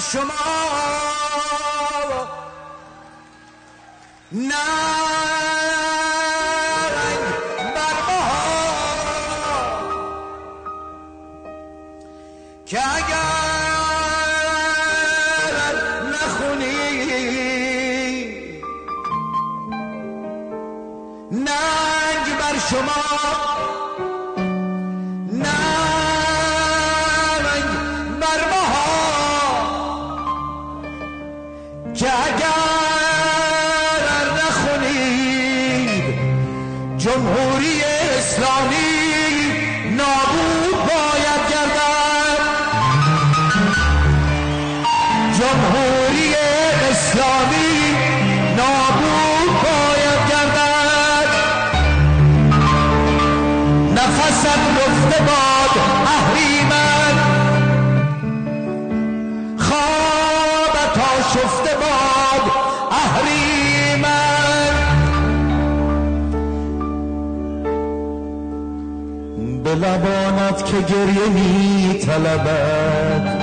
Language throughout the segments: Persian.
شما نرنگ بر که اگر نخونی ننگ بر شما که گریه می طلبد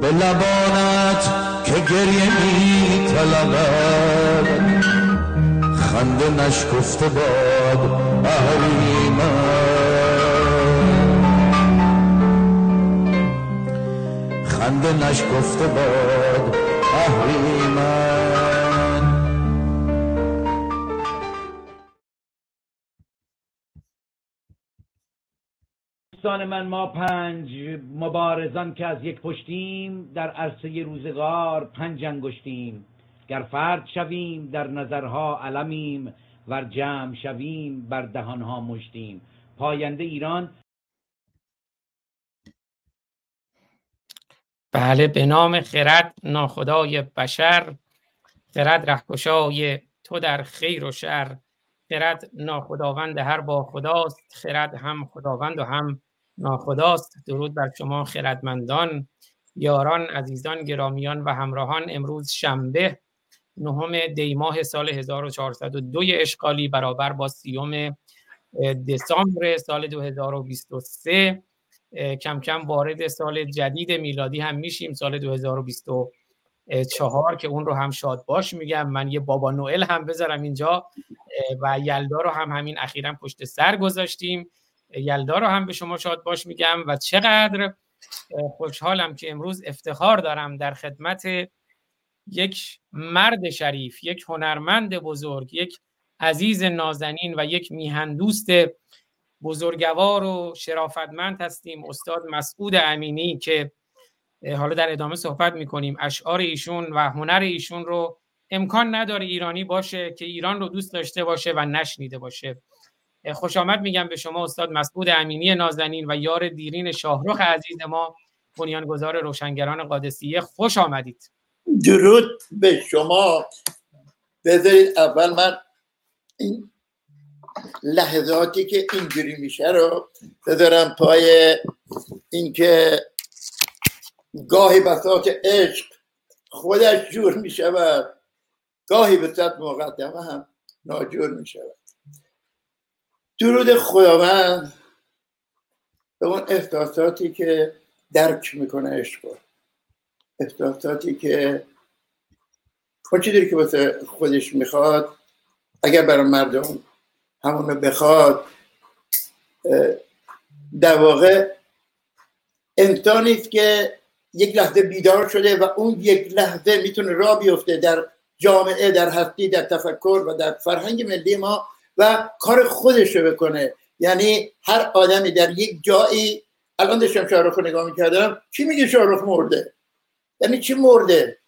به لبانت که گریه می طلبد خنده نشکفته باد اهریمن. خنده نشکفته باد اهریمن. دوستان من ما پنج مبارزان که از یک پشتیم در عرصه روزگار پنج انگشتیم. گر فرد شویم در نظرها علمیم. ور جمع شویم بر دهانها مشتیم. پاینده ایران بله به نام خرد ناخدای بشر خرد رهکشای تو در خیر و شر. خرد ناخداوند هر با خداست خرد هم خداوند و هم ناخداست. درود بر شما خردمندان یاران عزیزان گرامیان و همراهان. امروز شنبه نهم دیماه سال 1402 اشغالی برابر با سیوم دسامبر سال 2023 کم کم وارد سال جدید میلادی هم میشیم سال 2024 که اون رو هم شاد باش میگم. من یه بابا نوئل هم بذارم اینجا و یلدا رو هم همین اخیرا پشت سر گذاشتیم. یلدا رو هم به شما شاد باش میگم و چقدر خوشحالم که امروز افتخار دارم در خدمت یک مرد شریف یک هنرمند بزرگ یک عزیز نازنین و یک میهندوست بزرگوار و شرافتمند هستیم استاد مسعود امینی که حالا در ادامه صحبت می‌کنیم اشعار ایشون و هنر ایشون رو امکان نداره ایرانی باشه که ایران رو دوست داشته باشه و نشنیده باشه. خوش آمد میگم به شما استاد مسعود امینی نازنین و یار دیرین شاهرخ عزیز ما بنیانگذار روشنگران قادسیه. خوش آمدید. درود به شما. بذارید اول من این لحظاتی که اینجوری میشه رو بذارم پای اینکه گاهی بساط عشق خودش جور می‌شود گاهی به صد مقدمه هم ناجور می‌شود. درود خداوند به اون احساساتی که درک می‌کنه عشق احساساتی که اون چیزی که واسه خودش می‌خواد. اگر برای مردم همونو بخواد در واقع انسانی است که یک لحظه بیدار شده و اون یک لحظه می‌تونه را بیفته در جامعه در هستی در تفکر و در فرهنگ ملی ما. و کار خودش رو بکنه. یعنی هر آدمی در یک جایی الان داشتم شاهرخ رو نگاه می‌کردم کی میگه شاهرخ مرده؟ یعنی چی مرده؟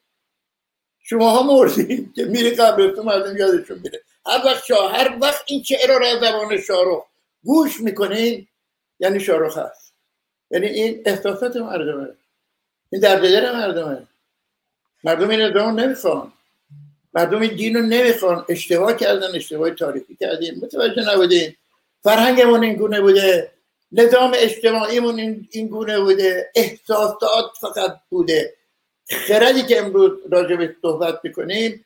شما ها مردید که میری تو مردم یادشون میره. هر وقت شاه هر وقت این چهره را زبان شاهرخ گوش می‌کنین یعنی شاهرخ هست. یعنی این احساسات مردمه. این دل مردمه. مردم این ادامه نمی‌خوان. مردم این دین رو نمی‌خوان. اشتباه کردن اشتباه تاریخی کردیم. متوجه نبودیم فرهنگمون این گونه بوده. نظام اجتماعیمون این گونه بوده. احساسات فقط بوده. خردی که امروز راجع صحبت می‌کنیم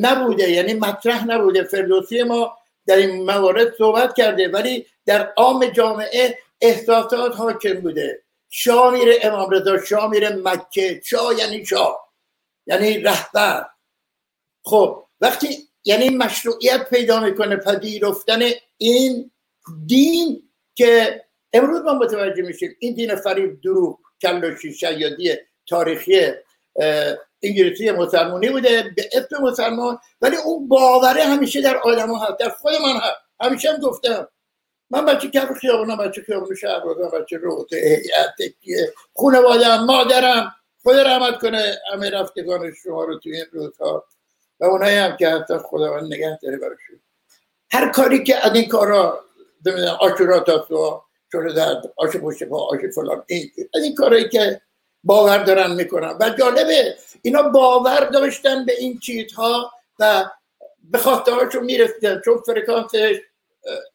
نبوده. یعنی مطرح نبوده. فردوسی ما در این موارد صحبت کرده ولی در عام جامعه احساسات حاکم بوده. شاه میره امام رضا شاه میره مکه. شاه یعنی شاه. یعنی رهبر. خب وقتی یعنی مشروعیت پیدا می‌کنه پذیرفتن این دین که امروز ما متوجه میشیم این دین فریب دروغ کلاشی شیادی تاریخی انگلیسی مسلمانی بوده به اسم مسلمان ولی اون باوره همیشه در آدم ها هست در خود من هست. همیشه هم گفتم. من بچه کف خیابونم بچه خیابون شهر بودم بچه روته هیئت خانواده مادرم. خدا رحمت کنه همه رفتگان شما رو توی این روزها و اونایی هم که حتی خداوند نگه داره براشون هر کاری که از این کارا آشورا تا تو شده در آش پشت پا آش فلان این از این کارهایی که باور دارن می‌کنن. و جالبه اینا باور داشتن به این چیزها و به خواستهاشون می‌رسیدن. چون فرکانس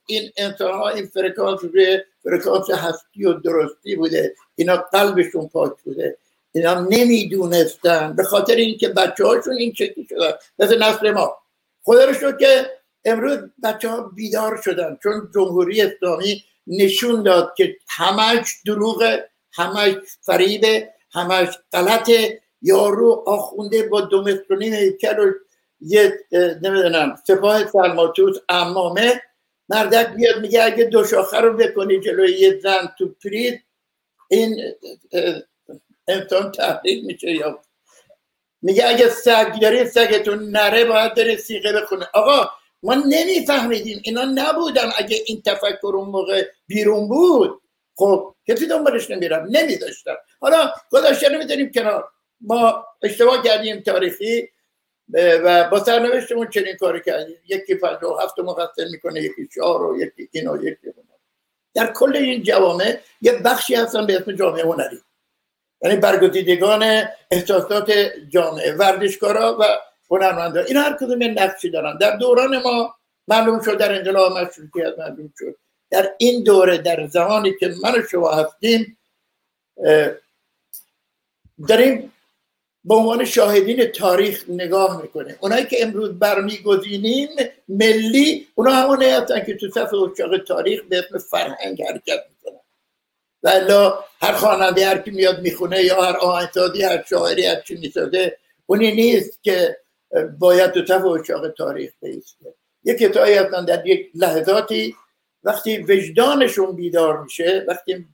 این انسان ها این فرکانس روی فرکانس هستی و درستی بوده. اینا قلبشون پاک بوده. اینا نمی‌دونستن به خاطر اینکه بچه هاشون این شکلی شدن. مثل نسل ما. خدا رو شد که امروز بچه ها بیدار شدن چون جمهوری اسلامی نشون داد که همش دروغ همش فریبه همش غلط یارو آخونده با دومترونی هیکل و یه نمی‌دونم سپاه سلماتوس امامه مردک بیاد میگه اگه دو شاخه رو بکنی جلوی یه زن تو پرید این انسان تحریک میشه یا میگه اگه سگ داری سگتون نره باید داره سیغه بخونه. آقا ما نمیفهمیدیم. اینا نبودن اگه این تفکر اون موقع بیرون بود. خب کسی دنبالش نمیرم نمیداشتم حالا گذاشته نمی‌دونیم کنار. ما اشتباه کردیم تاریخی و با سرنوشتمون چنین کاری کردیم. یکی پنج و هفت مقصر می‌کنه یکی چهار و یکی این و یکی در کل این جوامع یه بخشی هستن به اسم جامعه هنری. یعنی برگزیدگان احساسات جامعه ورزشکارا و هنرمندا این هر کدوم نقشی دارن. در دوران ما معلوم شد در انقلاب مشروطیت معلوم شد. در این دوره در زمانی که من و شما هستیم داریم به عنوان شاهدین تاریخ نگاه می‌کنه اونایی که امروز برمیگزینیم ملی اونا همون هستن که تو صف اشاق تاریخ به اسم فرهنگ حرکت و هر خواننده هر کی میاد می‌خونه یا هر آهنگسازی هر شاعری هر چی می‌سازه اونی نیست که باید تو صف اشاق تاریخ بیسته. یک کتابی هستن در یک لحظاتی وقتی وجدانشون بیدار میشه وقتی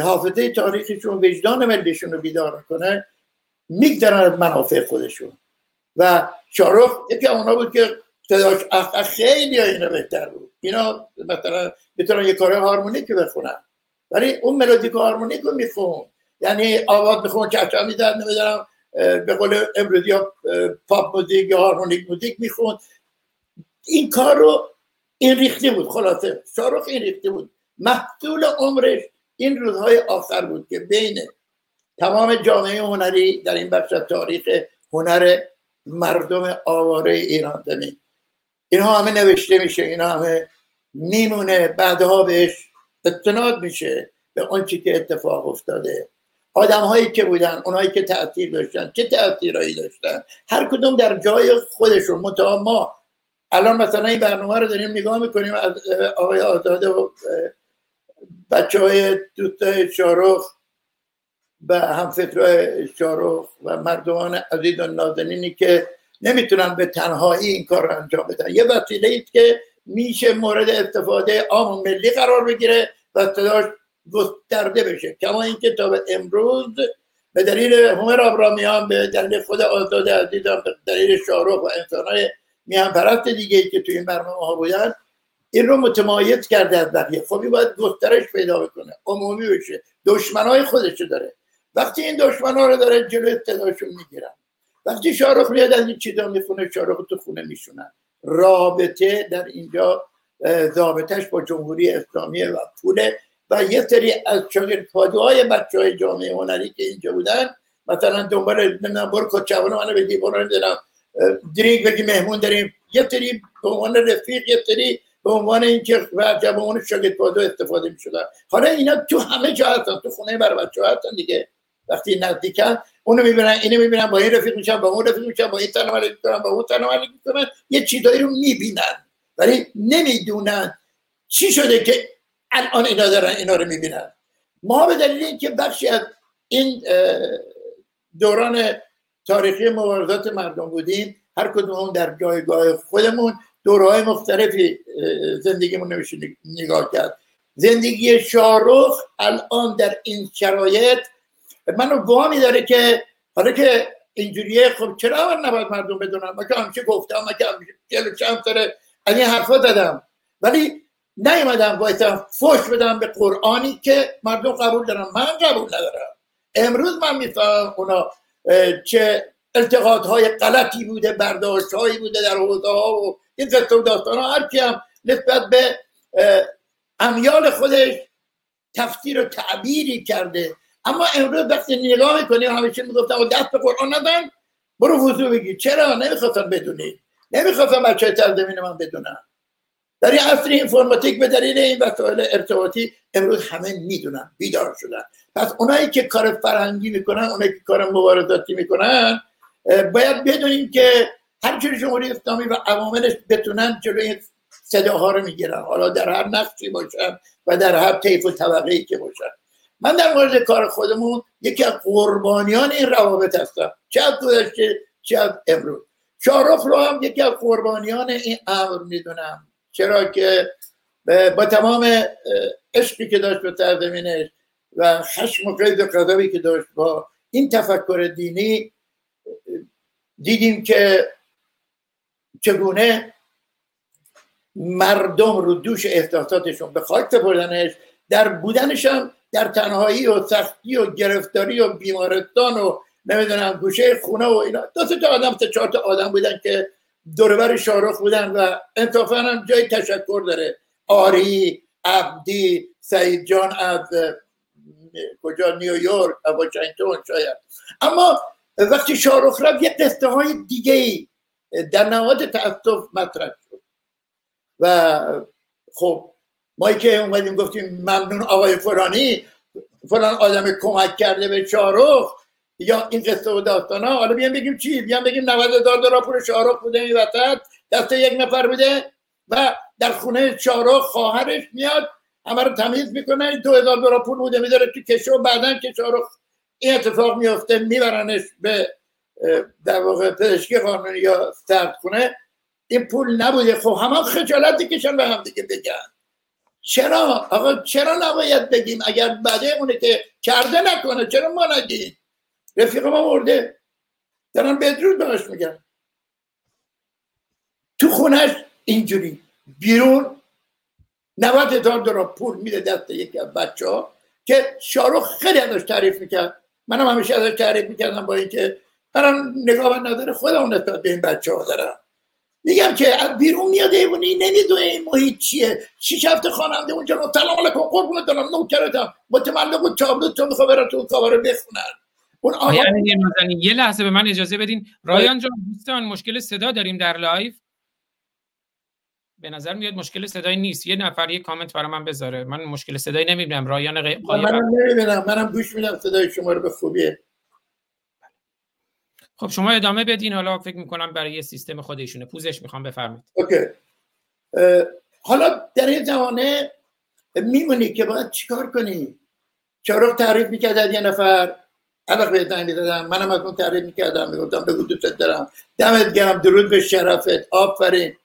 حافظه تاریخشون وجدان ملیشون رو بیدار کنه میگذرن منافع خودشون. و شارخ یکی اونا بود که صداش خیلی اینا بهتر بود. اینا مثلا بتونن یه کار هارمونیک بخونن. ولی اون ملودیک هارمونیک رو میخون یعنی آواز میخون چشم می‌زد نمی‌دونم به قول امروزی ها پاپ موزیک یا هارمونیک موزیک میخون این کار رو این ریختی بود خلاصه. شارخ این ریختی بود. محصول عمرش این روزهای آخر بود که بین تمام جامعه هنری در این بخش تاریخ هنر مردم آواره ایران زمین. اینها همه نوشته میشه اینا همه میمونه بعدها بهش استناد میشه به چی که اتفاق افتاده. آدم هایی که بودن اونایی که تاثیر داشتن چه تاثیرایی داشتن؟ هر کدوم در جای خودشون. متا ما الان مثلا این برنامه رو داریم نگاه می‌کنیم از آقای آزاده و بچه های دوست شارخ و همفکرهای شارخ و مردمان عزیز و نازنینی که نمی‌تونن به تنهایی این کار رو انجام بدن. یه وسیله است که میشه مورد استفاده عام ملی قرار بگیره. و صداش گسترده بشه. کما اینکه تا به امروز به دلیل همر آبرامیان به دلیل خود آزاد عزیزم به دلیل شارخ و انسانهای میان پرست دیگه که توی این برنامه ها بودن این رو متمایز کرده از بقیه. خب باید گسترش پیدا بکنه عمومی بشه دشمنای خودش داره. وقتی این دشمن ها رو داره جلو اقتدارشون می‌گیرن. وقتی شارخ میاد از این چیزا می‌خونه شارخ تو خونه میشونن. رابطه در اینجا ضابطش با جمهوری اسلامی و پوله و یه سری از شاگرد های بچه های جامعه هنری که اینجا بودن مثلا دنبال نمی‌دونم برو کچوان منو بگی برو نمی‌دونم دریگ بگی مهمون داریم. یه سری به عنوان رفیق یه سری به عنوان اینکه به عنوان شاگرد استفاده می‌شدن. حالا اینا تو همه جا هستن تو خونه بر بچه هستن دیگه. وقتی نزدیکن اونو می‌بینن اینو می‌بینن با این رفیق میشن با اون رفیق میشن با این علیک می‌کنن با اون علیک می‌کنن. یه چیزایی رو می‌بینن. ولی نمی‌دونن چی شده که الان اینا دارن اینا رو می‌بینن. ما به دلیل اینکه بخشی از این دوران تاریخی مبارزات مردم بودیم هر کدوم در جایگاه خودمون دورهای مختلفی زندگیمون نمیشه نگاه کرد. زندگی شاروخ الان در این شرایط منو وامی داره که حالا که اینجوریه خب چرا من نباید مردم بدونم من که گفتم من که همیشه داره این حرفا دادم ولی نیومدم باید فوش بدم به قرآنی که مردم قبول دارم من قبول ندارم. امروز من می‌فهمم اونا چه های غلطی بوده برداشت هایی بوده در حوزه ها و این قصه و داستان ها هر هم نسبت به امیال خودش تفسیر و تعبیری کرده. اما امروز وقتی نگاه می‌کنیم همیشه می‌گفتم دست به قرآن ندن برو وضو بگی چرا؟ نمی‌خواستم بدونی. نمی‌خواستم بچه تردمین من بدونم. در این عصر اینفرماتیک به دلیل این وسایل ارتباطی امروز همه می‌دونن بیدار شدن. پس اونایی که کار فرهنگی می‌کنن اونایی که کار مبارزاتی می‌کنن باید بدونیم که هر جور جمهوری اسلامی و عواملش بتونن جلوی صداها رو می‌گیرن. حالا در هر نقشی باشن و در هر طیف و طبقه ای که باشن. من در مورد کار خودمون یکی از قربانیان این روابط هستم. چه از گذشته چه از امروز. شارف رو هم یکی از قربانیان این امر می‌دونم. چرا که با تمام عشقی که داشت به سرزمینش و خشم و قید و که داشت با این تفکر دینی دیدیم که چگونه مردم رو دوش احساساتشون به خاک سپردنش در بودنش در تنهایی و سختی و گرفتاری و بیمارستان و نمی‌دونم گوشه خونه و اینا. دو تا آدم سه چهار تا آدم بودن که دوربر شارخ بودن و انصافا هم جای تشکر داره. آری عبدی سعید جان از کجا؟ نیویورک واشنگتن شاید. اما وقتی شارخ رفت یه قصه های دیگه ای در نهاد تاسف مطرح شد. و خب ما که اومدیم گفتیم ممنون آقای فرانی فلان آدم کمک کرده به شارخ یا این قصه و داستان ها حالا بیان بگیم چی؟ بیان بگیم 90 هزار دلار پول شارخ بوده این وسط دست یک نفر بوده و در خونه شارخ خواهرش میاد همه رو تمیز می‌کنه دو هزار دلار پول بوده میداره تو کشه و بعدا که شارخ این اتفاق میفته میبرنش به در واقع پزشکی قانونی یا سرد کنه این پول نبوده. خب همه خجالت کشن به هم دیگه بگن. چرا؟ آقا چرا نباید بگیم؟ اگر بعده اونه که کرده نکنه چرا ما نگیم؟ رفیق ما مرده دارن بدرود بهش میگن تو خونش اینجوری. بیرون 90 هزار دلار پول میده دست یکی از بچه ها که شاروخ خیلی ازش تعریف می‌کرد. منم همیشه ازش تعریف می‌کردم با اینکه برام نگاه نداره خودمون نسبت به این بچه ها دارم. میگم که بیرون میاد ایونی نمی‌دونه این محیط چیه. شیش هفته خواننده اونجا رو سلام علیکم قربونت دارم نوکرتم. متملق و تابلت تو میخوا برن تو کاور بخونن اون یعنی یه لحظه به من اجازه بدین. رایان جان دوستان مشکل صدا داریم در live؟ به نظر میاد مشکل صدای نیست. یه نفر یه کامنت برای من بذاره. من مشکل صدایی نمی‌بینم. رایان غیب منم نمی‌بینم. منم گوش میدم. صدای شما رو به خوبیه. خب شما ادامه بدین. حالا فکر می‌کنم برای یه سیستم خودشونه پوزش می‌خوام بفرمایید. OK. حالا در این زمانه میمونی که باید چیکار کنی؟ چرا تعریف می‌کرد یه نفر. الان به زنگ دادم منم از اون تعریف می‌کردم می‌گفتم بگو دوست دارم. دمت گرم درود به شرفت آفرین.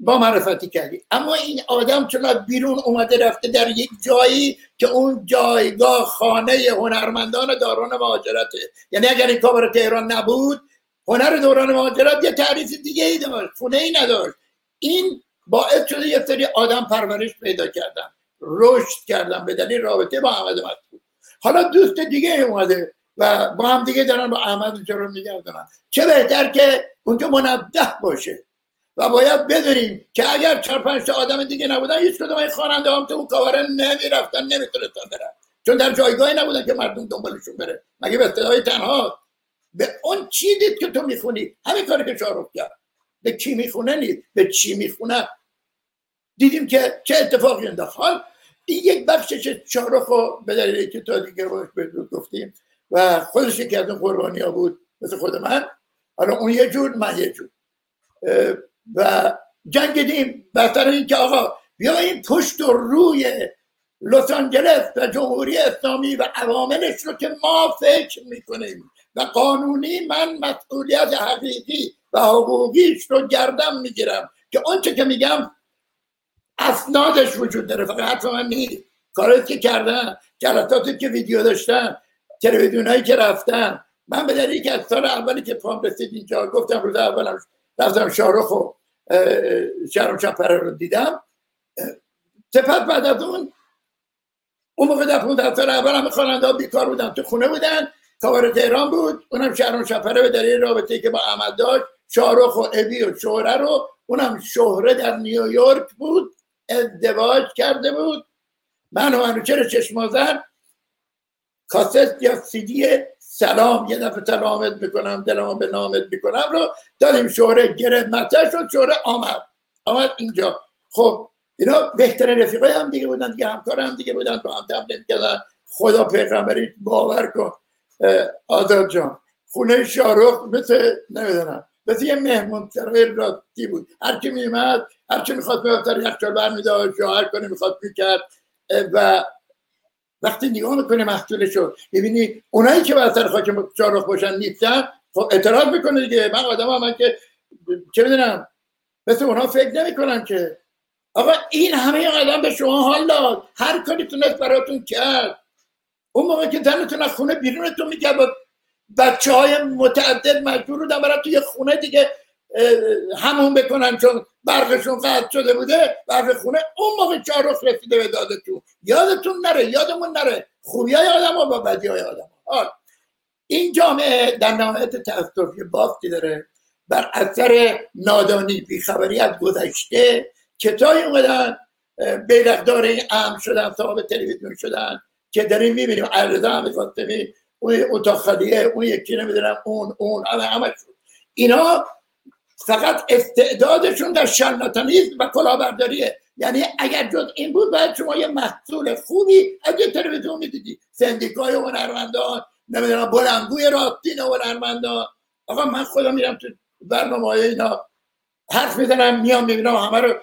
با معرفتی کردی. اما این آدم چون بیرون اومده رفته در یک جایی که اون جایگاه خانه هنرمندان دوران مهاجرته. یعنی اگر این کابر تهران نبود هنر دوران مهاجرت یه تعریف دیگه ای داشت خونه ای نداشت. این باعث شده یه سری آدم پرورش پیدا کردن. رشد کردن به دلیل رابطه با احمد مسعود حالا دوست دیگه اومده. و با هم دیگه دارن با احمد اونجا رو میگردن چه بهتر که اونجا منبه باشه. و باید بدونیم که اگر چهار پنج تا آدم دیگه نبودن هیچ کدوم این خواننده هم تو اون کاوره نمی‌رفتن نمی‌تونستن برن. چون در جایگاهی نبودن که مردم دنبالشون بره. مگه به صدای تنها؟ به اون چی دید که تو می‌خونی؟ همین کاری که شاروخ کرد. به کی می‌خونه نیست به چی می‌خونه؟ دیدیم که چه اتفاقی انداخت. حال یک بخشش شاروخ رو به دلیل که تا دیگه باش گفتیم و خودش یکی از اون قربانی ها بود مثل خود من. حالا اون یه جور من یه جور. و جنگیدیم. بهتر این که آقا بیا این پشت و روی لس آنجلس و جمهوری اسلامی و عواملش رو که ما فکر می‌کنیم و قانونی من مسئولیت حقیقی و حقوقیش رو گردم می‌گیرم که آنچه که میگم اسنادش وجود داره. فقط من نیست کاری که کردن جلساتی که ویدیو داشتن تلویزیونایی که رفتن من به دلیل که از سال اولی که پام رسید اینجا گفتم روز اولم رفتم شارخ و شهرام شپره رو دیدم. سپت بعد از اون اون موقع در 15 سال اول همه خواننده ها بیکار بودن تو خونه بودن. کار تهران بود اونم شهرام شپره به دلیل رابطه که با احمد داشت شارخ و ابی و شهره رو اونم شهره در نیویورک بود ازدواج کرده بود. من و منوچر چشمازن کاست یا سیدی سلام یه دفعه سلامت می‌کنم دلمو به نامت می‌کنم رو دادیم شهره گرفت مطرح شد شهره آمد. آمد اینجا. خب اینا بهترین رفیقای هم دیگه بودن دیگه همکار هم دیگه بودن با هم تبلیغ کردن خدا پیغمبری باور کن. آزاد جان. خونه شارخ مثل نمی‌دونم مثل یه مهمون سرای راستی بود. هر کی میمد هر کی می‌خواد میفتر یخچال برمیداشت یا هر کنی می‌خواد می‌کرد. و وقتی نگاه می‌کنه محصولش رو ببینی اونایی که بر سر خاک شارخ باشن نیستن خب اعتراض می‌کنه دیگه. من آدم من که چه می‌دونم مثل اونها فکر نمی‌کنم که. آقا این همه آدم به شما حال داد. هر کاری تونست براتون کرد. اون موقع که تنتون از خونه بیرونتون میگه با بچه های متعدد مجبور بودن برای توی خونه دیگه. همون بکنن چون برقشون قطع شده بوده برق خونه اون موقع چهارخ رسیده به دادتون. یادتون نره یادمون نره. خوبی های آدم ها با بدی های آدم ها این جامعه در نهایت تأثیر بافتی داره. بر اثر نادانی بیخبری از گذشته کتایی اومدن بیرقدار این ام شدن صاحب تلویزیون شدن که داریم می‌بینیم عرضه هم فاطمی اون اتاخالیه اون یکی نمی‌دونم اون اون همه همه اینا فقط استعدادشون در شرلاتانیزم و کلاهبرداریه. یعنی اگر جز این بود باید شما یه محصول خوبی از یه تلویزیون می‌دیدی. سندیکای هنرمندان نمی‌دونم بلنگوی راستین هنرمندان. آقا من خودم میرم تو برنامه های اینا حرف می‌زنم میام می‌بینم همه رو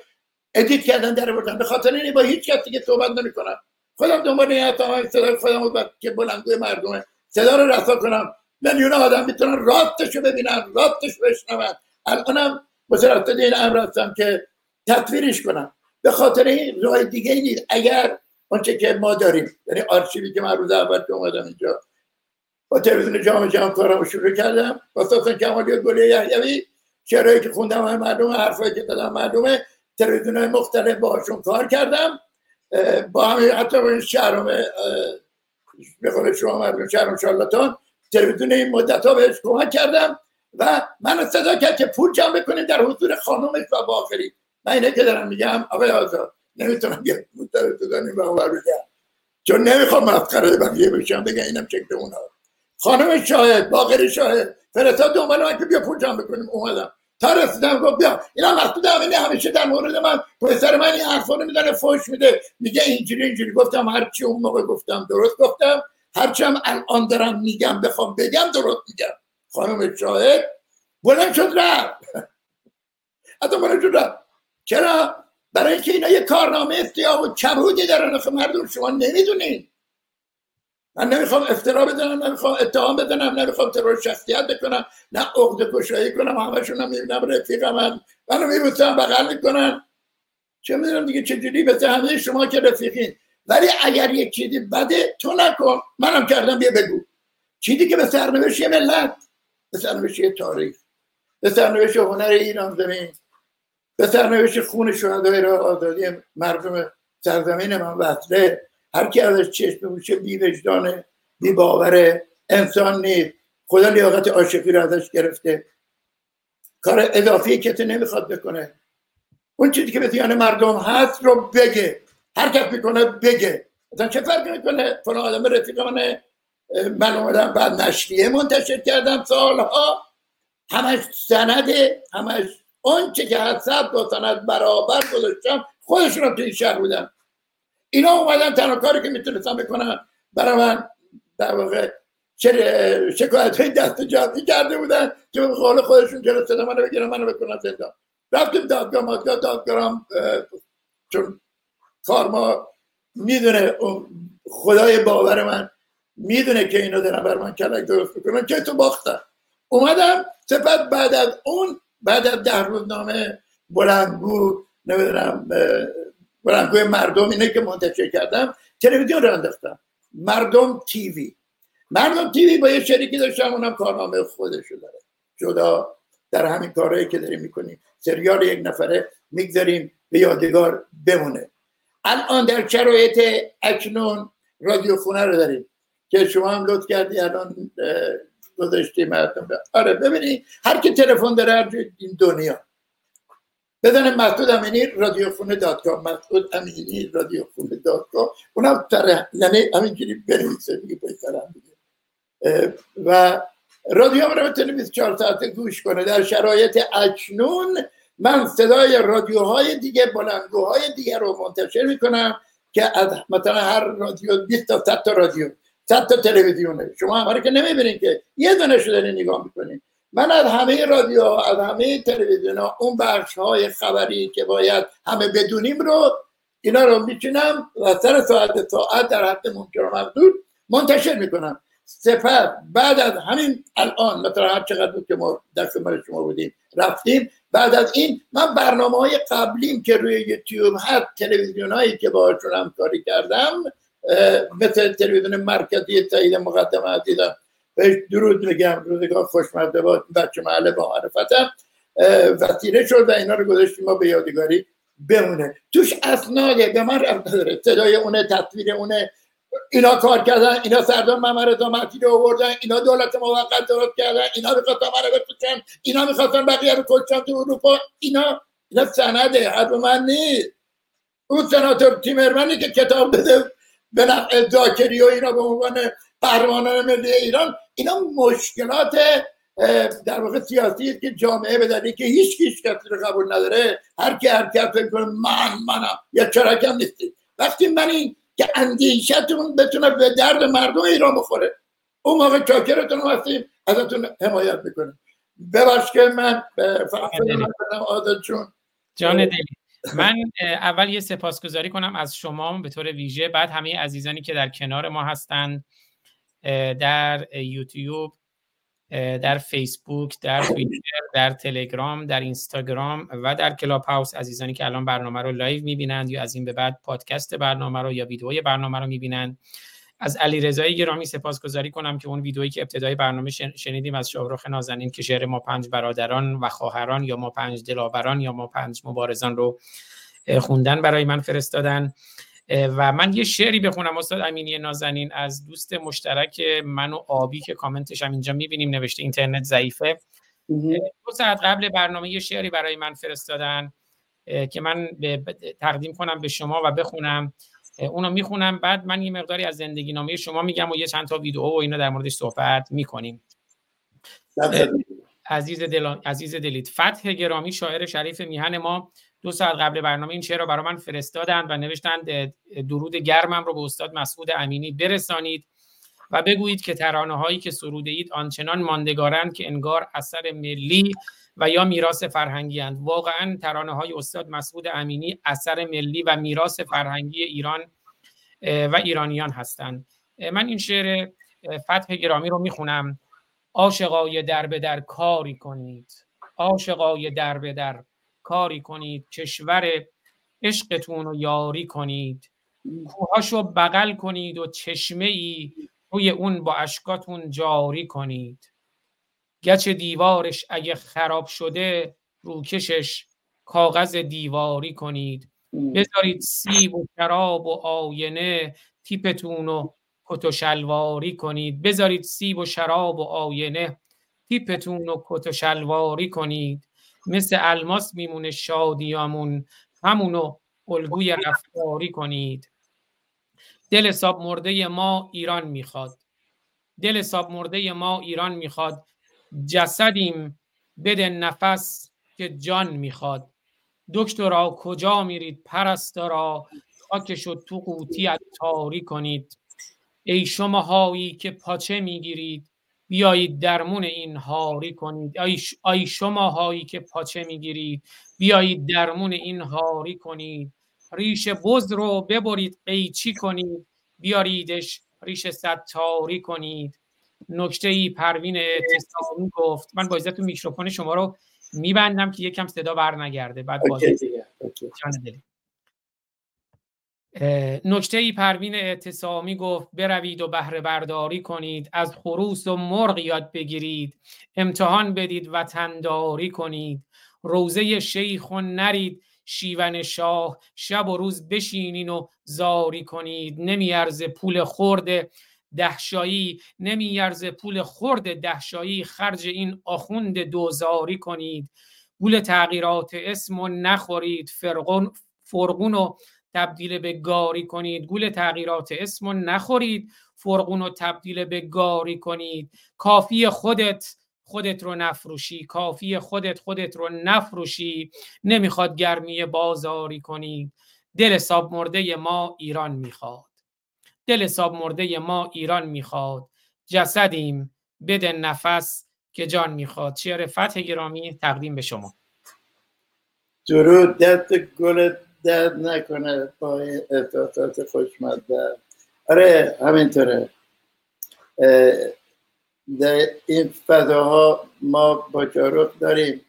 ادیت کردن در بردن به خاطر اینه با هیچ کسی که صحبت نمی‌کنم. خودم دنبال این های صدای خودم بود که بلنگوی مردمه. صدا رو رسا کنم. میلیون آدم می‌تونن راستش رو ببینن راستش بشنون الانم مثل این امر هستم که تصویرش کنم. به خاطر این راه دیگه نیست. اگر آنچه که ما داریم یعنی آرشیوی که من روز اول که اومدم اینجا با تلویزیون جامعه جمع کارم شروع کردم. با ساسن کمالی و گلی یحیوی شعرهایی که خوندم های مردم حرفایی که دادم مردمه تلویزیون های مختلف باشون کار کردم. با همه حتی با این شهرام به قول شما مردم شهرام شارلاتان تلویزیون این مدت ها بهش کمک کردم. و من صدا کرد که پول جمع بکنیم در حضور خانومش و باخری من اینه که دارم میگم آقای آزاد نمی‌تونم یه مدت بزنیم و بگم. چون نمی‌خوام مسخره بقیه بشم بگم اینم شکل اونا. خانم شاهد باقری شاهد فرستاد دنبال من که بیا پول جمع بکنیم. اومدم. تا رسیدم گفت بیا. اینا مسعود امینی همیشه در مورد من پسر من این حرفا رو میدنه فوش میده. میگه اینجوری اینجوری. گفتم هرچی اون موقع گفتم درست گفتم. هرچی هم الان دارم میگم بخوام بگم درست میگم. خانم شاهد بلند شد رفت. حتی بلند شد رفت. چرا؟ برای اینکه اینا یه کارنامه استیاب و کبودی دارن. مردم شما نمی‌دونین. من نمی‌خوام افترا بدنم نمی‌خوام اتهام بدنم نمی‌خوام ترور شخصیت بکنم نه عقد کشایی کنم. همشون هم می‌بینم رفیق من منو میبوسم بغل می‌کنن. چه می‌دونم دیگه چجوری مثل همه شما که رفیقین. ولی اگر یک چیزی بده تو نکن. منم کردم بیا بگو. چیزی که به سرنوشت یه ملت. به سرنوشت تاریخ. به سرنوشت هنر ایران زمین. به سرنوشت خون شهدای را آزادی مردم سرزمین من وصله هر کی ازش چشم میشه بی وجدانه بی باوره. انسان نیست. خدا لیاقت عاشقی رو ازش گرفته. کار اضافی کسی نمی‌خواد بکنه. اون چیزی که به مردم هست رو بگه. هر کس می‌کنه بگه. مثلا چه فرقی می‌کنه؟ فلان آدم رفیق منه من اومدم بعد نشریه منتشر کردم سالها. همش سنده همش اون چه که هست با سند برابر گذاشتم خودشون رو توی شهر بودن. اینا اومدن تنها کاری که می‌تونستم بکنن برای من در واقع شکایت های دست جمعی کرده بودن که به قول خودشون جلو صدا منو بگیرن منو بکنن رفتیم دادگاه مادگاه دادگاه چون کار ما می‌دونه خدای باور من می‌دونه که اینو دارم بر من کلک درست می‌کنن که تو باختم. اومدم سپس بعد از اون بعد از ده روزنامه بلندگو نمی‌دونم بلندگوی مردم اینه که منتشر کردم تلویزیون رو انداختم. مردم تیوی. مردم تیوی با یه شریکی داشتم اونم کارنامه خودشو داره. جدا در همین کارهایی که داریم می‌کنیم. سریال یک نفره می‌گذاریم به یادگار بمونه. الان در شرایط اکنون رادیو خونه رو داریم. که شما هم لطف کردی الان گذاشتی مردم آره ببینید هر کی تلفن داره هر این دنیا. بزنه مسعود امینی رادیو خونه dot com. مسعود امینی رادیو خونه dot com. اونم تره یعنی همینجوری بنویسه میگه پای دیگه. و رادیو رو بتونه 24 ساعته گوش کنه. در شرایط اکنون من صدای رادیوهای دیگه بلندگوهای دیگه رو منتشر می‌کنم که از مثلا هر رادیو 20 تا 100 تا رادیو. 100 تا تلویزیونه شما همه که نمی‌بینید که یه دونه شده نگاه می‌کنید من از همه رادیو از همه تلویزیون اون بخش های خبری که باید همه بدونیم رو اینا رو میچینم و سر ساعت ساعت در حد ممکن و محدود منتشر می‌کنم. سپس بعد از همین الان مثلا هر چقدر بود که ما در خدمت شما بودیم رفتیم. بعد از این من برنامه های قبلیم که روی یوتیوب هست تلویزیون هایی که باهاشون همکاری کردم مثل تلویزیون مرکزی تایید مقدمه دیدم بهش درود بگم روزگار خوشمرده با بچه محله با معرفتم وسیله شد و اینا رو گذاشتیم ما به یادگاری بمونه توش اسناده به من رفت نداره صدای اونه تصویر اونه اینا کار کردن اینا سردار محمد رضا رو آوردن اینا دولت موقت درست کردن اینا می‌خواستن منو بفروشن اینا می‌خواستن بقیه رو کشتن تو اروپا اینا اینا سنده حرف من نیست اون سناتور تیمرمنی که کتاب بده به نفع زاکری و اینا به عنوان قهرمانان ملی ایران اینا مشکلات در واقع سیاسی که جامعه بدنی که هیچ هیچ کسی رو قبول نداره هر کی هر کسی کنه من منم یا چرکم نیستی وقتی من این که اندیشتون بتونه به درد مردم ایران بخوره اون موقع چاکرتون هستیم ازتون حمایت می‌کنه ببخش که من عادت چون جان دلی. من اول یه سپاسگزاری کنم از شما به طور ویژه بعد همه عزیزانی که در کنار ما هستند در یوتیوب در فیسبوک در توییتر در تلگرام در اینستاگرام و در کلاب هاوس عزیزانی که الان برنامه رو live می‌بینند یا از این به بعد پادکست برنامه رو یا ویدیوی برنامه رو می‌بینند. از علی رضایی گرامی سپاسگزاری کنم که اون ویدئویی که ابتدای برنامه شنیدیم از شاهرخ نازنین که شعر ما پنج برادران و خواهران یا ما پنج دلاوران یا ما پنج مبارزان رو خوندن برای من فرستادن. و من یه شعری بخونم استاد امینی نازنین از دوست مشترک من و آبی که کامنتش هم اینجا می‌بینیم نوشته اینترنت ضعیفه. دو ساعت قبل برنامه یه شعری برای من فرستادن که من تقدیم کنم به شما و بخونم. اونو می‌خونم. بعد من یه مقداری از زندگی نامه شما میگم و یه چند تا ویدیو و اینا در موردش صحبت می‌کنیم. عزیز, دل... عزیز دلید. فتح گرامی شاعر شریف میهن ما دو ساعت قبل برنامه این شعر رو برای من فرستادند و نوشتند درود گرمم رو به استاد مسعود امینی برسانید و بگویید که ترانه هایی که سروده اید آنچنان ماندگارند که انگار اثر ملی و یا میراث فرهنگی اند. واقعا ترانه های استاد مسعود امینی اثر ملی و میراث فرهنگی ایران و ایرانیان هستند. من این شعر فتح گرامی رو می‌خونم. عاشقای در به در کاری کنید. عاشقای در به در کاری کنید. کشور عشقتون رو یاری کنید. کوهاشو بغل کنید و چشمه ای روی اون با اشکاتون جاری کنید. گچ دیوارش اگه خراب شده روکشش کاغذ دیواری کنید. بذارید سیب و شراب و آینه تیپتون رو کت و شلواری کنید. بذارید سیب و شراب و آینه تیپتون رو کت و شلواری کنید. مثل الماس میمونه شادیامون همونو الگوی رفتاری کنید. دل حساب مرده ما ایران می‌خواد. دل حساب مرده ما ایران می‌خواد. جسدیم بده نفس که جان می‌خواد. دکترا کجا میرید؟ پرستارا خاکشو تو قوطی تاری کنید. ای شما هایی که پاچه می‌گیرید بیایید درمون این هاری کنید. ای شما هایی که پاچه می‌گیرید بیایید درمون این هاری کنید. ریش بز رو ببرید قیچی کنید. بیاریدش ریش ستاری کنید. نکته ای پروین اعتصامی گفت. من با تو میکروفون شما رو میبندم که یکم صدا بر نگرده بعد نکته ای پروین اعتصامی گفت بروید و بهره برداری کنید. از خروس و مرغ یاد بگیرید. امتحان بدید و تنداری کنید. روزه شیخ و نرید. شیون شاه شب و روز بشینین و زاری کنید. نمیارز پول خورده دهشایی نمیارز پول خورد دهشایی خرج این آخوند دوزاری کنید. پول تغییرات اسم و نخورید فرقون فرقون و تبدیل به گاری کنید. گول تغییرات اسم و نخورید فرقون و تبدیل به گاری کنید. کافی خودت خودت رو نفروشی. کافی خودت خودت رو نفروشی. نمی‌خواد گرمی بازاری کنید دل ساب مرده ما ایران می‌خواد. دل ساب مرده ما ایران می‌خواد. جسدیم بده نفس که جان می‌خواد. شعر فتح گرامی تقدیم به شما. درود دست گل درد نکنه با احساسات خوشمزه آره همینطوره. در این فضاها ما با جاروخ داریم.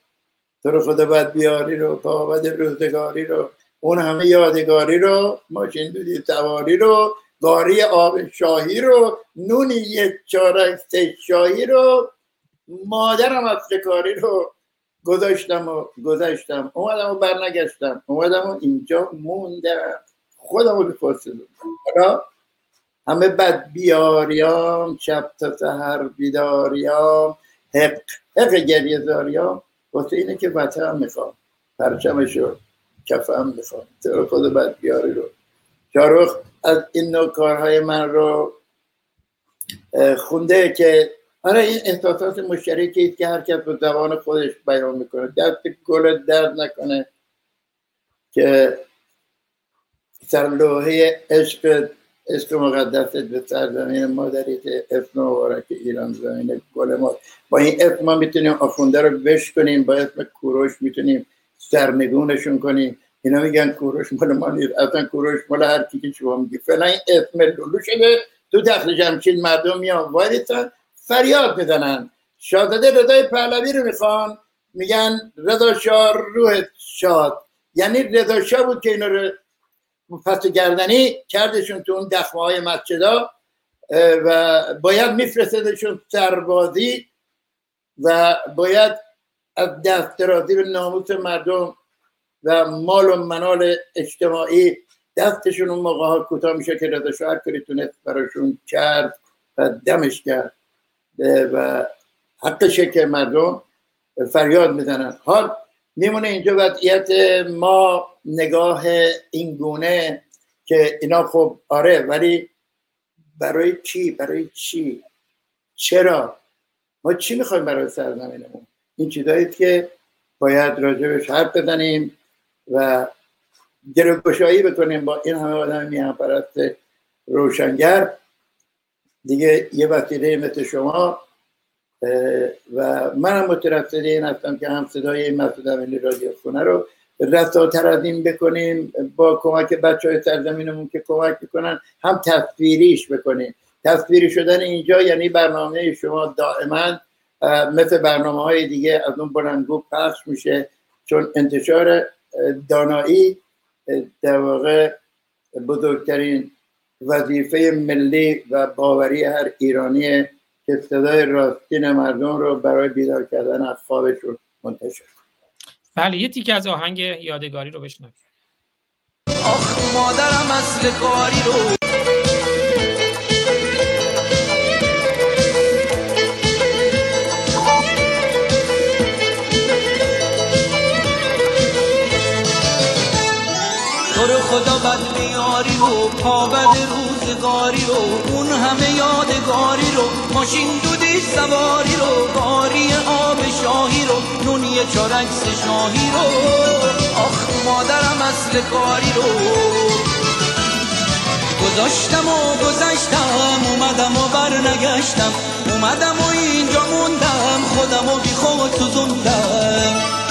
تو رو خدا باید بیاری رو با روزگاری رو اون همه یادگاری رو ماشین دودی سواری رو گاری آب شاهی رو نونی یک چارک شاهی رو. مادرم از کاری رو گذاشتم و گذاشتم. اومدم و برنگشتم. اومدم و اینجا موندم. خودم رو بپرسیدم حالا همه بد بیاریام شب تا سهر بیداریام حق حق گریه زاریام. واسه اینه که وطن می‌خوام. پرچمشو کفم می‌خوام. تو خود بد بیاری رو شاروخ از این نوع کارهای من رو خونده که آره این احساسات مشترکی که هر کس به زبان خودش بیان می‌کنه. دست گل درد نکنه که سرلوحه عشق عشق مقدس به سرزمین مادری که اسم مبارک ایران زمین گل ما. با این اسم ما می‌تونیم آخونده رو بش کنیم با اسم کوروش می‌تونیم سرنگونشون کنیم. اینا میگن کوروش مال ما نیست. اصلا کوروش مال هر کی که شما میگی. فعلا اسم لولو شده. تو دخل جمشید مردم میان. وایدتن فریاد بزنن. شاهزاده رضای پهلوی رو می‌خوان. میگن رضا شاه روح شاد. یعنی رضا شاه بود که اینا رو پس گردنی کردشون تو اون دخمه های مسجدا و باید میفرستدشون سربازی و باید از دست درازی به ناموس مردم و مال و منال اجتماعی دستشون اون موقع ها کوتاه میشه که رضا شاه کاری تونست براشون کرد و دمش کرد. و حقشه که مردم فریاد می‌زنن. حال میمونه اینجا وضعیت ما نگاه اینگونه که اینا خب آره ولی برای چی؟ برای چی؟ چرا؟ ما چی می‌خوایم برای سرزمینمون؟ این چیزایی که باید راجبش حرف بزنیم. و گروگشایی بکنیم با این همه آدم میان پرست روشنگر. دیگه یه وسیله مثل شما و منم مترصد این هستم که هم صدای این مسعود امینی رادیو خونه رو رساتر از این بکنیم با کمک بچه های سرزمینمون که کمک می‌کنن هم تصویریش بکنیم. تصویری شدن اینجا یعنی برنامه شما دائما مثل برنامه های دیگه از اون بلندگو پخش میشه چون انتشار دانایی در واقع بزرگترین وظیفه ملی و باوری هر ایرانی که صدای راستین مردم رو برای بیدار کردن از خوابشون منتشر بله یه تیکه از آهنگ یادگاری رو بشنوید آخ مادرم اصل کاری رو خدا بد میاری و پا بد روزگاری رو اون همه یادگاری رو ماشین دودی سواری رو باری آب شاهی رو نونی چارکس شاهی رو. آخ مادرم اصل کاری رو. گذاشتم و گذشتم اومدم و برنگشتم اومدم و اینجا موندم خودم و بی خود سوزوندم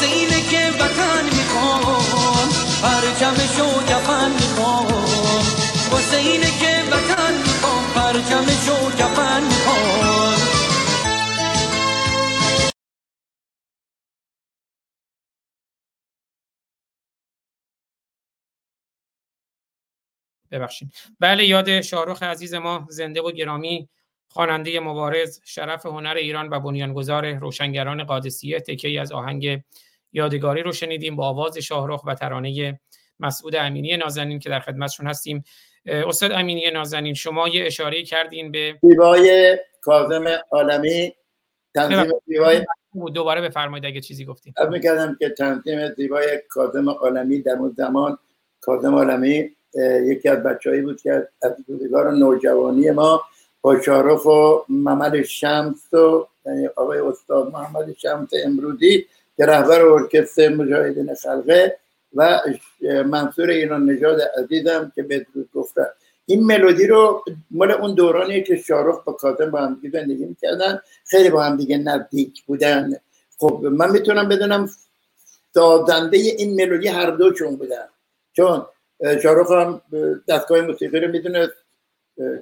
واسه اینه که وطن می‌خوام پرچمشو کفن می‌خوام. واسه اینه که وطن می‌خوام پرچمشو کفن می‌خوام. ببخشید. بله یاد شاهرخ عزیز ما زنده و گرامی خواننده مبارز شرف هنر ایران و بنیانگذار روشنگران قادسیه تکی از آهنگ یادگاری رو شنیدیم با آواز شاهرخ و ترانه مسعود امینی نازنین که در خدمتشون هستیم. استاد امینی نازنین شما یه اشاره کردین به زیبای کاظم عالمی. تنظیم زیبای دوباره بفرمایید اگه چیزی گفتیم از می‌کردم که تنظیم زیبای کاظم عالمی در اون زمان کاظم عالمی یکی از بچههایی بود که از روزگار نوجوانی ما با شارف و محمد شمس و یعنی آقای استاد محمد شمس امروزی که رهبر ارکستر مجاهدین خلقه و منصور ایران نژاد عزیزم که بدرود گفته. این ملودی رو مال اون دورانی که شارخ با کاظم با هم زندگی می‌کردن خیلی با هم دیگه نزدیک بودن. خب من می‌تونم بدونم دادنده این ملودی هر دوشون بودن؟ چون شارخ هم دستگاه موسیقی رو می‌دونه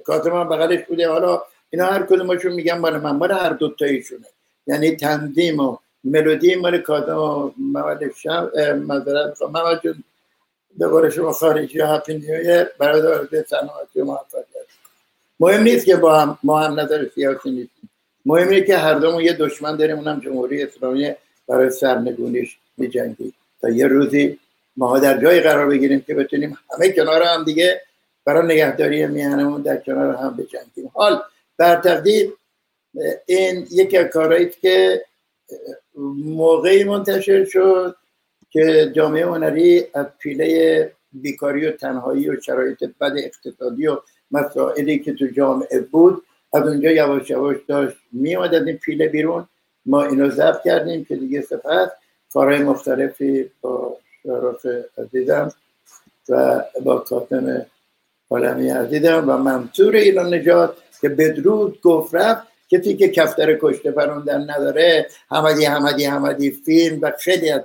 کاظم هم بغلش بوده. حالا اینا هر کدومشون میگن مال من مال هر دوتاییشونه. یعنی تنظیم و ملودی مال کاظم و محمد شم مذارت محمد جون به قول شما خارجی هپی نیویر برای به سلامتی و موفقیت مهم نیست که با هم ما هم نظر سیاسی نیستیم. مهم اینه که هر دومون یه دشمن داریم اونم جمهوری اسلامی برای سرنگونیش میجنگیم. تا یه روزی ما در جای قرار بگیریم که بتونیم همه کنار هم دیگه برای نگهداری میهنمون در کنار هم بجنگیم. حال بر تقدیر این یکی از کارهایی که موقعی منتشر شد که جامعه هنری از پیله بیکاری و تنهایی و شرایط بد اقتصادی و مسائلی که تو جامعه بود از اونجا یواش یواش داشت میومد از این پیله بیرون. ما اینو ضبط کردیم که دیگه سپس کارهای مختلفی با شرف عزیزم و با کاتم عالمی عزیزم و منصور ایران نجات که بدرود گفت رفت کسی که کفتر کشته پروندن نداره. حمدی حمدی حمدی فیلم و خیلی از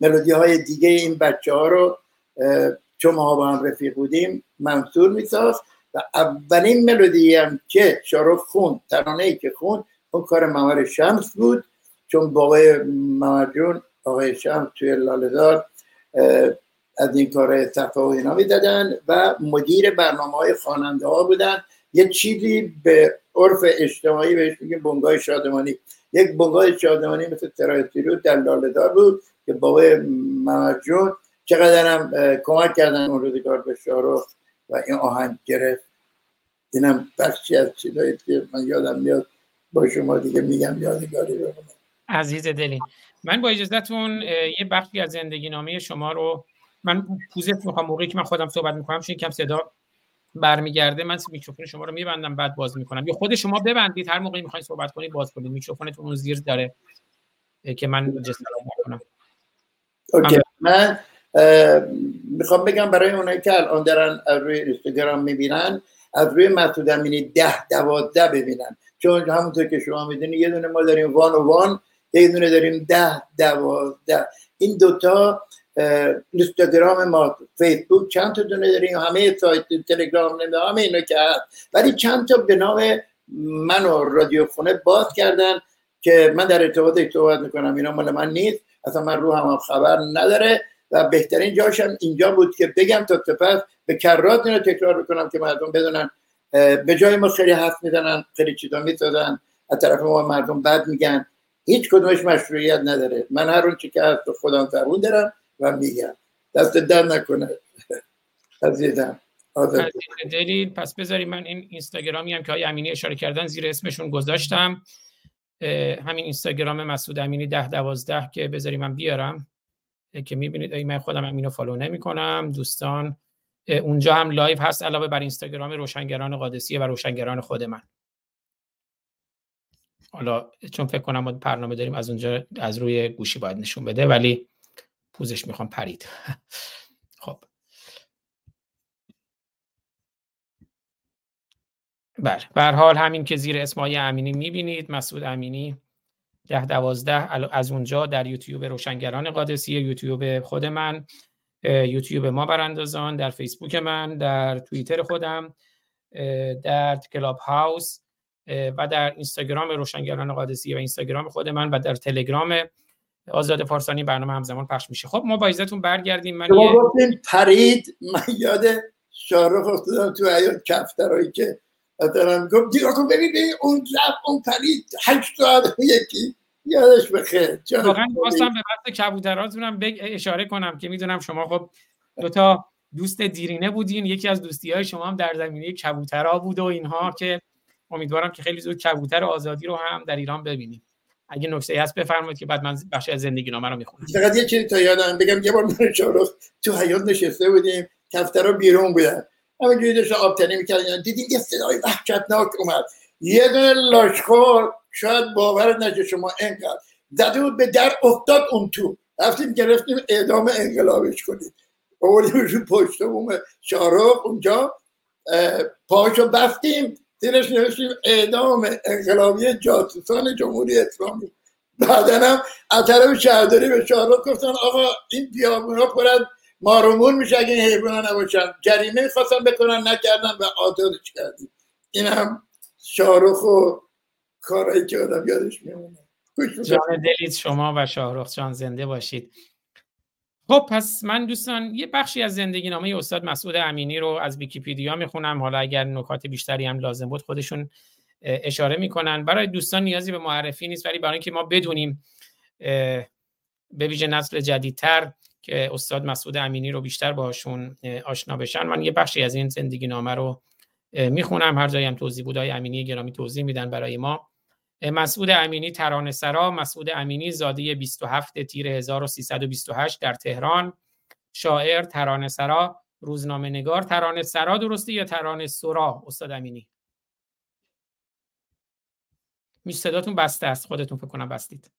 ملودی های دیگه این بچه ها رو چون ما با هم رفیق بودیم منصور میساخت و اولین ملودی هم که شارخ خون ترانه ای که خون اون کار ممر شمس بود. چون باقای ممر آقای شمس توی لالدار از این کار صفا و اینا می‌دادن و مدیر برنامه های خواننده ها بودن. یه چیزی به عرف اجتماعی بهش میگیم بنگاه شادمانی. یک بنگاه شادمانی مثل ترایتیرو در لالدار بود که بابای محمد چقدر هم کمک کردن اون روزگار به شارخ و این آهنگ گرفت. اینم بخشی از چیزایی که من یادم میاد با شما دیگه میگم یادگاری رو عزیز دلی من با اجازهتون یه بخشی از زندگی نامه شما رو من پوزش می‌خوام موقعی که من خودم صحبت می‌کنم چون کم صدا برمیگرده من میکروفون شما رو میبندم بعد باز می‌کنم. یا خود شما ببندید هر موقعی می‌خواین صحبت کنید باز کنید. میکروفونتون اون زیر داره که من adjust کنم OK. من می‌خوام بگم برای اونایی که الان دارن روی اینستاگرام می‌بینن از روی مسعود امینی ده دوازده ببینن. چون همونطور که شما می‌دونید یه دونه ما داریم one و one یه دونه داریم ده دوازده. این دوتا اینستاگرام ما فیسبوک چند تا دونه داریم همه سایت تلگرام نمیده همه اینو هست ولی چند تا به نام من و رادیو خونه باز کردن که من در ارتباط صحبت می‌کنم اینا مال من نیست اصلا من رو هم خبر نداره و بهترین جاشم اینجا بود که بگم تا سپس به کرات اینو تکرار بکنم که مردم بدونن به جای ما خیلی حرف می‌زنن خیلی چیزا می‌سازن از طرف ما مردم بد میگن هیچ کدومش مشروعیت نداره من هر اون که هست خودم فرمون دارم و میگم. دستت درد نکنه. عزیزم دلیل پس بذاری من این اینستاگرامی هم که آقای امینی اشاره کردن زیر اسمشون گذاشتم. همین اینستاگرام مسعود امینی ده دوازده که بذاری من بیارم. که می‌بینید من خودم امینی‌و follow نمی کنم دوستان اونجا هم live هست علاوه بر اینستاگرام روشنگران قادسیه و روشنگران خود من. حالا چون فکر کنم ما برنامه داریم از اونجا از روی گوشی باید نشون بده ولی پوزش می‌خوام پرید. خب. بله. به حال همین که زیر اسمای امینی می‌بینید مسعود امینی ده دوازده از اونجا در یوتیوب روشنگران قادسی یوتیوب خود من یوتیوب ما براندازان در فیسبوک من در توییتر خودم در کلاب هاوس و در اینستاگرام روشنگران قادسی و اینستاگرام خود من و در تلگرام آزاد فارسانی برنامه همزمان پخش میشه. خب ما با عزتون برگردیم. من یه... پرید. من یاد شارخ افتادم تو حیات کفترهایی که مثلا گفت دیگه کن ببین اون رفت اون پرید. هشت تا یکی. یادش بخیر. واقعا خواستم به بحث کبوتراتونم اشاره کنم که می‌دونم شما خب دو تا دوست دیرینه بودین. یکی از دوستی های شما هم در زمینه کبوترها بود و اینها که امیدوارم که خیلی زود کبوتر آزادی رو هم در ایران ببینیم. اگه نکته هست بفرمایید که بعد من بخش از زندگی نامه رو می‌خونم. فقط یه چیزی تا یادم بگم یه بار من شارخ تو حیات نشسته بودیم کفترها بیرون بودن. همینجوری داشت آبتنی می‌کردن. دیدیم یه صدای وحشتناک اومد. یه دونه لاشخور شاید باور نشه شما انقدر زده بود به در افتاد اون تو. رفتیم گرفتیم اعدام انقلابش کنیم. رو پشت بوم شارخ اونجا پاشو بستیم. زیرش نوشتیم اعدام انقلابی جاسوسان جمهوری اسلامی. بعدا هم از طرف شهرداری به شارخ گفتن آقا این بیابونا پر از میشه اگه این حیوانا نباشن. جریمه خواستن بکنن نکردن و آزادش کردیم این هم شاهرخ و کارهایی که آدم یادش میمونه. جان دلیت شما و شاهرخ جان زنده باشید. خب پس من دوستان یه بخشی از زندگی نامه استاد مسعود امینی رو از ویکیپیدیا می‌خونم. حالا اگر نکات بیشتری هم لازم بود خودشون اشاره می‌کنن. برای دوستان نیازی به معرفی نیست ولی برای اینکه ما بدونیم به ویژه نسل جدیدتر که استاد مسعود امینی رو بیشتر باشون آشنا بشن من یه بخشی از این زندگی نامه رو می‌خونم. هر جایی هم توضیح بودای امینی گرامی توضیح میدن برای ما. مسعود امینی ترانه سرا مسعود امینی زاده 27 تیر 1328 در تهران شاعر ترانه سرا روزنامه نگار ترانه سرا درسته یا ترانه سرا؟ استاد امینی. می صداتون بسته است خودتون فکر کنم بستید.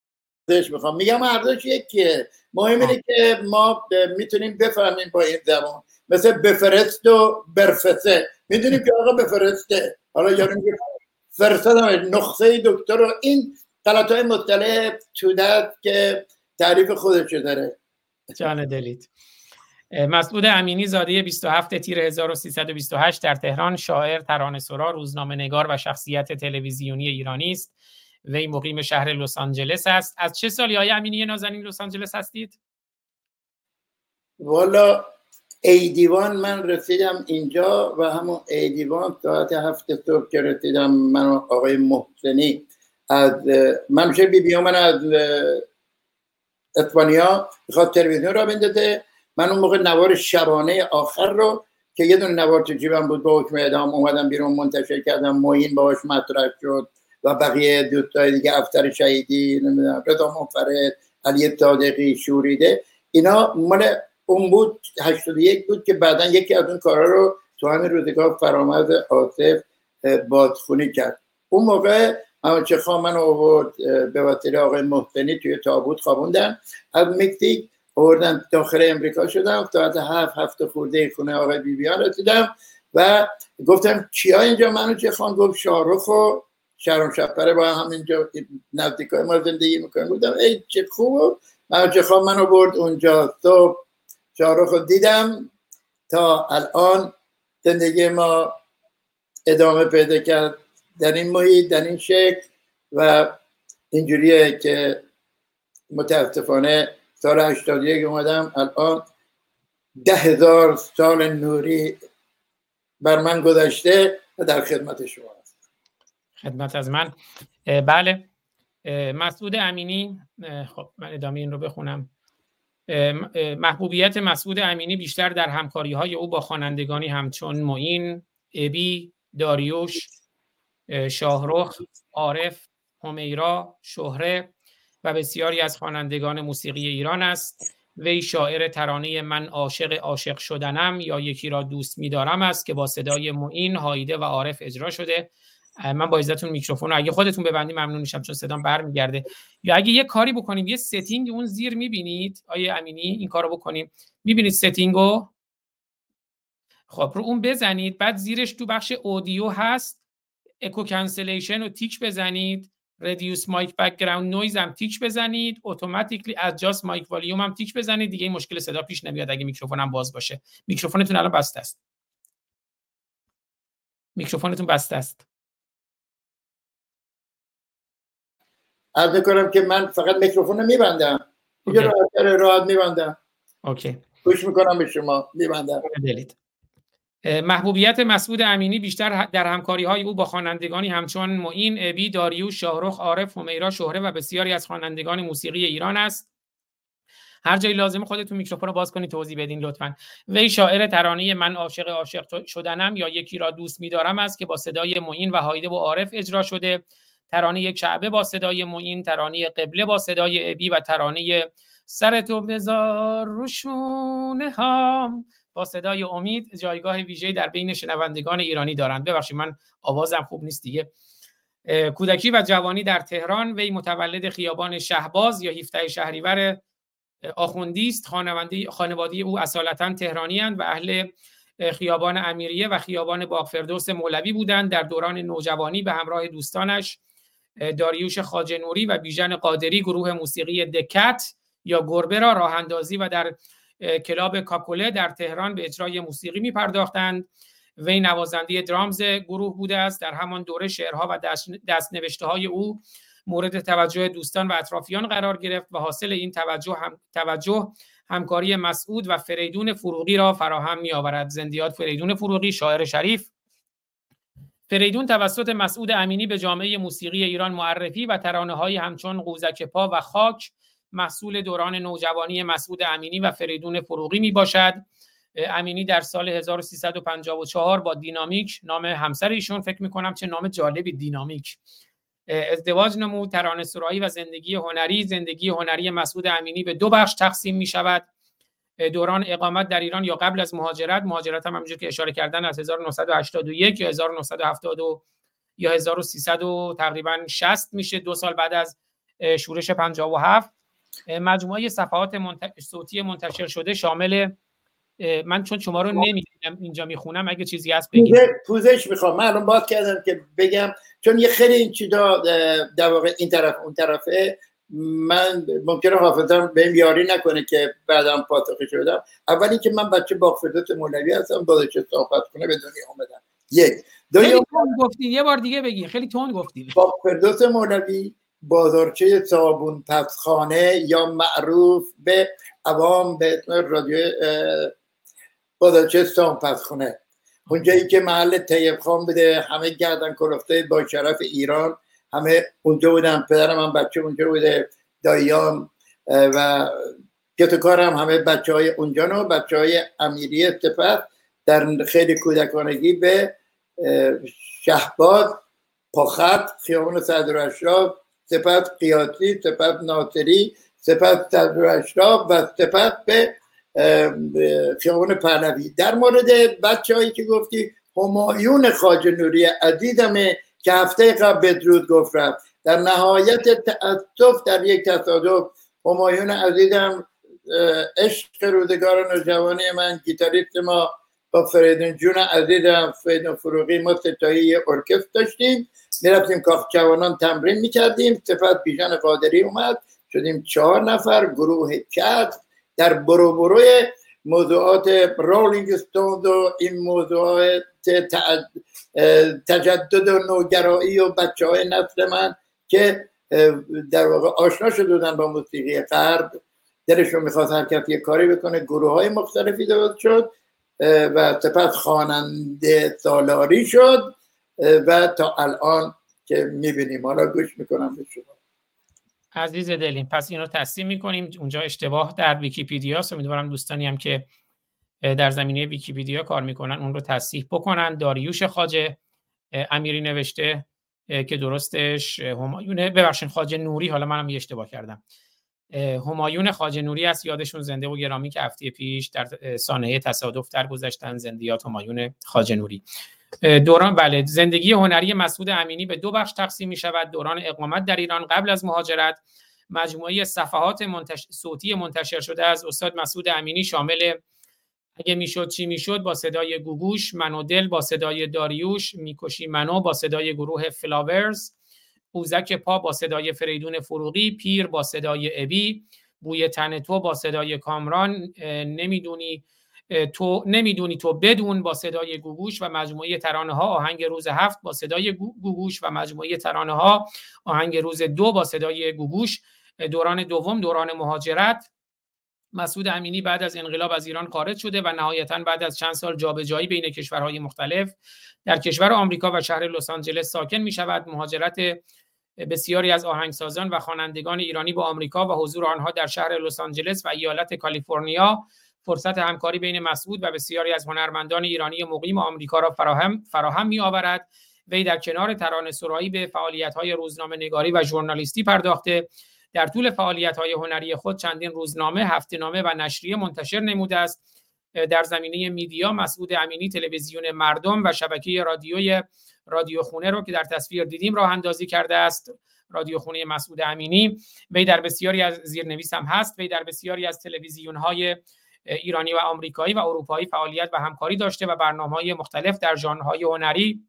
می‌خوام. میگم دوش یکیه. مهم اینه که ما می‌تونیم بفهمیم با این زبان. مثل بفرست و برفسه. می‌دونیم که آقا بفرسته. حالا یارو میگه فرستادم نقطه دکتر رو. این غلط های مطلع تودت که تعریف خودش داره. جان دلید مسعود امینی زاده 27 تیر 1328 در تهران شاعر ترانه سرا روزنامه نگار و شخصیت تلویزیونی ایرانی است. وی مقیم شهر لس آنجلس است. از چه سالی های امینی نازنین لس آنجلس هستید؟ والا ایدیوان من رسیدم اینجا و همون ایدیوان ساعت هفت صبح که رسیدم من و آقای محسنی از من میشه بی بی من از اسپانیا می‌خواد تلویزیون را بندازه. من اون موقع نوار شبانه آخر رو که یه دونه نوار تو جیبم بود با حکم اعدام اومدم بیرون منتشر کردم موین باش مطرح شد و بقیه دوستای دیگه افتر شهیدی نمی‌دونم رضا منفرد علی صادقی شوریده اینا مال اون بود 81 بود که بعدا یکی از اون کارا رو تو همین روزگار فرامرز آصف بادخونی کرد. اون موقع چه خواهم من آورد به وسیله آقای محسنی توی تابوت خوابوندن. از مکزیک آوردن داخل امریکا شدم ساعت هفت هفت خورده خونه آقای بیبیان رسیدم و گفتم چیا اینجا؟ منو چه خان گفت شارخ و شهرام شپره با همینجا نزدیکای ما زندگی می‌کنم بودم ای چه خوب من چه خواب منو برد اونجا. صبح شاهرخ دیدم. تا الان زندگی ما ادامه پیدا کرد در این محیط در این شکل و اینجوریه که متاسفانه سال 81 اومدم. الان ده هزار سال نوری بر من گذشته و در خدمت شما هست خدمت از من. بله. مسعود امینی. خب من ادامه این رو بخونم. محبوبیت مسعود امینی بیشتر در همکاری های او با خوانندگانی همچون معین، ابی، داریوش، شاهرخ، عارف، همیرا، شهره و بسیاری از خوانندگان موسیقی ایران است. وی شاعر ترانه من عاشق عاشق شدنم یا یکی را دوست میدارم است که با صدای معین، هایده و عارف اجرا شده من با عزتون میکروفون رو اگه خودتون ببندید ممنون میشم چون صدام برمیگرده. یا اگه یه کاری بکنیم یه setting اون زیر می‌بینید آقای امینی این کارو بکنیم. می‌بینید setting و خب رو اون بزنید بعد زیرش تو بخش audio هست. echo cancellation رو تیک بزنید. reduce mic background noise هم تیک بزنید. automatically adjust mic volume هم تیک بزنید. دیگه این مشکل صدا پیش نمیاد اگه میکروفون هم باز باشه. میکروفونتون الان بسته است. میکروفونتون بسته است. عرض کنم که من فقط میکروفون میبندم. دیگه راحت راحت میبندم. اوکی. گوش می‌کنم به شما. میبندم. محبوبیت مسعود امینی بیشتر در همکاری های او با خوانندگانی همچون معین ابی داریوش شاهرخ عارف همیرا شهره و بسیاری از خوانندگان موسیقی ایران است. هر جایی لازم خودتون میکروفون رو باز کنید توضیح بدین لطفا. وی شاعر ترانه من عاشق عاشق شدنم یا یکی را دوست میدارم است که با صدای معین و هایده و عارف اجرا شده. ترانه یک شعبه با صدای معین ترانه قبله با صدای ابی و ترانه سر تو بذار روشونه هام با صدای امید. جایگاه ویژه در بین شنوندگان ایرانی دارند. ببخشید من آوازم خوب نیست دیگه. کودکی و جوانی در تهران وی متولد خیابان شهباز یا 17 شهریور آخوندی است. خانواده او اصالتا تهرانی و اهل خیابان امیریه و خیابان باغفردوس مولوی بودند. در دوران نوجوانی به همراه دوستانش داریوش خاجنوری و بیژن قادری گروه موسیقی دکت یا گربه را راه اندازی و در کلاب کاکوله در تهران به اجرای موسیقی می پرداختند وی نوازنده درامز گروه بوده است. در همان دوره شعرها و دست نوشته های او مورد توجه دوستان و اطرافیان قرار گرفت و حاصل این توجه هم توجه همکاری مسعود و فریدون فروغی را فراهم می آورد زندیات فریدون فروغی شاعر شریف فریدون توسط مسعود امینی به جامعه موسیقی ایران معرفی و ترانه های همچون قوزک پا و خاک محصول دوران نوجوانی مسعود امینی و فریدون فروغی می باشد امینی در سال 1354 با دینامیک نام همسر ایشون فکر می کنم چه نام جالبی دینامیک ازدواج نمود. ترانه سرایی و زندگی هنری زندگی هنری مسعود امینی به دو بخش تقسیم می شود دوران اقامت در ایران یا قبل از مهاجرت مهاجرت هم همونجور که اشاره کردن از 1981 یا 1970 یا 1300 تقریبا 60 میشه دو سال بعد از شورش 57 مجموعه صفحات صوتی منتشر شده شامل من چون شما رو نمی‌دونم اینجا می‌خونم اگه چیزی هست بگید. پوزش می‌خوام. من الان باز کردم که بگم چون یه خیلی این چیزا در واقع این طرف اون طرفه من ممکنه حافظم به این یاری نکنه که بعدم پاتوقی شدم اولی که من بچه باقفردوت مولوی هستم صحبت کنه به دنیا آمدم یک خیلی گفتی یه بار دیگه بگی خیلی تون گفتی باقفردوت مولوی بازارچه صابون پسخانه یا معروف به عوام به اسم رادیو بازارچه صابون پسخانه اونجایی که محل طیب خان بده همه گردن کلفته با شرف ایران. همه اونجا بودن پدرم هم بچه اونجا بوده داییان و کارم همه بچه های اونجا نو. بچه های امیری سپس در خیلی کودکانگی به شهباد پاخت خیابان صدر اشراف سپس قیاسی سپس ناصری سپس صدر اشراف و سپس به خیابان پهلوی. در مورد بچه هایی که گفتی همایون خاج نوری عزیزمه. که هفته قبل بدرود گفت در نهایت تأسف در یک تصادف همایون عزیزم عشق روزگار نوجوانی من گیتاریست ما با فریدون جون عزیزم فریدون فروغی ما ستایی ارکست داشتیم. می‌رفتیم کاخ جوانان تمرین می‌کردیم. سپس بیژن قادری اومد. شدیم چهار نفر گروه کت در برو بروی موضوعات رولینگ ستون و این موضوعات تجدد و نوگرایی و بچه های نسل من که در واقع آشنا شده با موسیقی غرب. دلشون می‌خواست هر کسی یه کاری بکنه. گروه های مختلفی درست شد و سپس خواننده سالاری شد و تا الان که می‌بینیم. حالا گوش می‌کنم به شما. عزیز دلیم پس اینو تصدیم می‌کنیم. اونجا اشتباه در ویکیپیدیا است. امیدوارم دوستانی هم که در زمینه ویکیپیدیا کار می‌کنن اون رو تصحیح بکنن. داریوش خاجه امیری نوشته که درستش همایون ببخشید خاجه نوری حالا منم یه اشتباه کردم. همایون خاجه نوری است یادشون زنده و گرامی که هفته پیش در سانحه تصادف در گذشتن زندیات همایون خاجه نوری. دوران بله زندگی هنری مسعود امینی به دو بخش تقسیم می شود دوران اقامت در ایران قبل از مهاجرت. مجموعه صفحات منتش... صوتی منتشر شده از استاد مسعود امینی شامل اگه می‌شد چی می‌شد؟ با صدای گوگوش منو دل با صدای داریوش می‌کشی منو با صدای گروه فلاورز قوزک پا با صدای فریدون فروغی پیر با صدای ابی بوی تن تو با صدای کامران نمی‌دونی تو نمی‌دونی تو بدون با صدای گوگوش و مجموعه ترانه ها آهنگ روز هفت با صدای گوگوش و مجموعه ترانه ها آهنگ روز دو با صدای گوگوش دوران دوم دوران مهاجرت مسعود امینی بعد از انقلاب از ایران خارج شده و نهایتا بعد از چند سال جابجایی بین کشورهای مختلف در کشور آمریکا و شهر لس آنجلس ساکن می شود مهاجرت بسیاری از آهنگسازان و خوانندگان ایرانی با آمریکا و حضور آنها در شهر لس آنجلس و ایالت کالیفرنیا فرصت همکاری بین مسعود و بسیاری از هنرمندان ایرانی مقیم آمریکا را فراهم فراهم می آورد وی در کنار ترانه سرایی به فعالیت های روزنامه نگاری و ژورنالیستی پرداخته. در طول فعالیت های هنری خود چندین روزنامه، هفتهنامه و نشریه منتشر نموده است. در زمینه میدیا مسعود امینی تلویزیون مردم و شبکه رادیوی رادیو خونه رو که در تصویر دیدیم راه اندازی کرده است. رادیو خونه مسعود امینی وی در بسیاری از زیرنویس هم هست. وی در بسیاری از تلویزیون های ایرانی و آمریکایی و اروپایی فعالیت و همکاری داشته و برنامه های مختلف در ژانرهای هنری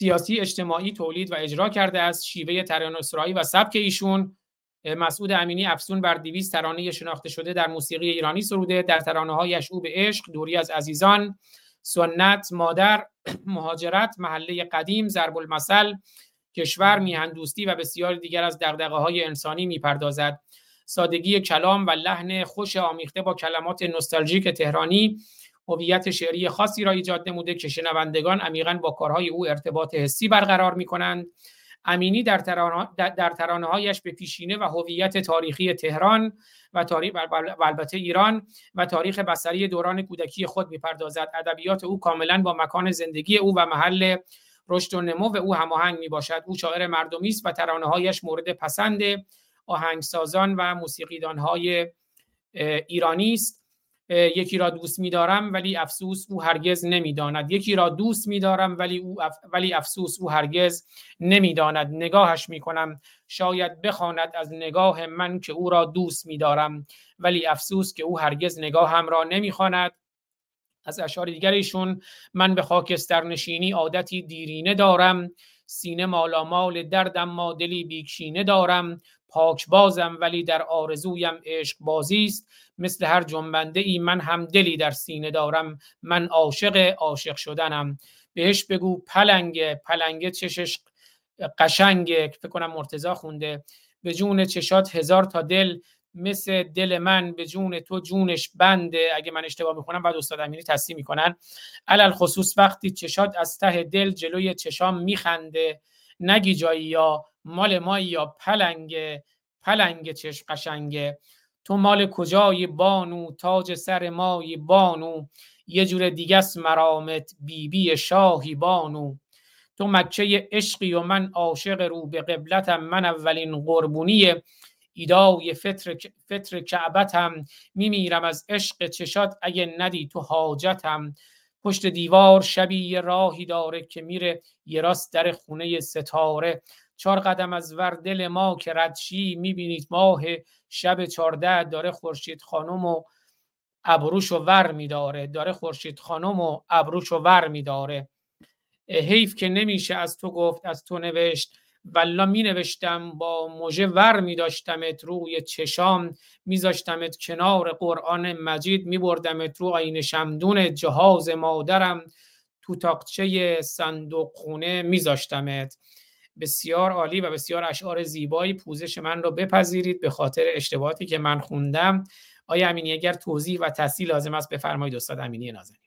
سیاسی اجتماعی تولید و اجرا کرده است. شیوه ترانه‌سرایی و سبک ایشون مسعود امینی افسون بر 200 ترانه شناخته شده در موسیقی ایرانی سروده. در ترانه هایش او به عشق دوری از عزیزان سنت مادر مهاجرت محله قدیم ضرب المثل کشور میهن دوستی و بسیار دیگر از دغدغه های انسانی می‌پردازد. سادگی کلام و لحن خوش آمیخته با کلمات نوستالژیک تهرانی هویت شعری خاصی را ایجاد نموده که شنوندگان عمیقا با کارهای او ارتباط حسی برقرار می کنند امینی در ترانه, در ترانه هایش به پیشینه و هویت تاریخی تهران و تاریخ و البته ایران و تاریخ بصری دوران کودکی خود می‌پردازد. ادبیات او کاملا با مکان زندگی او و محل رشد و نمو او هماهنگ می باشد او شاعر مردمی است و ترانه هایش مورد پسند آهنگسازان و موسیقیدان های ایرانی است. یکی را دوست میدارم ولی افسوس او هرگز نمی‌داند. یکی را دوست میدارم ولی او ولی افسوس او هرگز نمی‌داند. نگاهش می‌کنم. شاید بخواند از نگاه من که او را دوست میدارم ولی افسوس که او هرگز نگاهم را نمی‌خواند. از اشعار دیگرشون من به خاکستر نشینی عادتی دیرینه دارم. سینه مالامال دردم ما دلی بیکشینه دارم. پاک بازم ولی در آرزویم عشق بازی است. مثل هر جنبنده ای من هم دلی در سینه دارم. من عاشق عاشق شدنم. بهش بگو پلنگ. پلنگ چشش قشنگ. فکر کنم مرتضا خونده. به جون چشات هزار تا دل. مثل دل من به جون تو جونش بنده. اگه من اشتباه می‌کنم بعد استاد امینی تصحیح می‌کنن. علل خصوص وقتی چشات از ته دل جلوی چشام میخنده. نگی جایی یا مال ما یا پلنگ. پلنگ چشم قشنگه. تو مال کجای بانو؟ تاج سر مای بانو. یه جور دیگه است مرامت بیبی شاهی بانو. تو مکه عشقی و من عاشق رو به قبلتم من اولین قربونی ایدای فطر, فطر کعبتم. میمیرم از عشق چشات اگه ندی تو حاجتم. پشت دیوار شبی یه راهی داره که میره یه راست در خونه ستاره. چهار قدم از ور دل ما که ردشی می‌بینید ماه شب چارده داره خورشید خانم و ابروش و ور میداره. داره خورشید خانم و ابروش و ور میداره. حیف که نمیشه از تو گفت از تو نوشت. ولا می نوشتم با موژه ور می داشتمت روی چشام. میذاشتمت کنار قرآن مجید. می بردمت رو آین شمدون جهاز مادرم. تو تاقچه صندوق خونه میذاشتمت. بسیار عالی و بسیار اشعار زیبایی پوزش من رو بپذیرید به خاطر اشتباهاتی که من خوندم. آیا امینی اگر توضیح و تصحیح لازم است بفرمایید استاد امینی نازنین.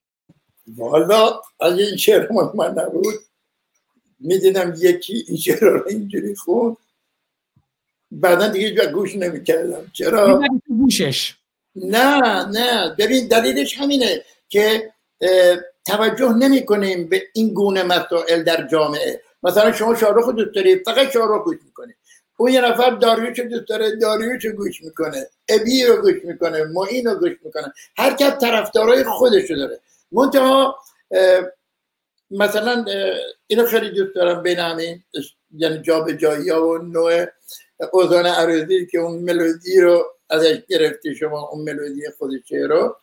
والا از این شعر من نبود. می‌دیدم یکی این شعر رو اینجوری خون بعدا دیگه گوش نمی‌کردم. چرا؟ گوشش. نه نه. ببین دلیلش همینه که توجه نمی کنیم به این گونه مسائل در جامعه. مثلا شما شاهرخ دوست دارید فقط شاهرخ گوش می‌کنه اون یه نفر داریوش دوست داره داریوش گوش می‌کنه ابی رو گوش می‌کنه معین رو گوش می‌کنه. هر کس طرفدارای خودش رو داره. منتها مثلا اینو خیلی دوست دارم بین همین یعنی جا به جایی ها و نوع اوزان عروضی که اون ملودی رو ازش گرفتی شما اون ملودی خودشه رو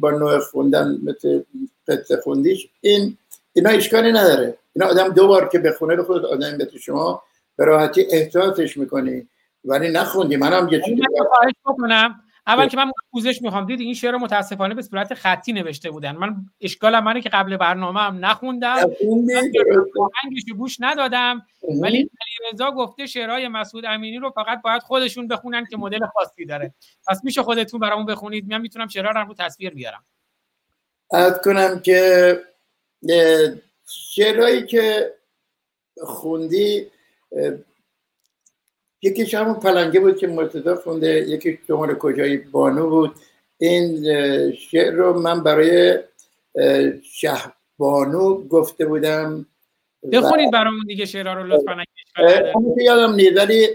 با نوع خوندن مثل پت خوندیش. این اینا اشکالی نداره. اینا آدم دو بار که بخونه رو خود آدم به شما به راحتی احساسش می‌کنی. ولی نخوندی منم یه چیزی خواهش بکنم. اول که من پوزش می‌خوام. دید این شعر رو متاسفانه به صورت خطی نوشته بودن. من اشکالم منه که قبل برنامه هم نخوندم. آهنگش گوش ندادم. ولی علی رضا گفته شعرهای مسعود امینی رو فقط باید خودشون بخونن که مدل خاصی داره. پس میشه خودتون برامون بخونید. من می‌تونم شعرها رو رو تصویر بیارم. از کنم که شعرهایی که خوندی یکیش همون پلنگه بود که مرتضا خونده یکی شمال کجایی؟ بانو بود. این شعر رو من برای بانو گفته بودم بخونید برامون دیگه شعرها رو لطفا یادم نیست ولی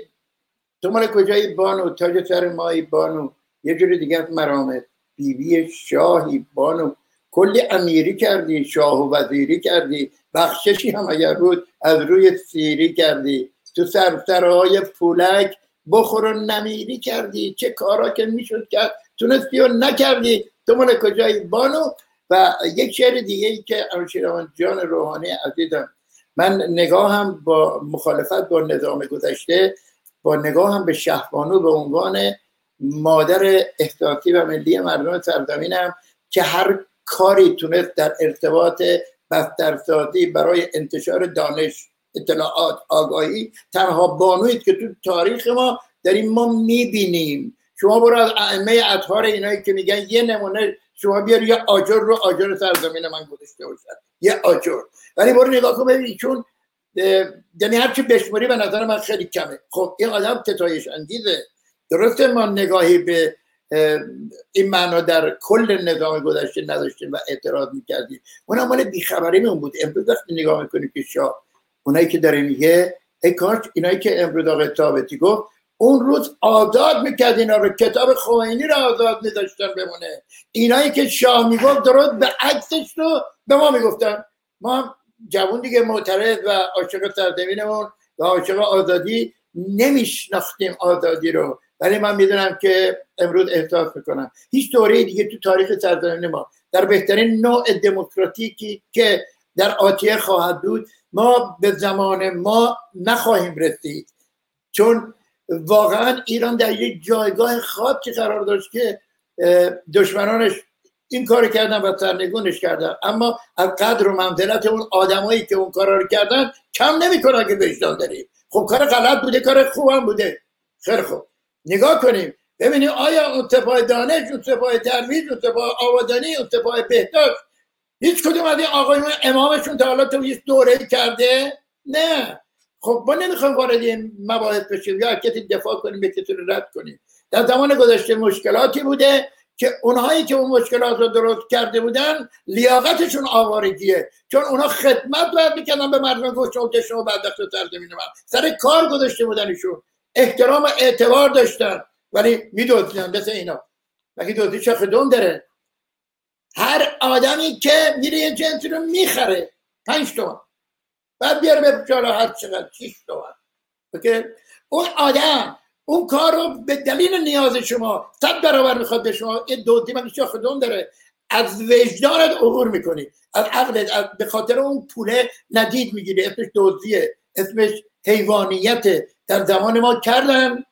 تو مال کجایی؟ بانو تاج سر مایی بانو. یه جوری دیگه مرامت بیوی شاهی بانو. کلی امیری کردی شاه و وزیری کردی بخششی هم اگر بود از روی سیری کردی. تو سرسرهای پولک بخور و نمیری کردی. چه کارا که می‌شد کرد؟ تونستی و نکردی. تو مال کجایی بانو؟ و یک شعر دیگه ای که انوشیروان جان روحانی عزیزم. من نگاه هم با مخالفت با نظام گذشته با نگاه هم به شهبانو به عنوان مادر احساسی و ملی مردم سرزمینم که هر کاری تونست در ارتباط بسترسازی برای انتشار دانش اطلاعات آگاهی تنها بانویید که تو تاریخ ما داریم ما می‌بینیم. شما برو از ائمه اطهار اینایی که میگن یه نمونه شما بیار یه آجر رو آجر سرزمین من گذاشته باشد یه آجر. ولی برو نگاه کن ببینید چون یعنی هر چی بشماری به نظر من خیلی کمه. خب این آدم تتایش انگیزه درسته ما نگاهی به این معنا در کل نظام گذشته نداشتیم و اعتراض می‌کردیم. اون مال بیخبری اون بود. امروز وقتی نگاه می‌کنیم که شاه اونایی که داره میگه ای کاش اینایی که امروز آقای ثابتی گفت اون روز آزاد می‌کرد اینا رو. کتاب خمینی رو آزاد میداشتن بمونه. اینایی که شاه می‌گفت درست به عکسش رو به ما می‌گفتن. ما جوون دیگه معترض و عاشق سرزمینمون و عاشق آزادی نمیشناختیم آزادی رو. ولی من می‌دونم که امروز احساس می‌کنم. هیچ دوره دیگه تو تاریخ سرزمین ما در بهترین نوع دموکراتیکی که در آتیه خواهد بود ما به زمان ما نخواهیم رسید. چون واقعا ایران در یک جایگاه خاصی قرار داشت که دشمنانش این کار کردن و سرنگونش کردن. اما از قدر و منزلت اون آدمایی که اون کارا رو کردن کم نمی‌کنن که وجدان داریم. خب کار غلط بوده کار خوبم بوده. خیلی خوب. نگاه کنیم. ببینیم آیا اون سپاه دانش اون سپاه ترویج اون سپاه آبادانی اون سپاه بهداشت هیچ کدوم از این آقایون امامشون تا حالا تو هیچ دوره کرده؟ نه. خب ما نمی‌خوایم وارد این مباحث بشیم. یا کسی دفاع کنیم به کسی رد کنیم. در زمان گذشته مشکلاتی بوده که اونهایی که اون مشکلات رو درست کرده بودن لیاقتشون آوارگیه. چون اونا خدمت باید می‌کردن به مردم گوش و و بدبخت سر کار گذاشته بودنشون. احترام اعتبار داشتن. ولی میدوزیدن مثل اینا. وقتی دوزی چه خدوم داره؟ هر آدمی که میره یه جنسی رو می‌خره. پنج تومن بعد بیاره به جالا هر چقدر. شیش تومن اون آدم اون کار رو به دلیل نیاز شما صد برابر می‌خواد به شما این دودی من خودم داره؟ از وجدانت عبور می‌کنی. از عقلت به خاطر اون پوله ندید می‌گیری. اسمش دوزیه اسمش حیوانیت در زمان ما کردن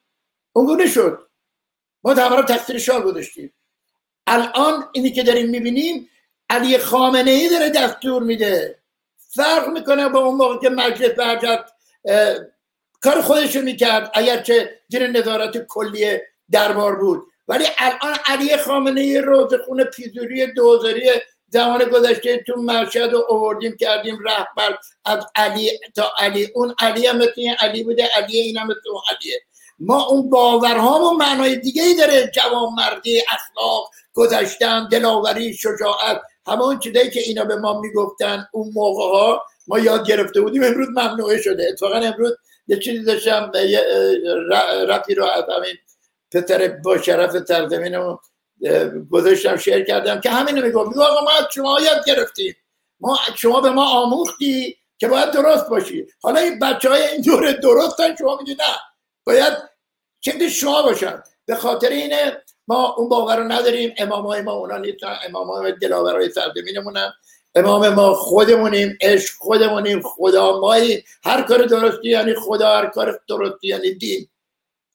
اون شد. ما تمام تقصیر شاه گذاشتیم الان اینی که داریم می‌بینیم علی خامنه ای داره دستور میده. فرق می‌کنه با اون موقع که مجلس برجت کار خودشو می‌کرد اگرچه زیر نظارت کلی دربار بود. ولی الان علی خامنه ای روزخون پیزوری دوزاری زمان گذشته تو مرشد رو اووردیم کردیم رهبر. از علی تا علی اون علی هم علی بوده علی این هم مثل علیه ما اون باورهامون معنای دیگه ای داره. جوانمردی اخلاق گذشتن دلاوری شجاعت همون چیزایی که اینا به ما می‌گفتن. اون موقع ها ما یاد گرفته بودیم. امروز ممنوعه شده. اتفاقا امروز یه چیزی داشتم رفی رو از همین پسر با شرف سرزمین گذاشتم شعر کردم که همین میگو میگو آقا ما شما یاد گرفتیم. ما شما به ما آموختی که باید درست باشی. حالا این بچه های این دوره درستن شما میگی نه. باید چه شما باشن. به خاطر اینه ما اون باور رو نداریم. امام های ما اونا نیستن. امام های دلاورای سرزمینمونن امام ما خودمونیم عشق خودمونیم خدا مایی. هر کار درستی یعنی خدا هر کار درستی یعنی دین.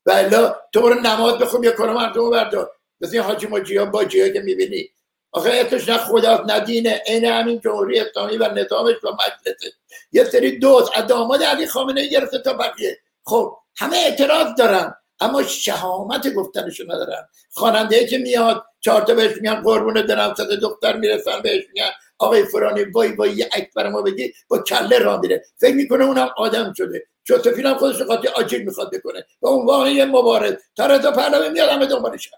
و الا تو برو نماز بخون یا کنم مردم بردار. مثل این حاجی مجیان با که می‌بینی. آخه اتش نه خدا نه دینه. این همین جمهوری اسلامی و نظامش و مجلسه. یه سری دوست از داماد علی خامنه گرفته تا بقیه. خب همه اعتراض دارن اما شهامت گفتنشو ندارن. خواننده که میاد چهار تا بهش میگن قربون دلم صد دختر می‌رسن بهش میگن آقای فرانی وای وای یه اکبر ما بگی با کله را میره. فکر می‌کنه اونم آدم شده. چوتفین هم خودش خاطی آجیل می‌خواد بکنه. و اون واقعا یه مبارز. تا رضا پهلوی میاد همه دنبالش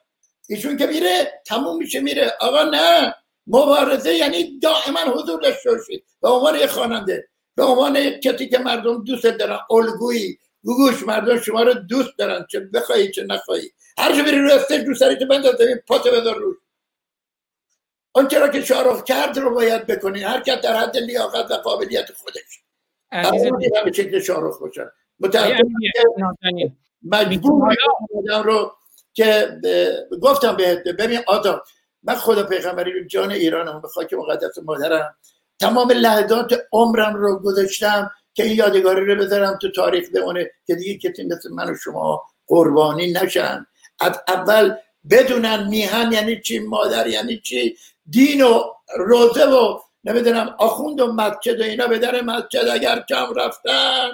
ایشون که میره تموم میشه میره. آقا نه مبارزه یعنی دائما حضور داشته باشید. به عنوان یه خواننده به عنوان کسی که مردم دوست دارن الگویی. گوگوش مردم شما رو دوست دارن چه بخوایی چه نخواهی. هر جا بری رو استیج رو سریت بنداز ببین پاتو بذار روش. اون چرا که شارخ کرد رو باید بکنی. هر کس در حد لیاقت و قابلیت خودش. شکل شارخ باشن. مجبور رو که گفتم بهت ببین آدم من خدا پیغمبری جان ایرانم به خاک مقدس مادرم تمام لحظات عمرم رو گذاشتم که این یادگاری رو بذارم تو تاریخ بمونه که دیگه کسی مثل من و شما قربانی نشن. از اول بدونن میهن یعنی چی مادر یعنی چی دین و روزه و نمی‌دونم آخوند و مسجد و اینا به در مسجد اگر کم رفتن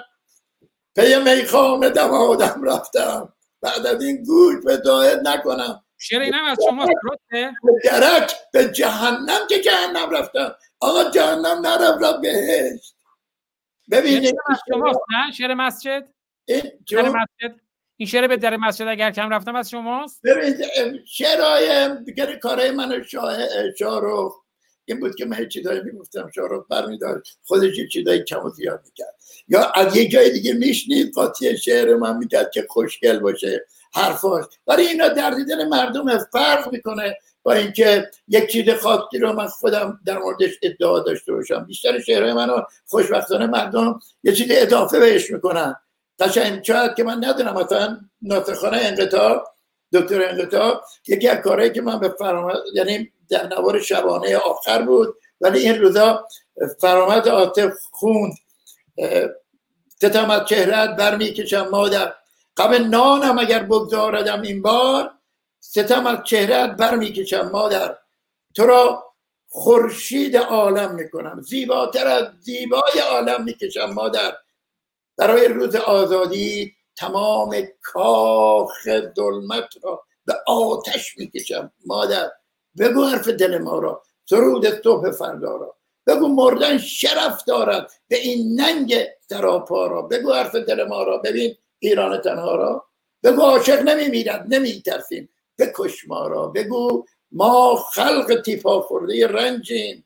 پی میخانه دم آدم رفتم بعد از این گوش به نکنم. شیر اینم از شما به درک به جهنم که جهنم رفتم. آقا جهنم نرفتم بهشت. ببینید نه؟ شعر مسجد؟ شعر مسجد. این شعر به در مسجد اگر کم رفتم از شماست؟ ببینید شعرهای دیگر کارهای من شاروخ این بود که من چیزایی می‌گفتم شاروخ برمیدار خودش چیزایی کم و زیاد می‌کرد. یا از یه جای دیگه میشنید قاطی شعر من می‌کرد که خوشگل باشه حرفاش ولی اینا در دیدن مردم فرق می‌کنه با اینکه یک چیز خاصی رو من خودم در موردش ادعا داشته باشم. بیشتر شعرهای منو خوشبختانه مردم یه چیز اضافه بهش می‌کنن. قشنگ شاید که من ندونم مثلا ناطقخانه انقطاع دکتر انقطاع یکی از کارهایی که من به فرامد یعنی در نوار شبانه آخر بود. ولی این روزا فرامد عاطف خوند ستم از چهرت برمیکشم مادر. قبل نانم اگر بگذاردم این بار ستم از چهرت برمیکشم مادر. تو را خورشید عالم می‌کنم. زیباتر از زیبای عالم می‌کشم مادر. برای روز آزادی تمام کاخ ظلمت را به آتش می‌کشم مادر. بگو حرف دل ما را. سرود صبح فردا را. بگو مردن شرف دارد به این ننگ تراپا را. بگو حرف دل ما را. ببین ایران تنها را. بگو عاشق نمیمیرد نمیترسیم. بکش ما را. بگو ما خلق تیپا خورده رنجیم.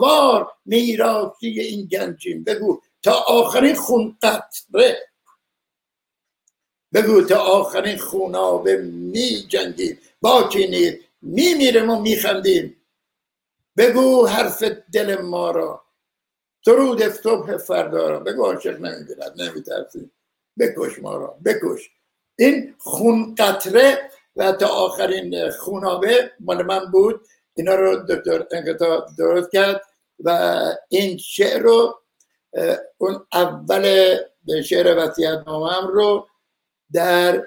وار میراسی این گنجیم. بگو تا آخرین خون قطره. بگو تا آخرین خونابه می جنگیم باکی می میرم و می خندیم بگو حرف دل ما را. درود صبح فردا را. بگو عاشق نمی‌گیرد نمیترسیم بکش ما را بکش. این خون قطره و تا آخرین خونابه مال من بود. اینا رو دکتر انقطاع درست کرد و این شعر رو اون اول شعر وسیعت نامم رو در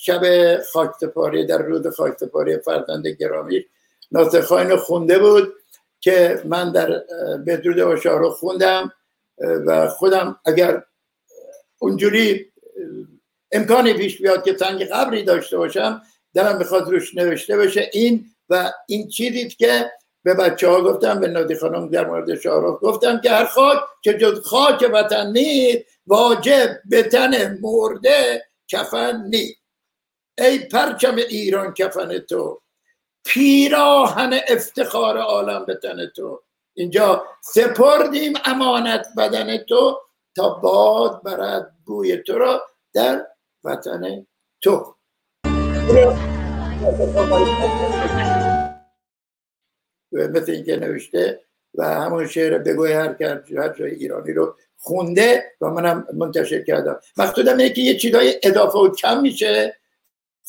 شب خاکتپاری در روز خاکتپاری فرزند گرامی ناصر خونده بود که من در بدرود و شاهرخ خوندم و خودم اگر اونجوری امکانی پیش بیاد که سنگ قبری داشته باشم دلم می‌خواد روش نوشته بشه این و این چیزی که به بچه ها گفتم به نادی خانم در مورد شاهرخ گفتم که هر خاک که جز خاک وطن نیست واجب به تن مرده کفن نیست. ای پرچم ایران کفن تو. پیراهن افتخار عالم به تن تو. اینجا سپردیم امانت بدن تو تا باد برد بوی تو را در وطن تو. مثل اینکه نوشته و همون شعر بگوی هر هر جای ایرانی رو خونده و منم منتشر کردم. مقصودم اینه که یه چیزای اضافه و کم میشه.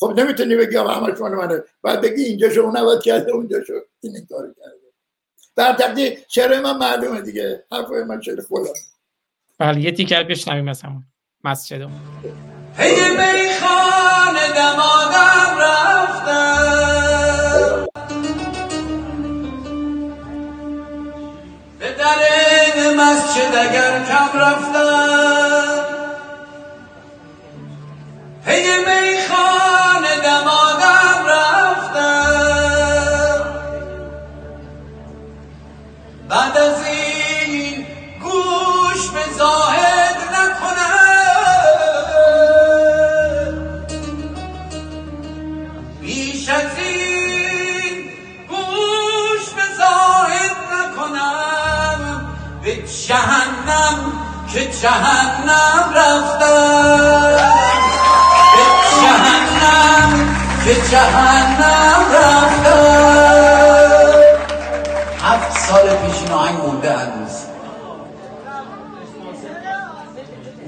خب نمی‌تونی بگی آقا همش من منه بعد بگی اینجا شو نباید کرده اونجا شو این کار کرده. بر تقدیر شعر من معلومه دیگه. حرفای من شعر خودم. بله یه تیکر بشنویم از همون مسجدمون. هی میخانه دمادم رفتم به در مسجد اگر کم رفتم هی میخانه جهنم که جهنم رفتم به جهنم که جهنم رفتم هفت سال پیش این آهنگ مونده هنوز.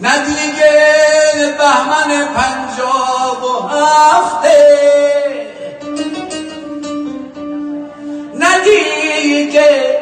نه دیگه بهمن پنجاب و هفته. نه دیگه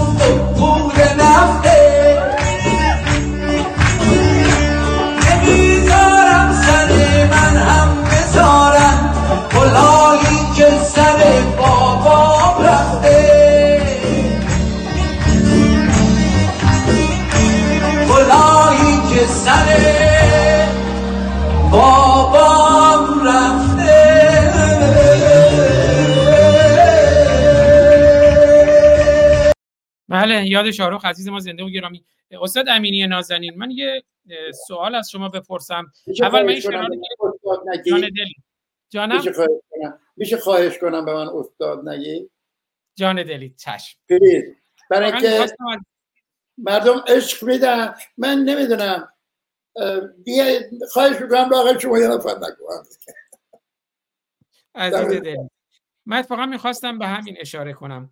بله یاد شاهرخ عزیز ما زنده و گرامی. استاد امینی نازنین من یه سوال از شما بپرسم. اول من این؟ جان دلی. جانم؟ میشه خواهش کنم؟ میشه خواهش کنم به من استاد نگی؟ جان دلی چشم. پلیز. برای اینکه مردم عشق میدن من نمی‌دونم. بیا خواهش می‌کنم لاغر شما یه نفر نکنم عزیز دلی. من اتفاقا می‌خواستم به همین اشاره کنم.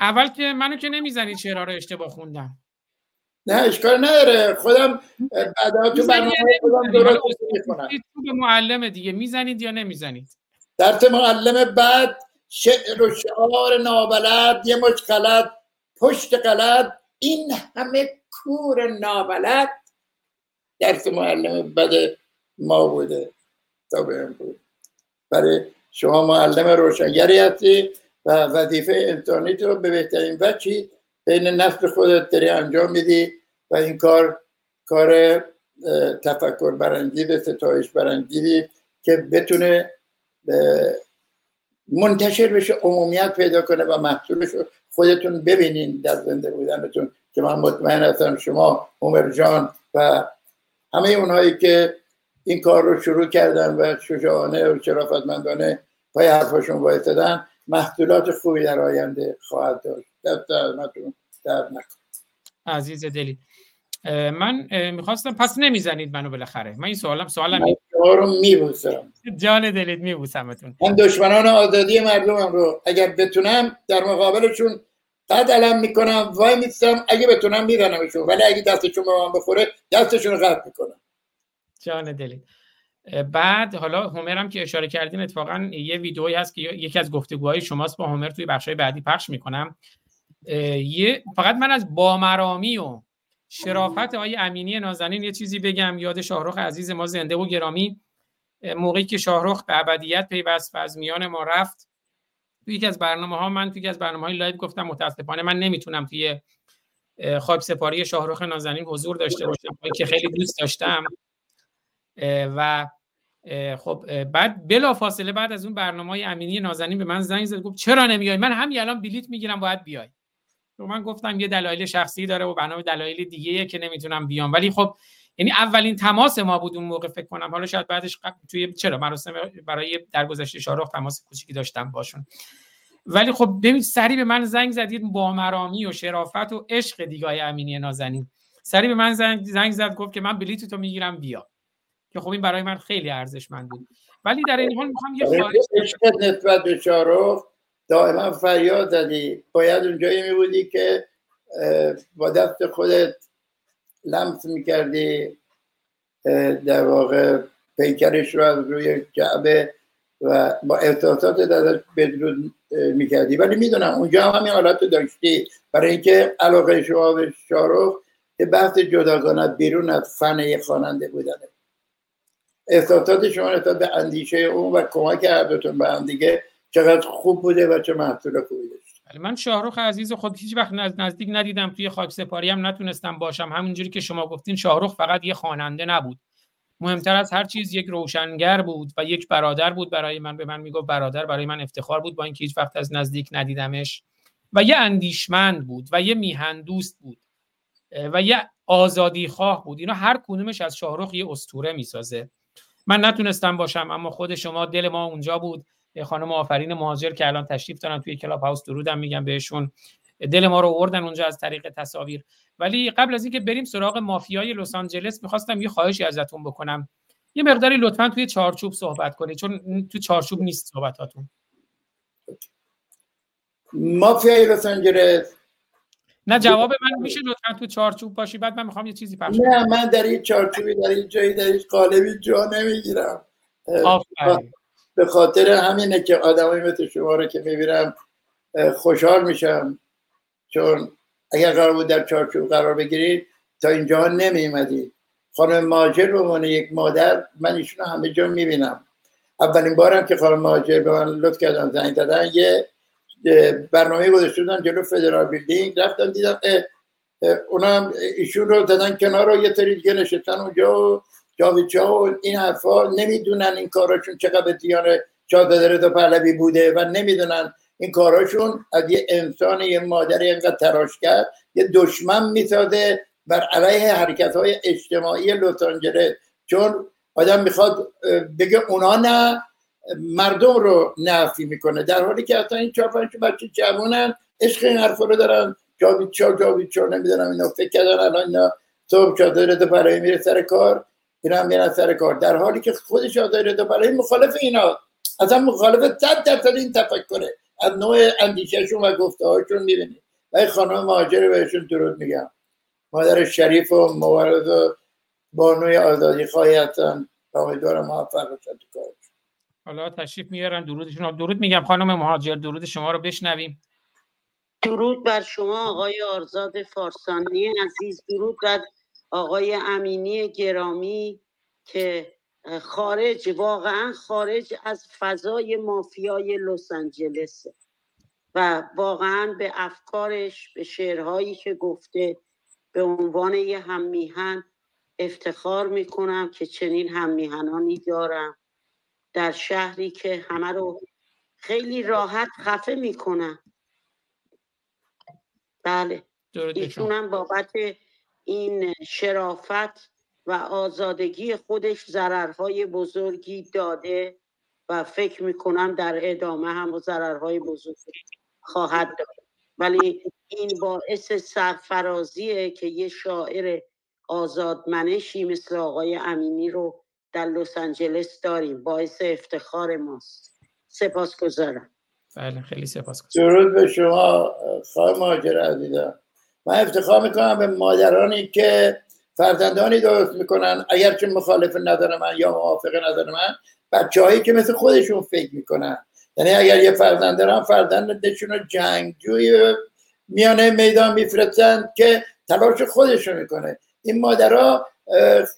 اول که منو که نمی‌زنید شعرها رو اشتباه خوندم. نه اشکال نداره. خودم بعدا تو برنامه خودم درست می‌کنم تو به معلم دیگه. می‌زنید یا نمی‌زنید؟ درس معلم بعد شعر و شعار نابلد یه مش غلط پشت غلط این همه کور نابلد درس معلم بد ما بوده. تا به امروز. برای شما معلم روشنگری هستی. و وظیفه انسانی تو به بهترین وجهی بین نسل خودت داری انجام میدی و این کار کار تفکر برانگیز ستایش برانگیزی که بتونه منتشر بشه عمومیت پیدا کنه و محصولش رو خودتون ببینین در زنده بودنتون که من مطمئن هستم شما عمر جان و همه اونهایی که این کار رو شروع کردن و شجاعانه و شرافتمندانه پای حرفاشون وایستدن محصولات خوبی در آینده خواهد داشت. دست زحمتتون درد نکن عزیز دلی. من می‌خواستم پس نمی‌زنید منو بالاخره. من این سوالم سوالم من رو میبوسم. جان دلید میبوسمتون. من دشمنان آزادی مردمم رو اگر بتونم در مقابلشون قد علم می‌کنم وای میستم اگه بتونم میزنمشون ولی اگه دستشون به من بخوره دستشون رو قطع می‌کنم. جان دلید بعد حالا هومرم که اشاره کردین اتفاقا یه ویدئویی هست که یکی از گفتگوهای شماست با هومر توی بخشای بعدی پخش می‌کنم. یه فقط من از بامرامی و شرافت آقای امینی نازنین یه چیزی بگم. یاد شاهرخ عزیز ما زنده و گرامی. موقعی که شاهرخ به ابدیت پیوست و از میان ما رفت توی یکی از برنامه ها من توی یکی از برنامه های live گفتم متاسفانه من نمی‌تونم توی خاک سپاری شاهرخ نازنین حضور داشته باشم با اینکه خیلی دوست داشتم. و خب بعد بلا فاصله بعد از اون برنامه های امینی نازنین به من زنگ زد گفت چرا نمیای؟ من همین الان بلیت می‌گیرم باید بیای. و من گفتم یه دلایل شخصی داره و برنامه دلایل دیگه که نمی‌تونم بیام. ولی خب یعنی اولین تماس ما بود اون موقع فکر کنم. حالا شاید بعدش توی چرا؟ مراسم برای درگذشت شارخ تماس کوچیکی داشتم باشون. ولی خب ببین سری به من زنگ زدید با مرامی و شرافت و عشق دیگای امینی نازنین. سری به من زنگ, زنگ زد گفت که من بلیط تو می‌گیرم بیا. که خب این برای من خیلی ارزشمند بود. ولی در این حال می‌خوام یه خواهش نسبت به شارخ دائما فریاد زدی. باید اونجایی می بودی که با دست خودت لمس می‌کردی در واقع پیکرش رو از روی جعبه و با احساسات ازش بدرود می‌کردی. ولی می‌دونم اونجا هم همین حالت داشتی. برای اینکه علاقه شما به شارخ که بحث جداگانه بیرون از فن خواننده بودنه. احساسات شما نسبت به اندیشه اون و کمک هر دوتون به هم دیگه چقدر خوب بوده و چه محصول خوبی داشت من شاهروخ عزیز خود هیچ وقت نزدیک ندیدم توی خاک سپاری هم نتونستم باشم. همونجوری که شما گفتین شاهروخ فقط یه خواننده نبود. مهمتر از هر چیز یک روشنگر بود و یک برادر بود برای من. به من می‌گفت برادر برای من افتخار بود با اینکه هیچ وقت از نزدیک ندیدمش. و یه اندیشمند بود و یه میهن دوست بود و یه آزادی خواه بود. اینا هر کدومش از شاهروخ یه استوره می‌سازه. من نتونستم باشم اما خود شما دل ما اونجا بود. خانم آفرین مهاجر که الان تشریف دارن توی کلاب هاوس درودم میگم بهشون. دل ما رو آوردن اونجا از طریق تصاویر. ولی قبل از اینکه بریم سراغ مافیای لس آنجلس می‌خواستم یه خواهشی ازتون بکنم. یه مقداری لطفا توی چارچوب صحبت کنید چون تو چارچوب نیست صحبتاتون. مافیای لس آنجلس نه جواب من میشه لطفا تو چارچوب باشی. بعد من می‌خوام یه چیزی پخش نه من در این چارچوبی در این جایی در این قالبی جا نمی‌گیرم. به خاطر همینه که آدمای مثل شما رو که می‌بینم خوشحال میشم. چون اگر قرار بود در چارچوب قرار بگیرید تا اینجا نمیمدید خانم ماجر به عنوان یک مادر من ایشون همه جا می‌بینم. اولین بارم که خانم ماجر به من لطف کردن زنگ دادن یه برنامه گذاشته بودن جلو فدرال بیلدینگ. رفتم دیدم اونا ایشون رو دادن کنار رو یه تری دیگه نشستن اونجا و جاویچا و این حرفا نمی‌دونن این کاراشون چقدر دیان شاهزاده پهلوی بوده و نمی‌دونن این کاراشون از یه انسان یه مادر اینقدر تراش کرد. یه دشمن می‌سازه بر علیه حرکت های اجتماعی لس چون آدم می‌خواد بگه اونا نه مردم رو نفی می‌کنه. در حالی که اصلا این چهار پنج بچه جوانن عشق این حرف رو دارن. جاوید چا جاوید چا نمی‌دونم اینا فکر کردن الان اینا صبح رضا برای میره سر کار. اینا هم میرن سر کار. در حالی که خود رضا برای مخالف اینا. اصلا مخالف صد درصد این تفکره. از نوع اندیشهشون و گفته هاشون می‌بینید و خانم مهاجر بهشون درود میگم. مادر شریف و مبارز و بانوی آزادی خواهی هستن. امیدوارم موفق باشن تو حالا تشریف میارن. درودشون درود میگم خانم مهاجر درود شما رو بشنویم. درود بر شما آقای آرزاد فارسانی عزیز. درود بر آقای امینی گرامی که خارج واقعا خارج از فضای مافیای لس آنجلس و واقعا به افکارش به شعرهایی که گفته به عنوان یه هممیهن افتخار می‌کنم که چنین هممیهنانی دارم. در شهری که همه رو خیلی راحت خفه می‌کنن بله. ایشونم بابت این شرافت و آزادگی خودش ضررهای بزرگی داده و فکر می‌کنم در ادامه هم ضررهای بزرگی خواهد داد. ولی این باعث سرفرازیه که یه شاعر آزادمنشی مثل آقای امینی رو در لس آنجلس داریم. باعث افتخار ماست. سپاس گذارم بله خیلی سپاس درود به شما خواهر مهاجر عزیزم. من افتخار می‌کنم به مادرانی که فرزندانی درست می‌کنن. اگرچه مخالف نظر من یا موافق نظر من بچه هایی که مثل خودشون فکر می‌کنن. یعنی اگر یه فرزند دارن فرزندشون رو جنگجوی میانه میدان میفرستن که تلاش خودشون می‌کنه. این مادرها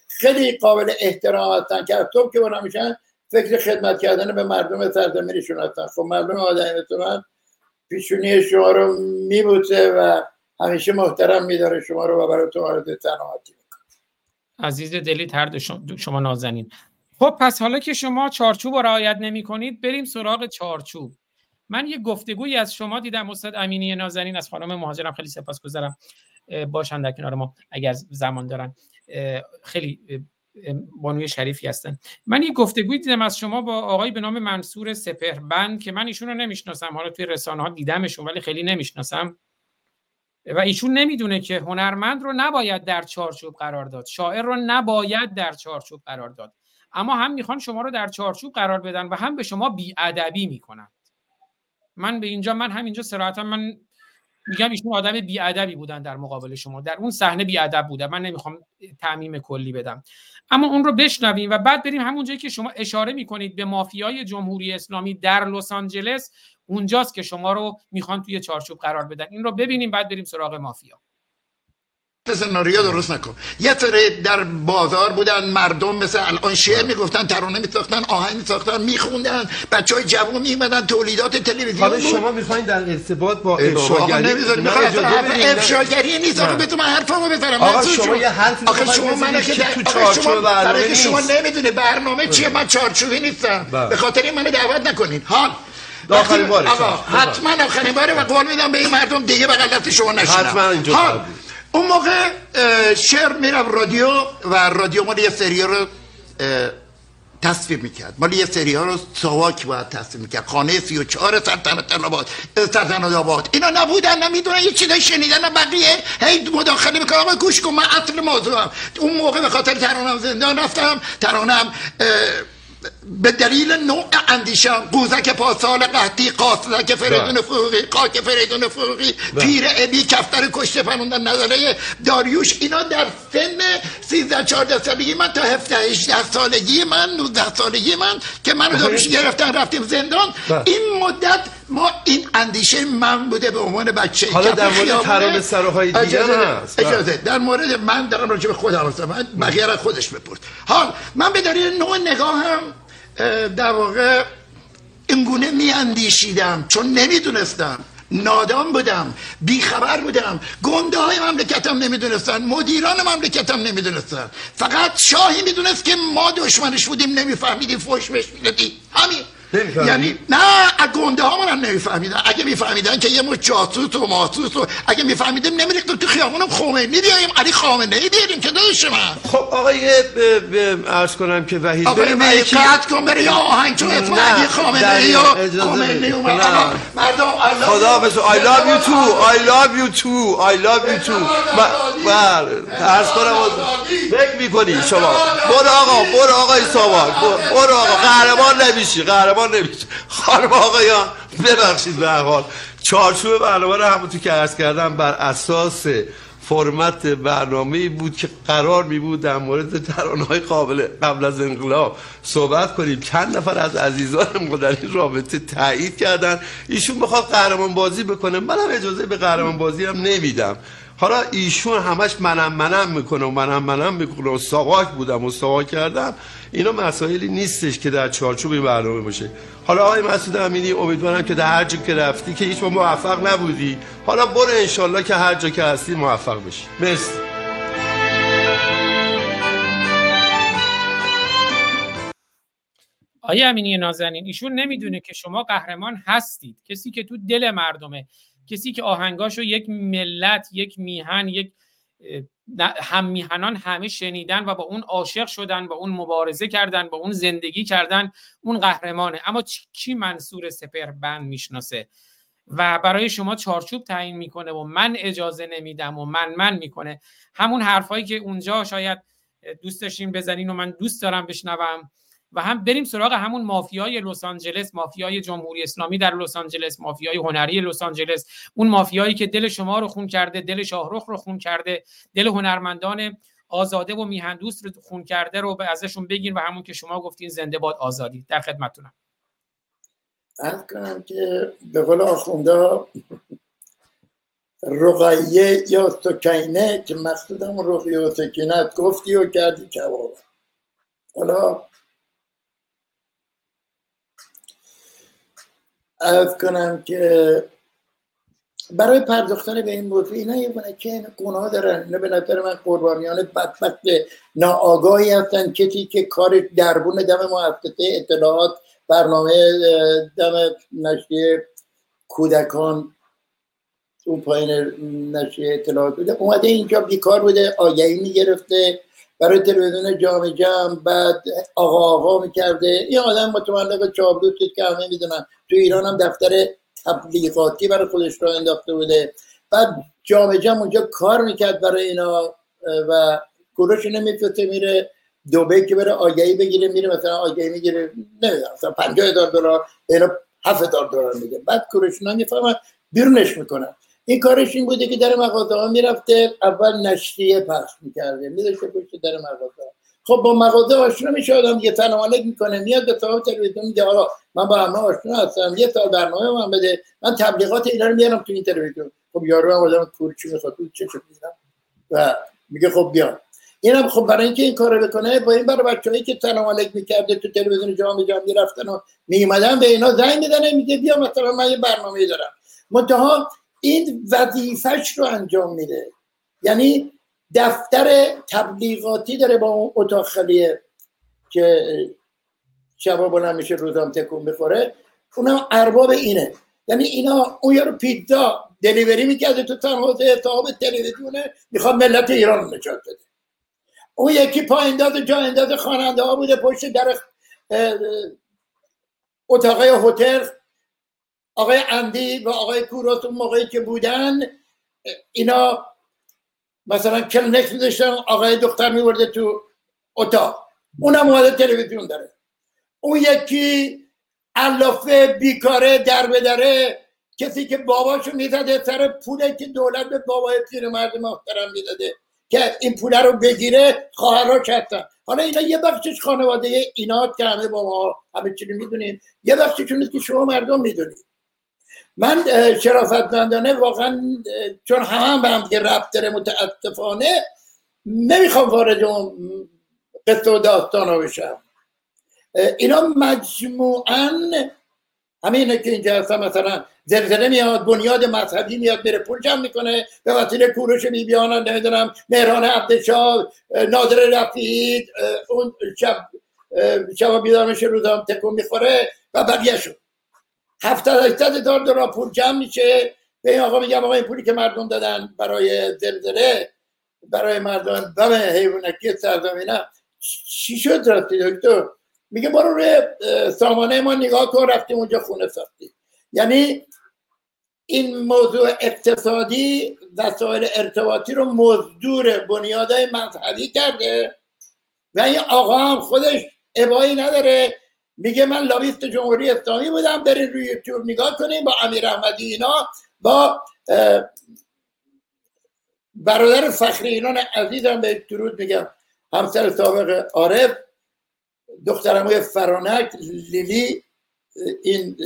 خیلی قابل احترام هستن که تو که اونا میشن فکر خدمت کردن به مردم سرزمینشون هستن. خب مردم آدمی مثل من پیشونی شما رو میبوسه و همیشه محترم میداره شما رو و برای تو آرزوی تنهاتی عزیز دلی ترد شما نازنین. خب پس حالا که شما چارچوب رعایت نمی کنید بریم سراغ چارچوب. من یه گفتگویی از شما دیدم استاد امینی نازنین از خانم مهاجرم. خیلی سپاسگزارم. باشن در کنار ما اگر زمان دارن. خیلی بانوی شریفی هستن. من یه گفتگوی دیدم از شما با آقای به نام منصور سپهربند که من ایشون رو نمی‌شناسم. حالا توی رسانه ها دیدمشون ولی خیلی نمی‌شناسم. و ایشون نمی‌دونه که هنرمند رو نباید در چارچوب قرار داد. شاعر رو نباید در چارچوب قرار داد. اما هم می‌خوان شما رو در چارچوب قرار بدن و هم به شما بیادبی می‌کنن من به اینجا من همینجا صراحتا من میگم ایشون آدم بیادبی بودن در مقابل شما. در اون صحنه بیادب بودن. من نمی‌خوام تعمیم کلی بدم. اما اون رو بشنویم و بعد بریم همون جایی که شما اشاره می‌کنید به مافیای جمهوری اسلامی در لس آنجلس. اونجاست که شما رو می‌خوان توی چارچوب قرار بدن. این رو ببینیم بعد بریم سراغ مافیا. سناریو درست نکن. یه سری در بازار بودن مردم مثل الان شعر می‌گفتن ترانه میساختن آهنگ میساختن میخوندن بچه های جوان میمدن تولیدات تلویزیون حالا شما می‌خواین در ارتباط با افشاگری افشاگری نیست. آقا بتون من حرفمو بزنم. آقا شما یه حرفی آقا شما من که تو نیست شما نمی‌دونه برنامه چیه من چارچوبی نیستم. به خاطر این منو دعوت نکنین. حال. آخرین باره آقا حتما آخرین باره و قول میدم به این مردم دیگه بغل دست شما نشینم. حتما اینجا اون موقع شعر میرم رادیو و رادیو مال یه سری رو تصویر می‌کرد. مال یه سری ها رو سواک باید تصویر می‌کرد. خانه سی و چهار سلطنت آباد سلطنت آباد. اینا نبودن نمی‌دونن یه چیزای شنیدن بقیه. هی مداخله می‌کنم آقا گوش کن من اصل موضوعم. اون موقع به خاطر ترانم زندان رفتم. ترانم به دلیل نوع اندیشم قوزک پاسال قحطی قاصدک فریدون فروغی قاک فریدون فروغی پیر ابی کفتر کشته فرموندن نظره داریوش اینا در سن 13 14 سالگی من تا 17 18 سالگی من 19 سالگی من که منو داریوش گرفتن رفتیم زندان. این مدت ما این اندیشه من بوده به عنوان بچه. حالا در مورد ترانه سراهای دیگه هست. اجازه. در مورد من دارم راجع به خودم هستم بقیه را خودش بپرد حال من به دلیل نوع نگاهم در واقع اینگونه می اندیشیدم چون نمی‌دونستم. نادان بودم بیخبر بودم. گنده های مملکتم نمی‌دونستن مدیران مملکتم نمی‌دونستن. فقط شاهی می‌دونست که ما دشمنش بودیم نمیفهمیدیم فوش بهش می‌دادیم. همین. یعنی نه گنده ها من نمیفهمیدن. اگه میفهمیدن که یه مو جاسوس و ماسوس و اگه میفهمیدیم نمیریختم تو خیابونم خمینی بیایم علی خامنه ای بیاریم که دادش من. خب آقای عرض کنم که وحید آقای وحید قطع کن بره یا آهنگ چون علی خامنه ای یا خمینی اومد مردم خدا بسو I love you too. I love you too. I love you too. بله. عرض کنم فکر می‌کنی شما؟ برو آقا برو آقای ساواک برو آقا. قهرمان نمیشی. قهرمان نمیشه. خانم آقایان ببخشید به حال چارچوب برنامه رو همونطور که عرض کردم بر اساس فرمت برنامه بود که قرار می بود در مورد ترانهای قابل قبل از انقلاب صحبت کنیم. چند نفر از عزیزان در این رابطه تایید کردن. ایشون بخواد قهرمان بازی بکنه. منم اجازه به قهرمان بازی هم نمیدم. حالا ایشون همش منم منم می‌کنه و منم منم می‌کنه. و ساواک بودم و ساواک کردم اینا مسائلی نیستش که در چارچوب این برنامه باشه. حالا آقای مسعود امینی امیدوارم که در هر جا که رفتی که هیچ موفق نبودی. حالا برو انشالله که هر جا که هستی موفق بشی. مرسی. آقای امینی نازنین ایشون نمی‌دونه که شما قهرمان هستید. کسی که تو دل مردمه. کسی که آهنگاشو یک ملت یک میهن یک هم میهنان همه شنیدن و با اون عاشق شدن با اون مبارزه کردن با اون زندگی کردن اون قهرمانه. اما کی منصور سپر بند می‌شناسه؟ و برای شما چارچوب تعیین می‌کنه و من اجازه نمیدم و من من می‌کنه. همون حرفایی که اونجا شاید دوست داشتین بزنین و من دوست دارم بشنوم. و هم بریم سراغ همون مافیای لس آنجلس مافیای جمهوری اسلامی در لس آنجلس مافیای هنری لس آنجلس. اون مافیایی که دل شما رو خون کرده دل شاهرخ رو خون کرده دل هنرمندان آزاده و میهندوست رو خون کرده رو به ازشون بگین و همون که شما گفتین زنده باد آزادی. در خدمتتونم. عرض کنم که به قول آخونده رقیه یا سکینه که مقصودم رقیه و سکینت گفتی و کردی کباب حالا ارز کنم که برای پرداختن به این موضوع اینا یه که گناه دارن. اینا به نظر من قربانیان بدبخت ناآگاهی هستن. کسی که کار دربون دم مؤسسه اطلاعات برنامه دم نشریه کودکان اون پایین نشریه اطلاعات بوده. اومده اینجا بیکار بوده آگهی می‌گرفته. برای تلویزیون جامعه جمع بعد آقا آقا می‌کرده. این آدم متملق چابلوس که همه می‌دونن تو ایران هم دفتر تبلیغاتی برای خودش را انداخته بوده. بعد جامعه جمع اونجا کار می‌کرد برای اینا و گروش نمیفته میره دوبه که بره آگهی بگیره میره مثلا آگهی می‌گیره. نمی‌دونم مثلا 50 هزار دلار اینا 7000 دلار میده. بعد کوروش می‌فهمن بیرونش می‌کنن. این کارش این بوده که در مغازه ها می‌رفته اول نشریه پخش می‌کرده میداشته پشت در مغازه خب با مغازه آشنا میشه آدم یه علیک می‌کنه میاد به صاحب تلویزیون میگه آقا من با همه آشنا هستم یه سال برنامه من بده من تبلیغات اینا رو میارم تو این تلویزیون. خب یارو هم آدم کورچی می‌خواد چه چه و میگه خب بیا. اینم خب برای اینکه این کارو بکنه با این برای بچه‌ای که سلام می‌کرده تو تلویزیون جام جام می‌رفتن و میومدن به اینا زنگ میدن میگه بیا مثلا من یه برنامه دارم. منتها این وظیفش رو انجام میده. یعنی دفتر تبلیغاتی داره با اون اتاق خلیه که شبا بلند میشه روزام تکون می‌خوره اونم ارباب اینه. یعنی اینا اون یارو پیتزا دلیوری می‌کرده تو تنها صاحب تلویزیونه می‌خواد ملت ایران رو نجات بده. اون یکی پایین داد جا انداز خواننده ها بوده پشت در اتاقای هتل آقای اندی و آقای کوروس اون موقعی که بودن اینا مثلا کلنکس میداشتن آقای دختر میورده تو اتاق. اونم اومده تلویزیون داره. اون یکی علافه بیکاره در داره کسی که باباشو می‌زده سر پوله که دولت به بابای مرد محترم می‌داده که این پوله رو بگیره خواهرها هستن حالا اینا یه بخشش خانواده اینا که همه با ما همه چی می‌دونیم یه بخششون که شما مردم می‌دونید من شرافتمندانه واقعا چون همه هم به هم دیگه ربط داره نمی‌خوام وارد اون قصه و داستان ها بشم. اینا مجموعا همینه که اینجا هستن مثلا زلزله میاد بنیاد مذهبی میاد بره پول جمع می‌کنه به وسیله کوروش بیبیان نمی‌دونم مهران عبدالشاه نادر رفید اون شب شب بیدار میشه روزام تکون می‌خوره و بقیه شد هفتاد هشتاد هزار دلار پول جمع میشه. به این آقا میگم آقا این پولی که مردم دادن برای زلزله برای مردم دم حیوانکی سرزمینه چی شد راستی دکتر؟ میگه برو روی سامانه ما نگاه کن رفتیم اونجا خونه ساختیم. یعنی این موضوع اقتصادی وسایل ارتباطی رو مزدور بنیادهای مذهبی کرده و این آقا هم خودش ابایی نداره. میگه من لابیست جمهوری اسلامی بودم برین روی یوتیوب نگاه کنیم با امیر احمدی اینا با برادر فخری اینان عزیزم به درود میگم. همسر سابق عارف دخترموی فرانک لیلی این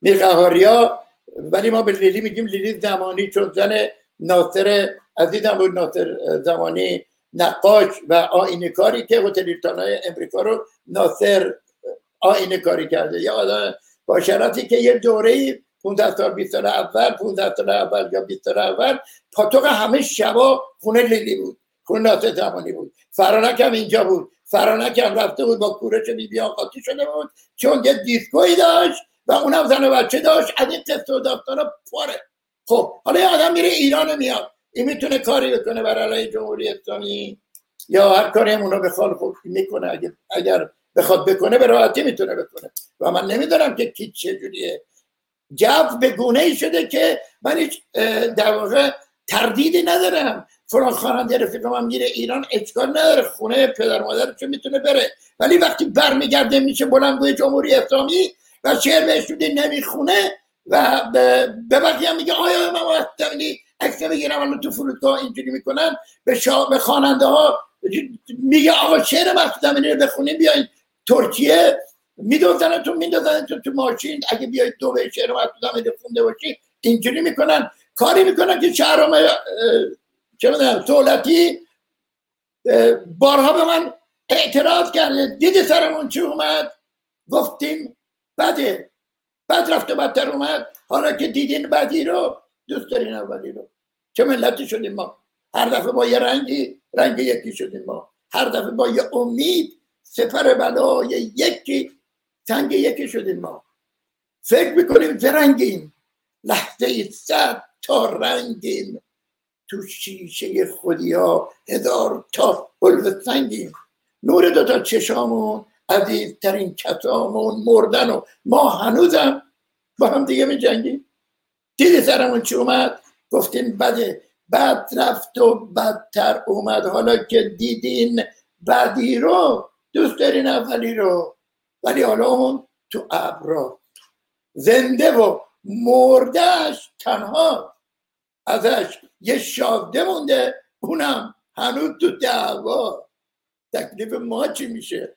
میرقهاریا ولی ما به لیلی میگیم لیلی زمانی چون زن ناصر عزیزم بود ناصر زمانی نقاش و آینه کاری که هتل امریکا رو ناصر آینه کاری کرده. یا آدم با شرطی که یه دوره 15 سال 20 سال اول 15 سال اول یا 20 سال اول پاتوق همه شبا خونه لیلی بود. خونه ناصر زمانی بود. فرانک هم اینجا بود. فرانک هم رفته بود با کورش بی قاطی شده بود. چون یه دیسکوی داشت و اونم زن و بچه داشت. از این قصه و داستانا پاره. خب حالا یه آدم میره ایران میاد. این می‌تونه کاری بکنه برای جمهوری اسلامی؟ یا هر کاری هم اونا بخواد خب می‌کنه. اگر, اگر بخواد بکنه به راحتی می‌تونه بکنه. و من نمی‌دونم که کی چجوریه جو به گونه ای شده که من هیچ در واقع تردیدی ندارم. فلان خواننده رفیق من میره ایران اشکال نداره. خونه پدر مادر چه می‌تونه بره. ولی وقتی برمیگرده میشه بلندگوی جمهوری اسلامی و شعر بهش نمی‌خونه و به بقیه هم میگه آیا من باید عکس بگیرم؟ الان تو فرودگاه اینجوری می‌کنن. به. به خواننده ها میگه آقا شعر مقصود رو بخونیم بیاین. ترکیه میدوزنتون میدوزنتون تو ماشین. اگه بیاید دو به شعر مقصود خونده باشی اینجوری می‌کنن. کاری می‌کنن که شهرام چه می‌دونم دولتی بارها به من اعتراض کرده دیدی سرمون چی اومد؟ گفتیم بده. بعد رفت و بدتر اومد. حالا که دیدین بدی رو دوست دارین اولی رو. چه ملتی شدیم ما؟ هر دفعه با یه رنگی رنگ یکی شدیم ما. هر دفعه با یه امید سفر بلای یکی تنگ یکی شدیم ما. فکر می‌کنیم رنگیم لحظه صد تا رنگیم. تو شیشه خودی ها هزار تا حلو سنگیم. نور دوتا چشامون عزیزترین کسامون مردن و ما هنوزم با هم دیگه می جنگیم. دیدی سرمون چی اومد؟ گفتین بده بعد رفت و بدتر اومد. حالا که دیدین بعدی رو دوست دارین اولی رو. ولی حالا اون تو ابرا. زنده و مردهش تنها. ازش یه شاده مونده. اونم هنوز تو دعوا. تکلیف ما چی میشه؟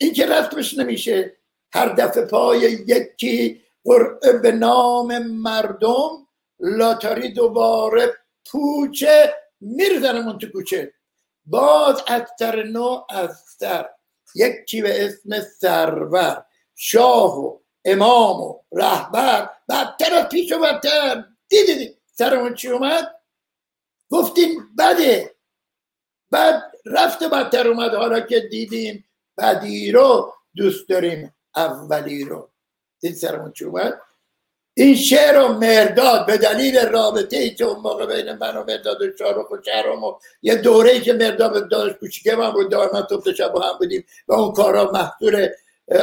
این که رفتش نمیشه. هر دفعه پای یکی قرعه به نام مردم لاتاری دوباره پوچه میرزنمون تو کوچه. باز از سر نو از سر یکی به اسم سرور شاه و امام و رهبر بدتر از پیش و بدتر. دیدید سرمون چی اومد؟ گفتیم بده. بعد رفت بدتر اومد. حالا که دیدیم بدی رو دوست داریم اولی رو. دید سرمون چی اومد؟ این شعر و مرداد به دلیل رابطه ای که اون موقع بین من و مرداد و شارخ و شهرام و یه دوره ای که مرداد داشت کوچیکه من بود دار من تو شب هم بودیم و اون کارا محضور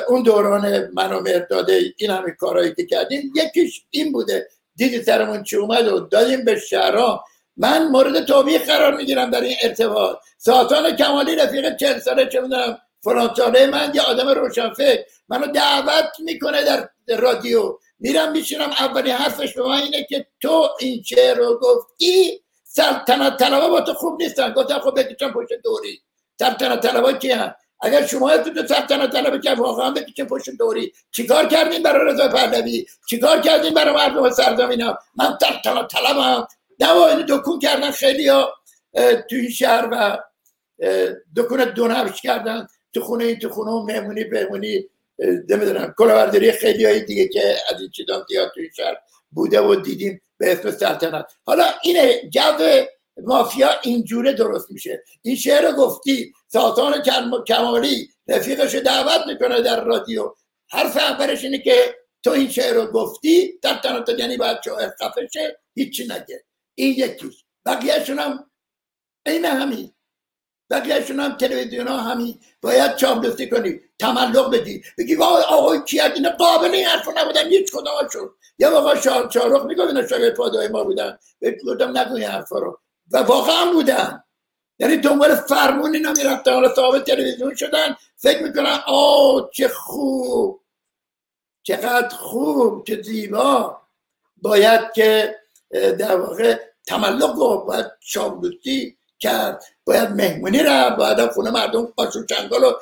اون دوران من و مرداد این همه کارهایی که کردیم یکیش این بوده. دیدی سرمون چی اومد و دادیم به شهرام. من مورد توبیه قرار می‌گیرم در این ارتباط. ساعتان کمالی رفیق چل ساله چه می‌دونم فرانساله من یه آدم روشنفکر. منو دعوت می‌کنه در رادیو. میرم میشینم اولی حرفش به اینه که تو این شعر رو گفتی سلطنت طلبه با تو خوب نیستن. گفتم خب بکشم پشت دوری. سلطنت طلبه کی هم اگر شما تو سلطنت طلبه که واقعا بکشم پشت دوری. چیکار کردین برای رضا پهلوی؟ چیکار کردین برای مردم سرزمین ها من سلطنت طلبم. دوا دکون کردن خیلی ها تو این شهر و دکون دونبش کردن. تو خونه این تو خونه مهمونی بهمونی. نمی‌دونم. کلاورداری خیلی های دیگه که از این چیزان توی شهر بوده و دیدیم به اسم سلطنت. حالا اینه جو مافیا اینجوره درست میشه. این شعر گفتی ساتان کمالی رفیقش دعوت می‌کنه در رادیو. حرف اولش اینه که تو این شعر رو گفتی سلطنت یعنی باید خفه شه هیچی نگه. این یکیش. بقیهشون هم این همین. بقیهشون هم تلویزیون ها همین باید چاپلوسی کنی تملق بدی. بگی وای آقای کیت این قابل این حرف نبودن هیچ شد یا آقا شاه شارخ میگو اینا شاگرد پادای ما بودن. گفتم نگو این حرفا رو. و واقعا بودن. یعنی دنبال فرمون اینا می‌رفتن. حالا صاحب تلویزیون شدن. فکر می‌کنن آه چه خوب. چقدر خوب چه زیبا. باید که در واقع تملق رو باید شاملوسی کرد. باید مهمونی را باید خونه مردم قاشو چنگال رو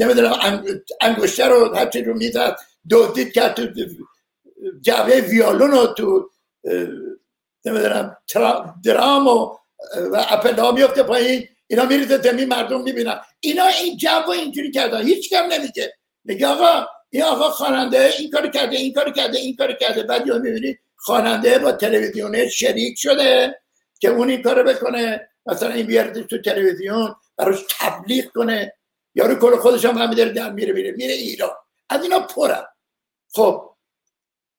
نمی‌دونم انگشتر رو هرچی رو می‌زد دزدید کرد تو جعبه ویالون رو تو نمی‌دونم درام و و اپل ها میفته پایین اینا میریزه زمین مردم می‌بینن. اینا این جو اینجوری کردن هیچ کم نمیگه. میگه آقا این آقا خواننده این کار کرده این کار کرده این کار کرده. بعد یا می‌بینی خواننده با تلویزیونه شریک شده که اون این کارو بکنه. مثلا این بیاردش تو تلویزیون براش تبلیغ کنه. یارو کل خودش هم همه در میره میره میره ایران. از اینا پرم خب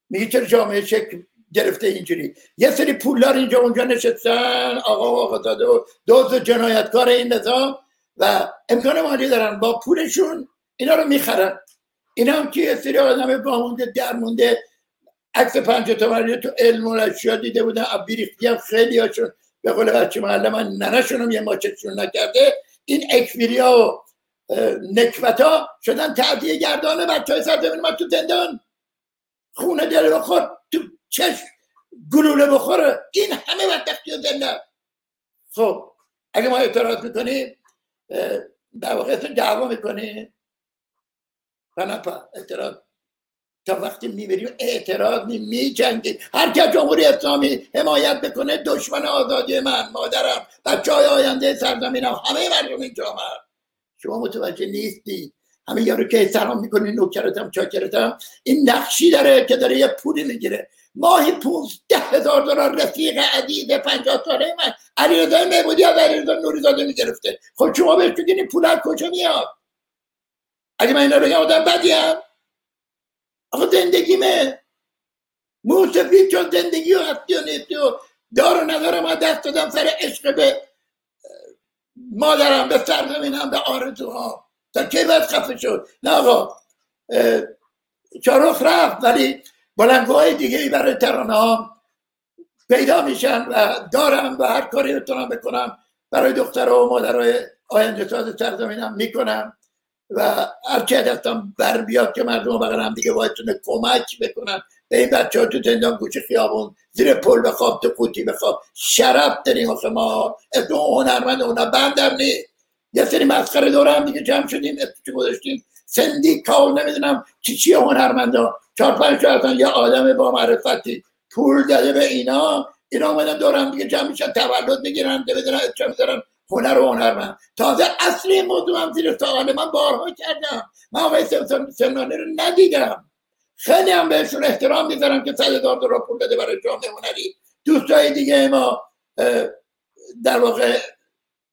میگه چرا جامعه شکل گرفته اینجوری؟ یه سری پولدار اینجا اونجا نشستن. آقا و آقا داده و دوز جنایتکار این نظام. و امکان مالی دارن. با پولشون اینا رو می‌خرن. اینا هم که یه سری آدم بامونده درمونده. عکس پنج تومنی تو علم و دیده بودن. بیریختی هم خیلی هاشون به قول بچه محله من ننشونم یه ماچشون نکرده این اکفیریا و نکبتا شدن تعدیه گردانه بچه های سرزمین ما تو زندان خونه دل بخور تو چشم گلوله بخوره این همه بدبختی و زندان. خب اگه ما اعتراض می‌کنیم در واقع دعوا می‌کنیم و اعتراض. تا وقتی می‌بریم اعتراض می جنگید هر که جمهوری اسلامی حمایت بکنه دشمن آزادی من مادرم بچه های آینده سرزمینم همه مردم این جامعه شما متوجه نیستی. همه یارو که سلام می‌کنی نوکرتم چاکرتم این نقشی داره که داره یه پولی می‌گیره. ماهی پونزده هزار دلار رفیق عزیز پنجاه ساله من علیرضا محمودی از علیرضا نوریزاده می‌گرفته. خب شما بهش بگین پول کجا میاد؟ اگه من اینا بگم آدم بدیم؟ آقا زندگیمه. موسفید چون زندگی و هستی و نیستی و دار و ندارم ما دست دادم سر عشق به مادرم به سرزمینم به آرزوها تا کی باید خفه شد؟ نه آقا چارخ رفت ولی بلنگوهای دیگه ای برای ترانه ها پیدا میشن و دارم و هر کاری بتونم بکنم برای دختر و مادرای آینده ساز سرزمینم می‌کنم. و هر چه بر بیاد که مردم بغرم دیگه باید کمک بکنم به این بچه ها تو زندان گوشه خیابون زیر پل بخواب تو قوطی بخواب. شرف داریم آخه ما. اسم هنرمند اونا بندم نی یه سری مسخره دوره هم دیگه جمع شدیم اسمشو گذاشتیم. سندیکا نمی‌دونم چی چی ها چهار پنج یه آدم با معرفتی پول داده به اینا. اینا اومدن دورم دیگه جمع میشن تولد می‌گیرن بدونن چه می‌ذارن. هنر و هنرمند تازه اصلی موضوع هم زیر سوال من بارها کردم. من آقای سمنانی رو ندیدم. خیلی هم بهشون احترام می‌ذارم که صد هزار دلار پول بده برای جامعه هنری. دوستای دیگه ما در واقع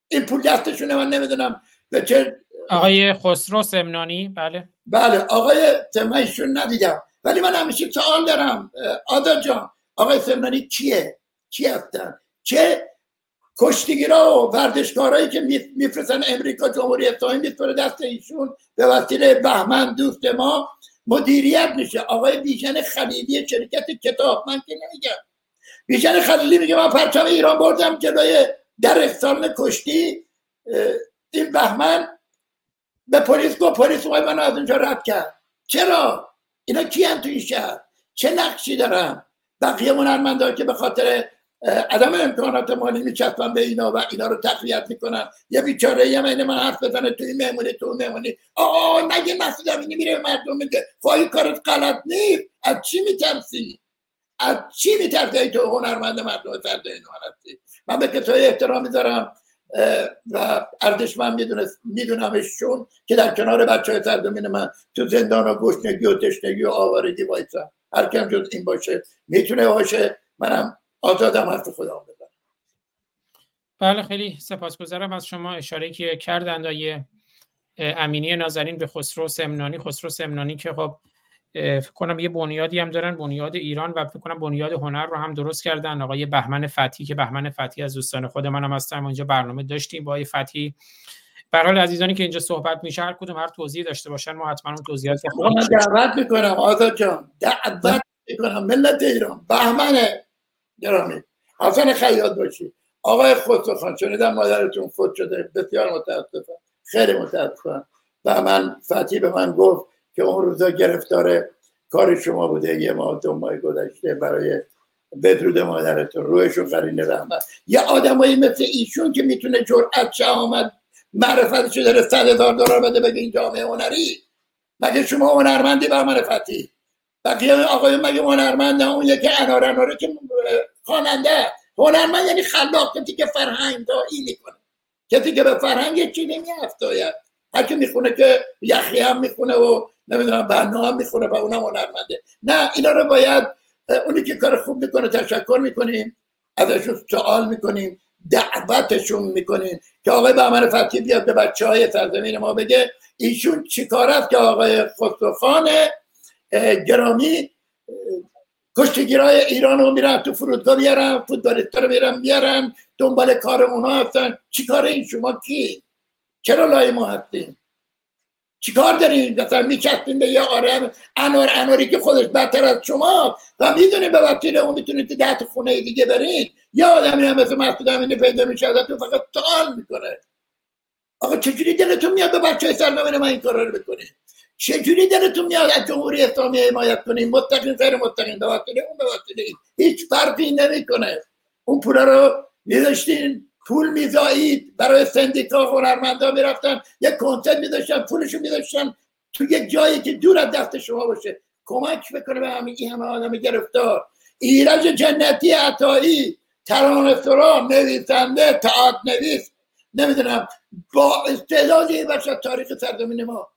این پول دستشونه. من نمی‌دونم به چه آقای خسرو سمنانی؟ بله. بله آقای سمنانیشون ندیدم. ولی من همیشه سوال دارم. آدا جان آقای سمنانی کیه؟ چی هستن؟ چه کشتیگیرا و ورزشکارایی که میفرستن امریکا جمهوری اسلامی میفره دست ایشون به وسیله بهمن دوست ما مدیریت میشه آقای بیژن خلیلی شرکت کتاب. من که نمیگم. بیژن خلیلی میگه من پرچم ایران بردم جلوی در کشتی. این بهمن به پلیس گفت پلیس اومد من از اونجا رد کرد. چرا؟ اینا کی هم تو این شهر؟ چه نقشی دارن؟ بقیه هنرمندا که به خاطر عدم امکانات مالی میچسبن به اینا و اینا رو تقویت می‌کنن. یه بیچاره یه مینه من حرف بزنه توی مهمونی تو مهمونی. آه نگه مسئول امینی میره مردم میگه خواهی کارت غلط نیست. از چی میترسی؟ از چی میترسی؟ تو هنرمند مردم سرده این هستی. من به کسای احترام می‌ذارم و ارزشمند میدونمشون که در کنار بچه های سرزمین من تو زندان و گشنگی و تشنگی و آوارگی هر کم جز این باشه. می‌تونه باشه؟ منم آزادم حرف خودم بزنم بله خیلی سپاسگزارم از شما اشاره که کردند. آیه امینی نازنین به خسرو سمنانی خسرو سمنانی که خب فکر کنم یه بنیادی هم دارن بنیاد ایران و فکر کنم بنیاد هنر رو هم درست کردن. آقای بهمن فتی که بهمن فتی از دوستان خود منم هستم اینجا برنامه داشتیم با آقای فتی به حال عزیزانی که اینجا صحبت میشه هر کدوم هر توضیحی داشته باشن ما حتما اون توضیحات من دعوت می‌کنم آزاد جان. دعوت می‌کنم ملت ایران. بهمن گرامی. حسن خیاط باشی. آقای خسرو خان شنیدم مادرتون فوت شده. بسیار متاسفم. خیلی متاسفم. و من فتی به من گفت که اون روزا گرفتار کار شما بوده. یه ماه دو ماه گذشته برای بدرود مادرتون. رویشون قرین رحمت یه آدمایی مثل ایشون که می‌تونه جرأت آمد معرفتشو داره صد هزار دلار بده بگه این جامعه هنری. مگه شما هنرمندی به معرفتی بقیه آقای مگه هنرمند اون یکی انار اناره که خواننده. هنرمند یعنی خلاق کسی که فرهنگ دایی می‌کنه. کسی که به فرهنگ چی نمیافتاید هر که می‌خونه که یخی هم می‌خونه و نمی‌دونم بنا هم می‌خونه و اونم هنرمنده. نه اینا رو باید اونی که کار خوب می‌کنه تشکر می‌کنیم. ازشون سوال می‌کنیم دعوتشون می‌کنیم که آقای بهمن فتی بیاد به بچه های سرزمین ما بگه ایشون چی کار است که آقای خسروخان گرامی کشتگیرای ایران رو میرن تو فرودگاه بیارن فوتبالیستا رو میرن میارن دنبال کار اونها هستن. چی کار این شما؟ کی؟ چرا لای ما هستیم چیکار دارین؟ مثلا میچستین به یه آرم انار اناری که خودش بدتر از شما و می‌دونین به وقتی اون می‌تونید تو ده خونه دیگه برین. یا آدمی هم مثل مسعود امینی پیدا میشه ازتون فقط سوال می‌کنه. آقا چجوری دلتون میاد به بچه سرنامه من این کارا رو بکنید؟ چجوری دلتون میاد از جمهوری اسلامی حمایت کنیم مستقیم غیر مستقیم به وسیله اون به وسیله هیچ فرقی نمی‌کنه. اون پولا رو میذاشتین پول میزایید برای سندیکا هنرمندا می‌رفتن یک کنسرت میذاشتن پولشو میذاشتن تو یک جایی که دور از دست شما باشه. کمک بکنه به همین این همه آدم گرفتار. ایرج جنتی عطایی ترانه سرا نویسنده تئاتر نویس. نمی‌دونم با استعدادی بچه تاریخ سرزمین ما.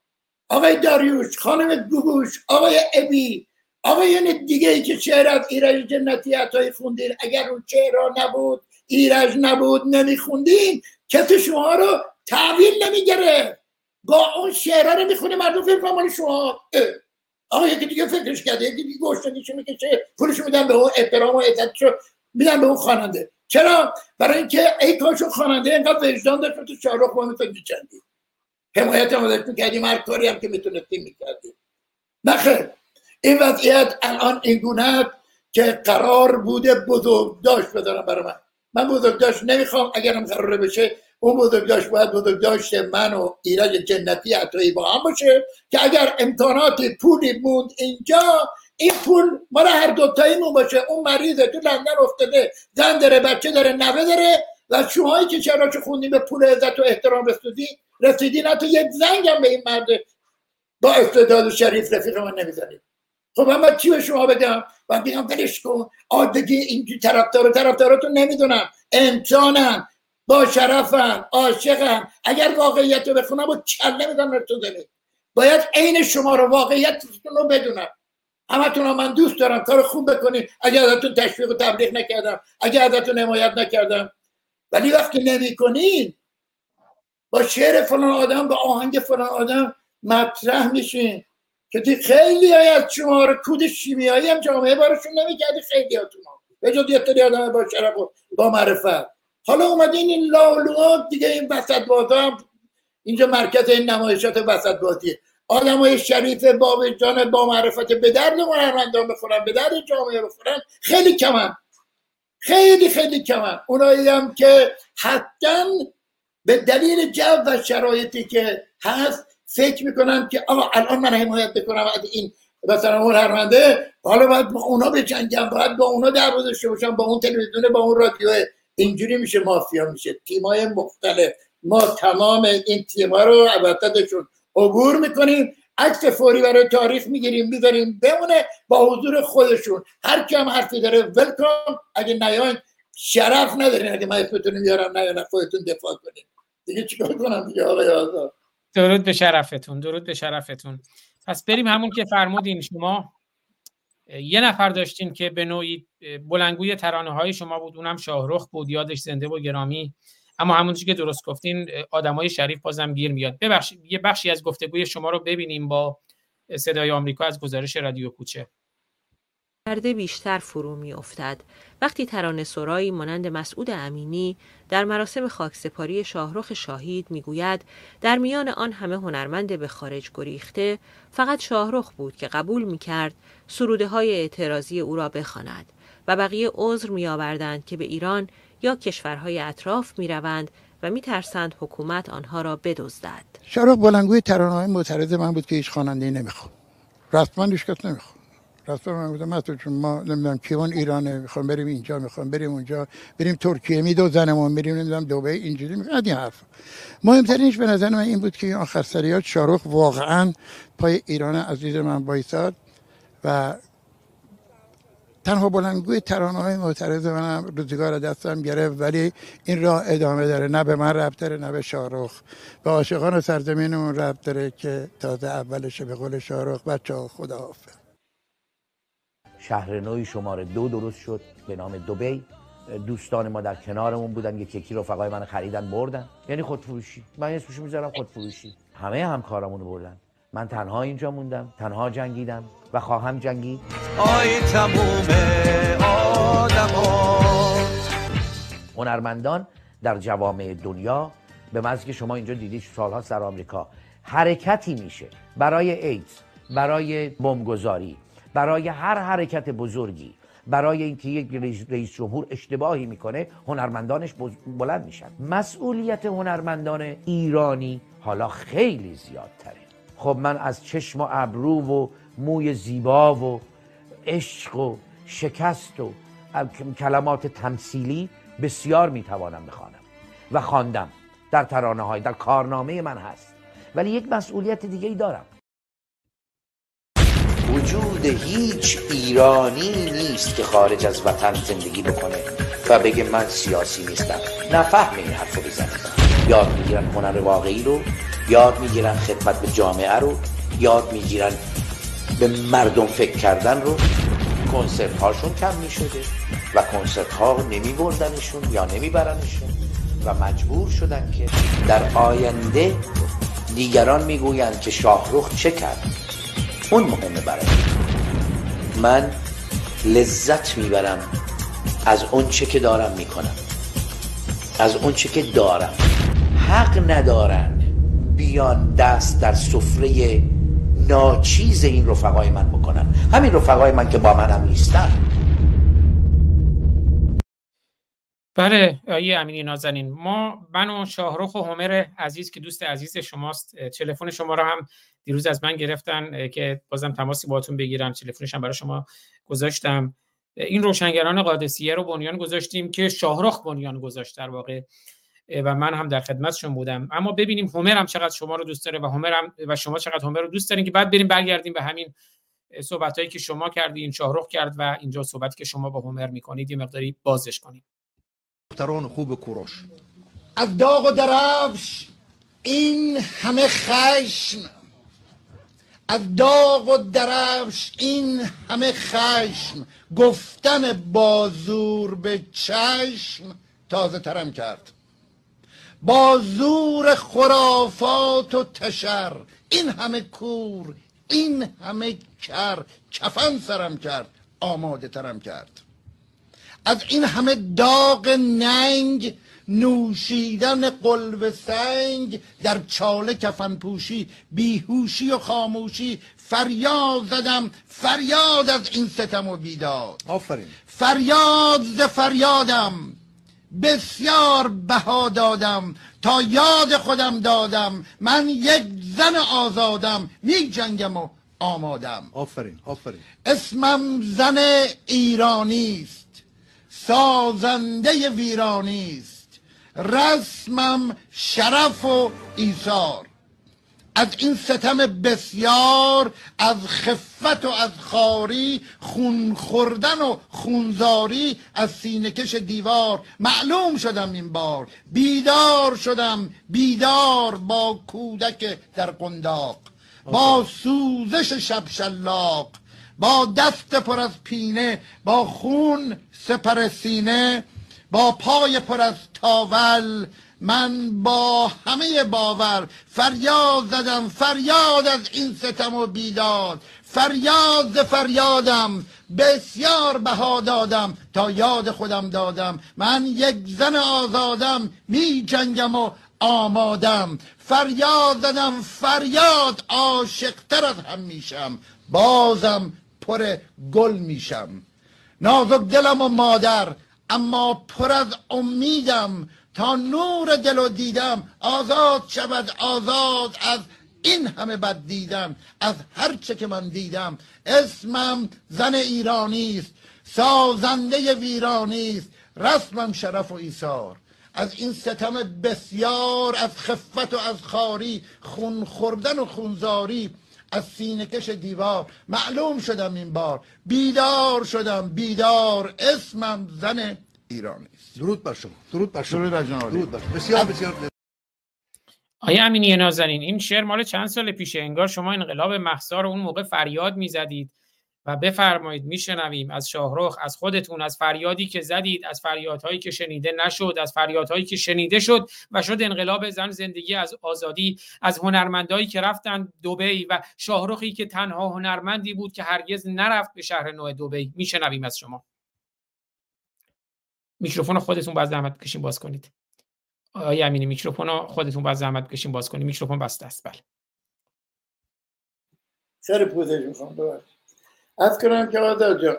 آقای داریوش خانم گوگوش آقای ابی آقایان دیگه ای که شعر از ایرج جنتی عطایی خوندین. اگر اون شعر نبود ایرج نبود نمیخوندین کسی شما رو تحویل نمیگره با اون شعرها رو می‌خونه مردم فکر کنم شما. آقا یکی دیگه فکرش کرده یکی دیگه گوشتنیشو می‌کشه پولشو میدن به اون احترام و عزتشو میدن به اون خواننده. چرا؟ برای اینکه ای کاش خواننده اینقدر وجدان داشت تو شاهرخ ما می‌تونی میچندی حمایت هم ازش می‌کردیم هر کاری هم که می‌تونستیم می‌کردیم. نخیر این وضعیت الان این گونه که قرار بوده بزرگ داشت بدارم برای من. من بزرگ داشت نمی‌خوام اگرم قراره بشه اون بزرگ داشت باید بزرگ داشت من و ایرج جنتی عطایی با هم باشه که اگر امکانات پولی بود اینجا این پول مال هر دوتاییمون باشه. اون مریضه تو لندن افتاده زن داره بچه داره نوه داره و شماهایی که چرا چه خوندیم به پول عزت و احترام رسیدی رسیدی نه تو یک زنگم به این مرد با استعداد شریف رفیق من نمی‌زنید خب من چی به شما بگم؟ و بگم ولش کن. آدگی این طرفدار طرفداراتون نمی‌دونم انسانم با شرفن عاشقن. اگر واقعیت رو بخونم و کله میدم تو داره باید عین شما رو واقعیتتون رو بدونم. همتون من دوست دارم. کار خوب بکنید اگر ازتون تشویق و تبلیغ نکردم اگر ازتون حمایت نکردم. ولی وقتی نمی شعر فلان آدم با آهنگ فلان آدم مطرح میشین. که خیلی های از شما رو کود شیمیایی هم جامعه بارشون نمی‌کردی خیلی هاتون به جز یه آدم با شرف و با معرفت. حالا اومدین این لالوها دیگه این وسط بازا اینجا مرکز این نمایشات وسط بازیه آدم های شریف با وجدان با معرفت به درد هنرمندان بخورن به درد جامعه بخورن. خیلی کمن. خیلی خیلی کمن. اونایی هم که حتما به دلیل جو و شرایطی که هست فکر می‌کنن که آقا الان من حمایت بکنم از این مثلا هنرمنده حالا باید با اونا بجنگم باید با اونا در داشته باشم با اون تلویزیون با اون رادیو. اینجوری میشه مافیا میشه. تیمای مختلف. ما تمام این تیما رو عبادتشون عبور می‌کنیم عکس فوری برای تاریخ می‌گیریم می‌ذاریم بمونه با حضور خودشون. هر کم حرفی داره ولکام. اگه نیاین شرف ندارین. اگه من اسمتون میارم نیاین خودتون دفاع کنیم دیگه چیکار کنم دیگه؟ آقای آزاد درود به شرفتون درود به شرفتون. پس بریم همون که فرمودین شما یه نفر داشتین که به نوعی بلنگوی ترانه های شما بود اونم شاهرخ بود یادش زنده و گرامی. اما همونجوری که درست گفتین آدمای شریف بازم گیر میاد. ببخشید یه بخشی از گفتگوی شما رو ببینیم با صدای آمریکا از گزارش رادیو کوچه. کرده بیشتر فرو می افتد. وقتی ترانه سرایی مانند مسعود امینی در مراسم خاکسپاری شاهرخ شاهید می‌گوید در میان آن همه هنرمند به خارج گریخته فقط شاهرخ بود که قبول می کرد سروده های اعتراضی او را بخواند و بقیه عذر می آوردند که به ایران یا کشورهای اطراف می روند و می ترسند حکومت آنها را بدزدد. شاهرخ بلنگوی ترانه های من بود که هیچ خواننده نمی‌خواد. رسما هیچ کس. رسما من گفتم چون ما نمی‌دونم کیوان ایرانه می‌خوام بریم اینجا می‌خوام بریم اونجا بریم ترکیه میدوزنمون میریم نمی‌دونم دبی اینجوری می‌خوام این حرف. مهمترینش به نظر من این بود که آخر سریات شاروخ واقعا پای ایران عزیز من بایستاد و تنها بلندگوی ترانه های معترض منم روزگار دستم گرفت ولی این راه ادامه داره. نه به من ربط داره نه به شاروخ. به عاشقان سرزمینمون ربط داره که تازه اولشه به قول شاروخ بچه ها خدا حافظ شهر نوی شماره دو درست شد به نام دوبی. دوستان ما در کنارمون بودن یک یکی رفقای من خریدن بردن. یعنی خودفروشی. من اسمشو می‌ذارم خودفروشی. همه همکارامون بردن. من تنها اینجا موندم تنها جنگیدم و خواهم جنگید. آی تموم هنرمندان در جوامع دنیا به مزی که شما اینجا دیدید سالها در آمریکا. حرکتی میشه. برای ایدز برای بمبگذاری برای هر حرکت بزرگی برای اینکه یک رئیس جمهور اشتباهی می‌کنه هنرمندانش بلند میشن. مسئولیت هنرمندان ایرانی حالا خیلی زیادتره. خب من از چشم و ابرو و موی زیبا و عشق و شکست و کلمات تمثیلی بسیار می‌توانم بخوانم و خواندم. در ترانه های در کارنامه من هست. ولی یک مسئولیت دیگه ای دارم. وجود هیچ ایرانی نیست که خارج از وطن زندگی بکنه و بگه من سیاسی نیستم. نفهم این حرف رو یاد می‌گیرن هنر واقعی رو یاد می‌گیرن خدمت به جامعه رو یاد می‌گیرن به مردم فکر کردن رو. کنسرت هاشون کم می شده و کنسرت ها نمی بردنشون یا نمی برنشون و مجبور شدن که در آینده دیگران می‌گویند که شاهروخ چه کرد. اون مهمه برای من. لذت می‌برم از اون چه که دارم می‌کنم. از اون چه که دارم. حق ندارن بیان دست در سفره ناچیز این رفقای من بکنن. همین رفقای من که با منم نیستن. بله آیه امینی نازنین. ما من و شاهرخ و همر عزیز که دوست عزیز شماست تلفن شما رو هم دیروز از من گرفتن که بازم تماسی باتون بگیرم تلفنش هم برای شما گذاشتم. این روشنگران قادسیه رو بنیان گذاشتیم که شاهرخ بنیان گذاشت در واقع و من هم در خدمتشون بودم. اما ببینیم هومر هم چقدر شما رو دوست داره و هومر هم و شما چقدر هومر رو دوست دارین که بعد بریم برگردیم به همین صحبت که شما کردین شاهرخ کرد و اینجا صحبتی که شما با هومر می‌کنید یه مقداری بازش کنید دختران خوب کوروش. از داغ و درفش این همه خشم از داغ و درفش این همه خشم گفتن بازور به چشم تازه ترم کرد. با زور خرافات و تشر این همه کور این همه کر کفن سرم کرد آماده ترم کرد. از این همه داغ ننگ نوشیدن قلب سنگ در چاله کفن پوشی بیهوشی و خاموشی. فریاد زدم فریاد از این ستم و بیداد. آفرین. فریاد ز فریادم بسیار بها دادم. تا یاد خودم دادم من یک زن آزادم می جنگم و آمادم. آفرین آفرین. اسمم زن ایرانی است سازنده ویرانی است رسمم شرف و ایثار. از این ستم بسیار از خفت و از خاری خون خوردن و خونزاری از سینکش دیوار. معلوم شدم این بار. بیدار شدم بیدار با کودک در قنداق. با سوزش شب شلاق با دست پر از پینه با خون سپر سینه با پای پر از تاول من با همه باور فریاد زدم فریاد از این ستم و بیداد. فریاد فریادم بسیار بها دادم تا یاد خودم دادم. من یک زن آزادم می جنگم و آمادم. فریاد زدم فریاد عاشقتر از هم میشم. بازم پر گل میشم. نازک دلم و مادر اما پر از امیدم تا نور دل و دیدم آزاد شود آزاد از این همه بد دیدم از هر چه که من دیدم. اسمم زن ایرانی است سازنده ویرانی است. رسمم شرف و ایثار. از این ستم بسیار از خفت و از خاری خون خوردن و خونزاری از سینکش دیوار. معلوم شدم این بار. بیدار شدم. بیدار. اسمم زن ایرانی درود بر شما. درود بر شما. درود بر جناب درود بر بسیار بسیار آیا امینی نازنین این شعر مال چند سال پیشه؟ انگار شما انقلاب محسا رو اون موقع فریاد می‌زدید. و بفرمایید میشنویم از شاهرخ از خودتون از فریادی که زدید از فریادهایی که شنیده نشد از فریادهایی که شنیده شد و شد انقلاب زن زندگی از آزادی از هنرمندایی که رفتن دبی و شاهرخی که تنها هنرمندی بود که هرگز نرفت به شهر نو دبی. میشنویم از شما. میکروفون خودتون باز زحمت بکشین باز کنید. آیا امینی میکروفون خودتون باز زحمت بکشین باز کنید. میکروفون بسته است. بله. خیلی پوزش می‌خوام ببخشید. از کنم که آزاد جان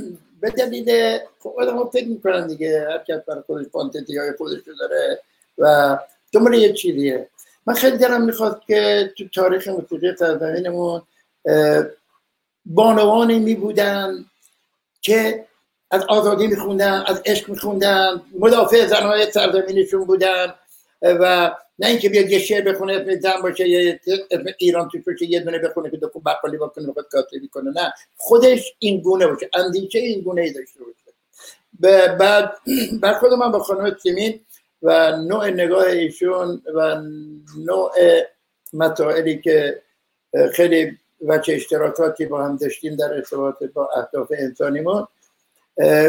به دلیل خب آدم فکر می‌کنن دیگه هر کس برای خودش فانتزی های خودش رو داره و دنبال یه چیزیه. من خیلی دلم می‌خواد که تو تاریخ موسیقی سرزمینمون بانوانی می بودن که از آزادی میخوندن از عشق میخوندن مدافع زنهای سرزمینشون بودن و نه اینکه بیاد یه شعر بخونه اسم زن باشه اسم ایران توش باشه یه دونه بخونه که دکو بقالی بکنه بخواد کاتبی کنه. نه خودش این گونه باشه اندیشه این گونه ای داشته باشه. بعد بعد خود من با خانم سیمین و نوع نگاه ایشون و نوع مسائلی که خیلی و چه اشتراکاتی با هم داشتیم در ارتباط با اهداف انسانیمون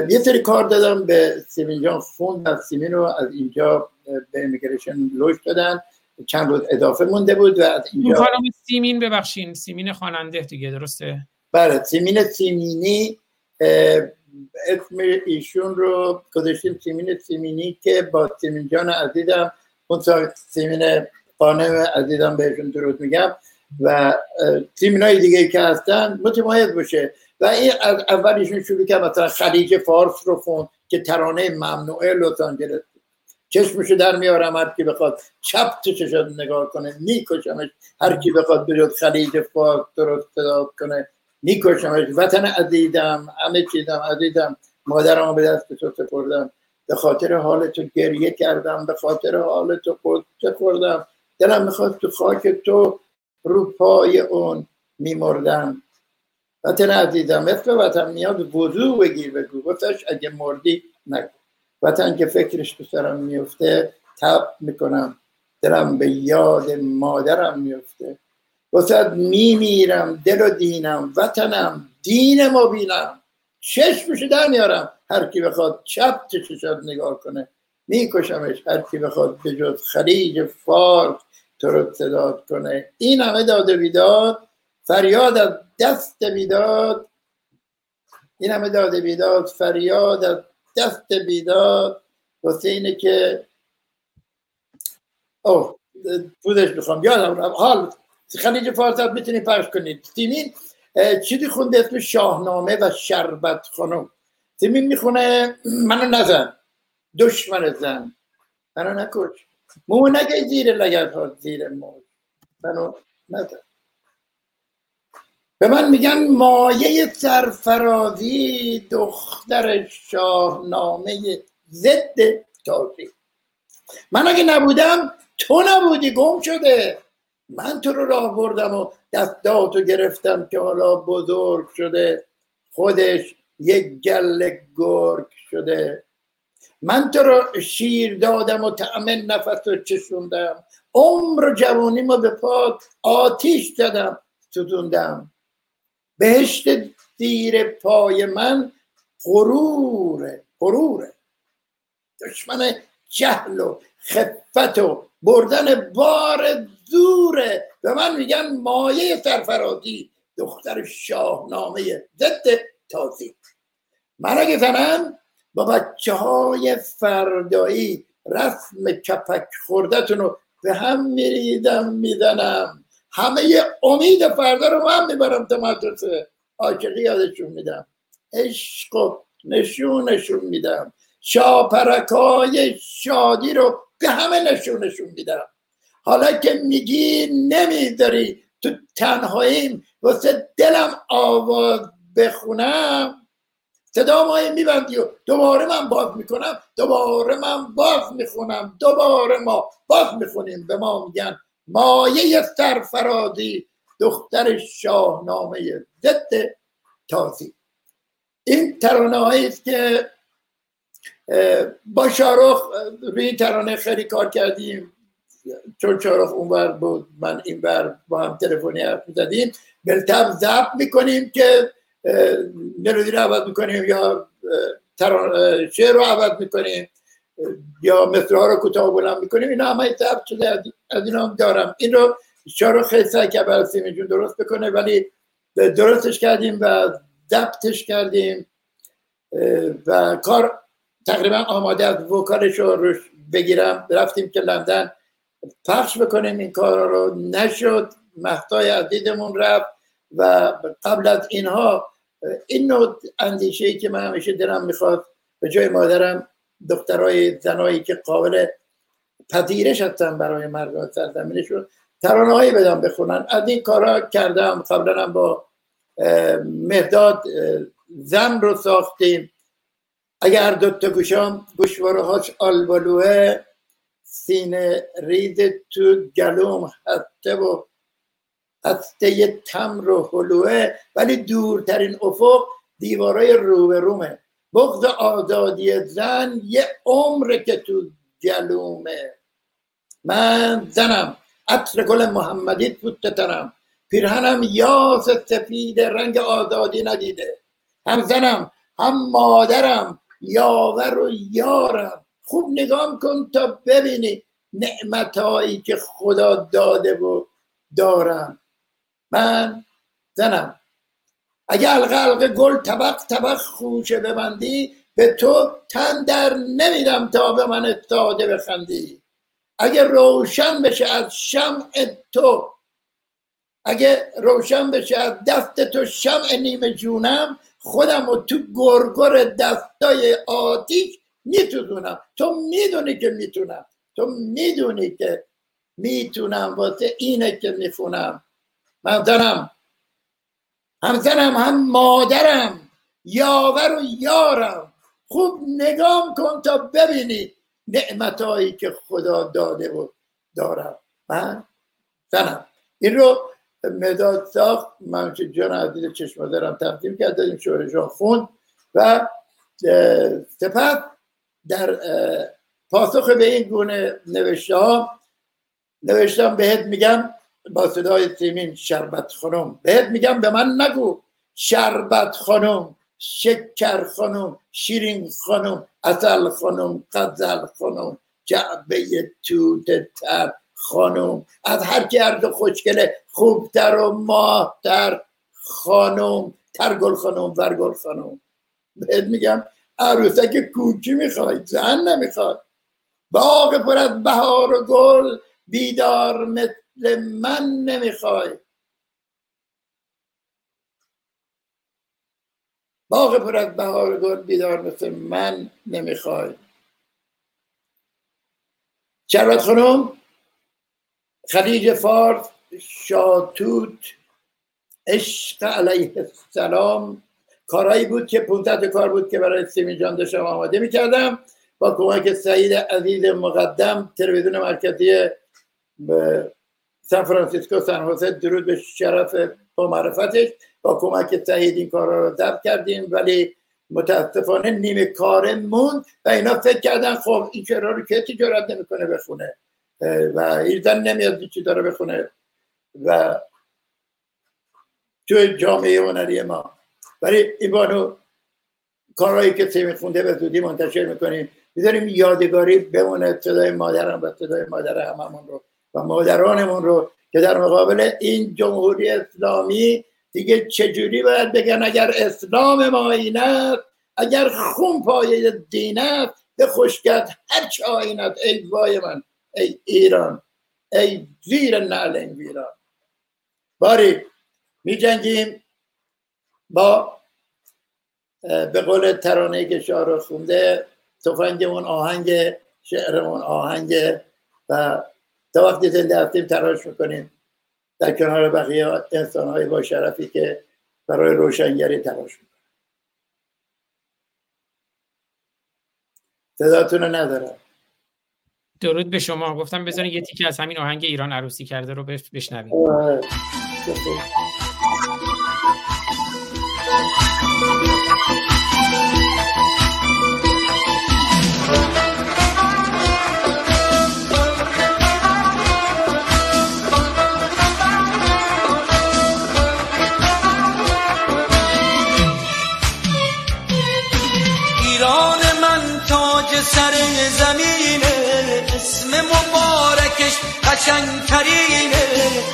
یه سری کار دادم به سیمین جان فوند از سیمین رو از اینجا به امیگریشن لوش دادن. چند روز اضافه مونده بود و اینجا خانم سیمین ببخشین سیمین خواننده دیگه درسته؟ بله سیمین سیمینی اسم ایشون رو گذاشتیم سیمین سیمینی که با سیمین جان عزیزم اون سیمین قانم عزیزم بهشون درود میگم و اه، تیمین های دیگه که هستن متمایز باشه. و این از اول ایشون شروع کرد مثلا خلیج فارس رو خوند که ترانه ممنوعه لس آنجلس. چشمشو در میارم هر کی بخواد چپ تو چشات نگاه کنه میکشمش. هر کی بخواد بجز خلیج فارس درست صدا کنه میکشمش. وطن عزیزم همه چیزم عزیزم مادرم به دست تو سپردم. به خاطر حال تو گریه کردم به خاطر حال تو قصه خوردم دلم می‌خواد تو خاک تو رو پای اون میمردم. وطن عزیزم مثل وطن میاد وضوع بگیر بگو. گفتش اگه مردی نگو. وطن که فکرش تو سرم میفته تب می‌کنم. دلم به یاد مادرم میفته. وسط میمیرم دل و دینم وطنم دین مبینم چشمشو در میارم هر کی بخواد چپ چششات نگاه کنه. میکشمش هر کی بخواد به جز خلیج فارس تو رو صداد کنه. این همه داد و بیداد فریاد از دست بیداد. این همه داد و بیداد فریاد از دست بیداد. واسه اینه که اوه پودش می‌خوام. یادم رفت. حال خلیج فارس هم می‌تونید پخش کنید تیمین چیزی خونده اسم شاهنامه و شربت خانم. تیمین می‌خونه منو نزن. دشمن زن. منو نکش. مو نگه زیر لگت ها زیر موج منو نزن. به من میگن مایه سرفرازی دختر شاهنامه ضد تازی من اگه نبودم تو نبودی گم شده. من تو رو راه بردم و دستاتو گرفتم که حالا بزرگ شده. خودش یک گل گرگ شده. من تو رو شیر دادم و طعم نفس رو چشوندم. عمر و جوانیمو به پاد آتیش زدم ستوندم. بهشت زیر پای من غروره غروره. دشمن جهل و خفت و بردن بار زوره به من میگن مایه سرفرازی دختر شاهنامه ضد تازی من اگه زنم با بچه های فردایی رسم کپک خوردتون رو به هم میریدم می‌زنم. همه امید فردا رو من می‌برم تا مدرسه. عاشقی یادشون میدم. عشق و نشونشون میدم. شاپرکای شادی رو به همه نشونشون میدم. حالا که میگی نمیداری تو تنهاییم واسه دلم آواز بخونم. صدا میبندی و دوباره من باز می‌کنم دوباره من باز می‌خونم دوباره ما باز می‌خونیم. به ما میگن مایه سرفرازی دختر شاهنامه ضد تازی. این ترانه است که با شارخ روی این ترانه خیلی کار کردیم. چون شارخ اونور بود من این بر با هم تلفنی حرف می‌زدیم. بلتب ضبط می‌کنیم که ملودی رو عوض می‌کنیم یا شعر رو عوض می‌کنیم. یا مصره ها رو کوتاه بلند می‌کنیم. اینا همه ضبط شده. از اینا هم دارم. این رو شارخ خیلی سعی برای سیمین درست بکنه ولی درستش کردیم و ضبطش کردیم. و کار تقریبا آماده از وکالش رو بگیرم. رفتیم که لندن پخش بکنیم. این کار رو نشد. مهدای عزیزمون رفت و قبل از اینها این نوع اندیشه ای که من همیشه دلم می‌خواد به جای مادرم دخترای زنایی که قابل پذیرش هستن برای مردم سرزمینشون ترانه هایی بدم بخونن. از این کارها کردم. قبلا با مهداد زن رو ساختیم. اگر دوتا گوشام گوشواره هاش آلبالوه سینه ریز تو گلوم هسته و هسته تمر و حلوه. ولی دورترین افق دیوارای روبرومه. بغض آزادی زن یه عمر که تو گلومه من زنم عطر گل محمدی پوت تنم پیرهنم یاس سفید رنگ آزادی ندیده. هم زنم هم مادرم یاور و یارم. خوب نگام کن تا ببینی نعمتهایی که خدا داده و دارم. من زنم. اگه القلق گل طبق طبق خوشه ببندی به تو تن در نمیدم تا به من ساده بخندی. اگه روشن بشه از شمع تو اگه روشن بشه از دست تو شمع نیمه جونم خودم و تو گرگر دستای آتیش می‌تونم تو می‌دونی که می‌تونم. تو می‌دونی که می‌تونم. واسه اینه که می‌خونم. من زنم هم مادرم یاور و یارم. خوب نگام کن تا ببینی نعمتهایی که خدا داده و دارم. من زنم. این رو مداد ساخت. من که جان عزیز چشم دارم تقدیم کرد. دادیم شورشان خوند و سپس در پاسخ به این گونه نوشته ها نوشتم بهت میگم. با صدای سیمین شربت خانم. بهت میگم به من نگو. شربت خانم شکر خانم شیرین خانم اصل خانم قزل خانم جعبه توت تر خانم. از هر کی هر خوشگله خوبتر و ماهتر خانم. ترگل خانم ورگل خانم. بهت میگم عروسک کوکی می‌خوای زن نمی‌خواد. باغ پر از بهار و گل بیدار مثل من نمی‌خوای. باغ پر از بهار گل بیدار مثل من نمی‌خوای. شربت خانم خلیج فارس شاتوت عشق علیه السلام. کارهایی بود که 500 کار بود که برای سیمین جان داشتم آماده می‌کردم. با کمک سعید عزیز مقدم تلویزیون مرکزی سان فرانسیسکو سان حسین درود به شرف با معرفتش. با کمک سعید این کارا رو ضبط کردیم ولی متاسفانه نیمه کار موند و اینا فکر کردن خب این چرا رو که تجارت نمی‌کنه بخونه و ایرزن نمیاد چی داره بخونه. و تو جامعه هنری ما. ولی این بانو کارهایی که سیمی خونده به زودی منتشر می‌کنیم. می‌ذاریم یادگاری بمونه صدای مادرم و صدای مادر هممون رو. و مادرانمون رو که در مقابل این جمهوری اسلامی دیگه چجوری باید بگن اگر اسلام ما این است اگر خون پایه دین است به خوشگت هر چه آینت ای وای من ای ایران ای ویر نعل این ویران. باری می جنگیم با به قول ترانه که شاه خونده تفنگمون آهنگ شعرمون آهنگ و تا وقتی زنده هستیم تراش می‌کنیم در کنار بقیه انسان های با شرفی که برای روشنگری تلاش می‌کنن صداتون رو ندارم. درود به شما. گفتم بذارین یه تیکه از همین آهنگ ایران عروسی کرده رو بشنویم. سر قشنگترینه.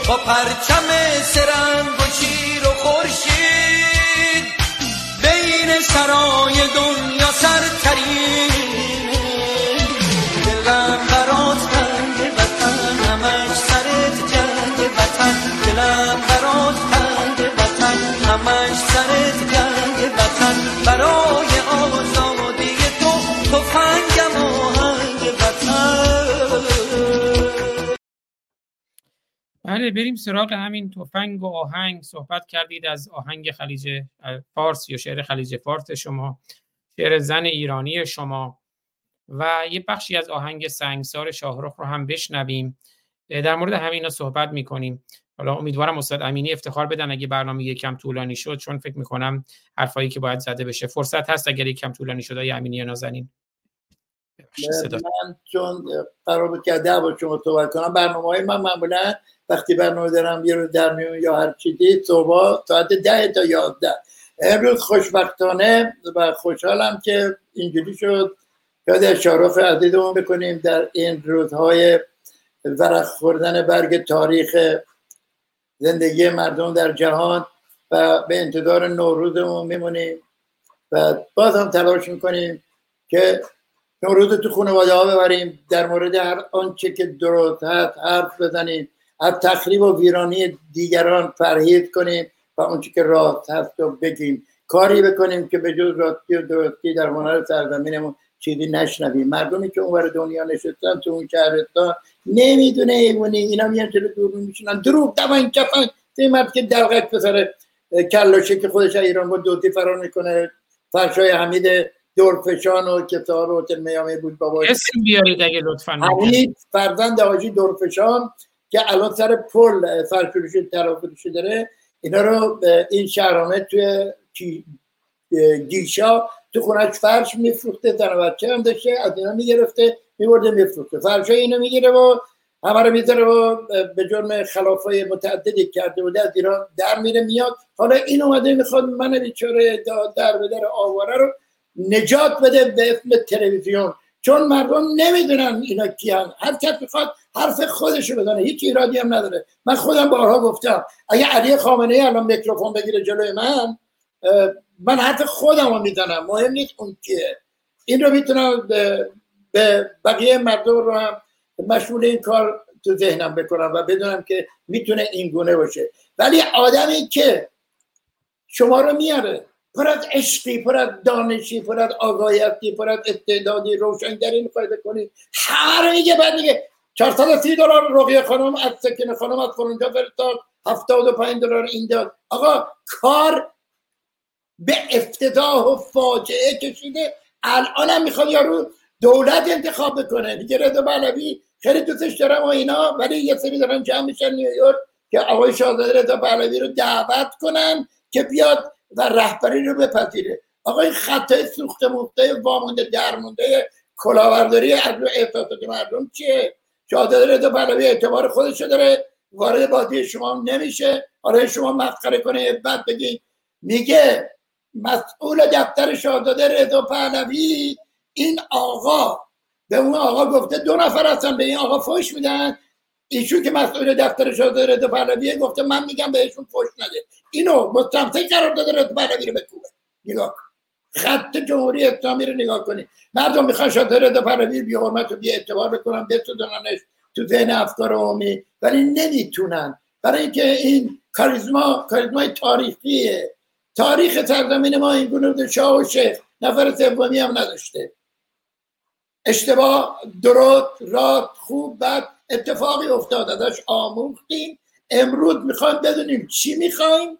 با پرچم سرنگ و شیر و خورشید. بین سرای دنیا بله بریم سراغ همین تفنگ و آهنگ. صحبت کردید از آهنگ خلیج فارس یا شعر خلیج فارس شما شعر زن ایرانی شما. و یه بخشی از آهنگ سنگسار شاهرخ رو هم بشنویم. در مورد همینا صحبت می‌کنیم. حالا امیدوارم استاد امینی افتخار بدن اگه برنامه یکم طولانی شد چون فکر می‌کنم حرفایی که باید زده بشه فرصت هست اگر یکم طولانی شد ای امینی نازنین. من چون قرار بود که ده با شما صحبت کنم برنامه های من معمولا وقتی برنامه دارم یه روز در میون یا هر چیزی صبح ساعت ده تا یازده. امروز خوشبختانه و خوشحالم که اینجوری شد. یاد شارخ عزیزمون بکنیم در این روزهای ورق خوردن برگ تاریخ زندگی مردم در جهان و به انتظار نوروزمون میمونیم. و باز هم تلاش می‌کنیم که نوروز تو خانواده ها ببریم. در مورد هر آنچه که درست هست حرف بزنیم. از تخریب و ویرانی دیگران پرهیز کنیم و آنچه که راست هست رو بگیم. کاری بکنیم که به جز راستی و درستی در هنر سرزمینمون چیزی نشنویم. مردمی که اونور دنیا نشستن تو اون شهرستان نمی‌دونه ایمونی اینا میان جلو دور میشونن دروغ دوان کفن. این مرد که دلغک پسر کلاشه که خودش ایران با دوتی فرار می‌کنه. فرشای حمید دورفشان و کتاب هتل میامی بود بابا. اسم بیارید اگه لطفا حمید فرزند حاجی دورفشان که الان سر پل فرفروشی ترافروشی داره اینا رو این شهرامه توی گیشا تو خونش فرش میفروخته زن و بچه هم داشته از اینا می‌گرفته میبرده میفروخته. فرش اینو می‌گیره و همه رو می‌ذاره و به جرم خلافای متعددی کرده بوده از ایران در میره میاد. حالا این اومده می‌خواد من بیچاره در به در آواره رو نجات بده به اسم تلویزیون. چون مردم نمی‌دونن اینا کیان. هر کس می‌خواد حرف خودشو بزنه. هیچ ایرادی هم نداره. من خودم بارها گفتم اگه علی خامنه ای الان میکروفون بگیره جلوی من من حرف خودم رو می‌زنم. مهم نیست اون کیه. این رو می‌تونم به, به بقیه مردم رو هم مشمول این کار تو ذهنم بکنم و بدونم که می‌تونه این گونه باشه. ولی آدمی که شما رو میاره پر از عشقی پر از دانشی پر از آگاهیتی پر از استعدادی روشنگری می‌خوای بکنی. همه رو میگه بعد میگه 430 دلار رقیه خانم از سکن خانم از فرونجا فرستاد 75 دلار این داد آقا کار به افتضاح و فاجعه کشیده. الان هم می‌خواد یارو دولت انتخاب بکنه. دیگه رضا پهلوی خیلی دوستش دارم و اینا ولی یه سری دارن جمع میشن نیویورک که آقای شاهزاده رضا پهلوی رو دعوت کنن که بیاد و رهبری رو بپذیره. آقای خطای سوخته مخته وامونده درمونده کلاهبرداری از احساسات مردم چیه؟ شاهزاده رضا پهلوی اعتبار خودش داره وارد بازی شما نمیشه. آره شما مسخره کنه بعد بگی. میگه مسئول دفتر شاهزاده رضا پهلوی این آقا. به اون آقا گفته دو نفر هستن به این آقا فوش میدن. ایشون که مسئول دفتر شاهزاده رضا پهلویه گفته من میگم بهشون فوش نده. اینو مستمسک قرار داده رضا پهلوی رو بکوبه نگاه. خط جمهوری اسلامی رو نگاه کنید مردم می‌خوان شاهزاده رضا پهلوی بی حرمت و بی اعتبار بکنن بسودانش تو ذهن افکار عمومی. ولی نمی‌تونن. برای اینکه این کاریزما کاریزمای تاریخیه. تاریخ سرزمین ما این گونه بوده شاه و شیخ نفر سومی هم نداشته. اشتباه درست راست خوب بد. اتفاقی افتاد ازش آموختیم. امروز می‌خوایم بدونیم چی می‌خوایم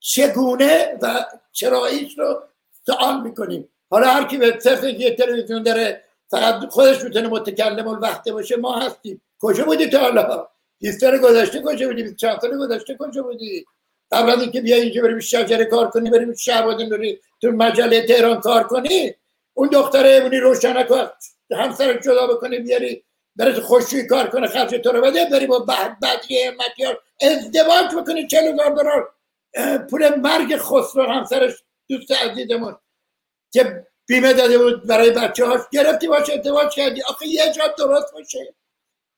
چگونه و چراییش رو سوال می‌کنیم. حالا هر کی به صرف یه تلویزیون داره فقط خودش می‌تونه متکلم الوقته باشه ما هستیم. کجا بودی تا حالا؟ 20 سال گذشته کجا بودی؟ 24 سال گذشته کجا بودی؟ قبل از اینکه بیای اینجا بریم شجره کار کنی بریم شهبادی نوری تو مجله تهران کار کنی اون دختره ایمونی روشنک و همسر جدا بکنی بیاری بره تو خوشی کار کنه خرج تو رو بده بری با بدی همتیار ازدواج بکنی چل هزار دلار پول مرگ خسرو همسرش دوست عزیزمون که بیمه داده بود برای بچه هاش گرفتی باشه ازدواج کردی. آخه یه جا درست باشه.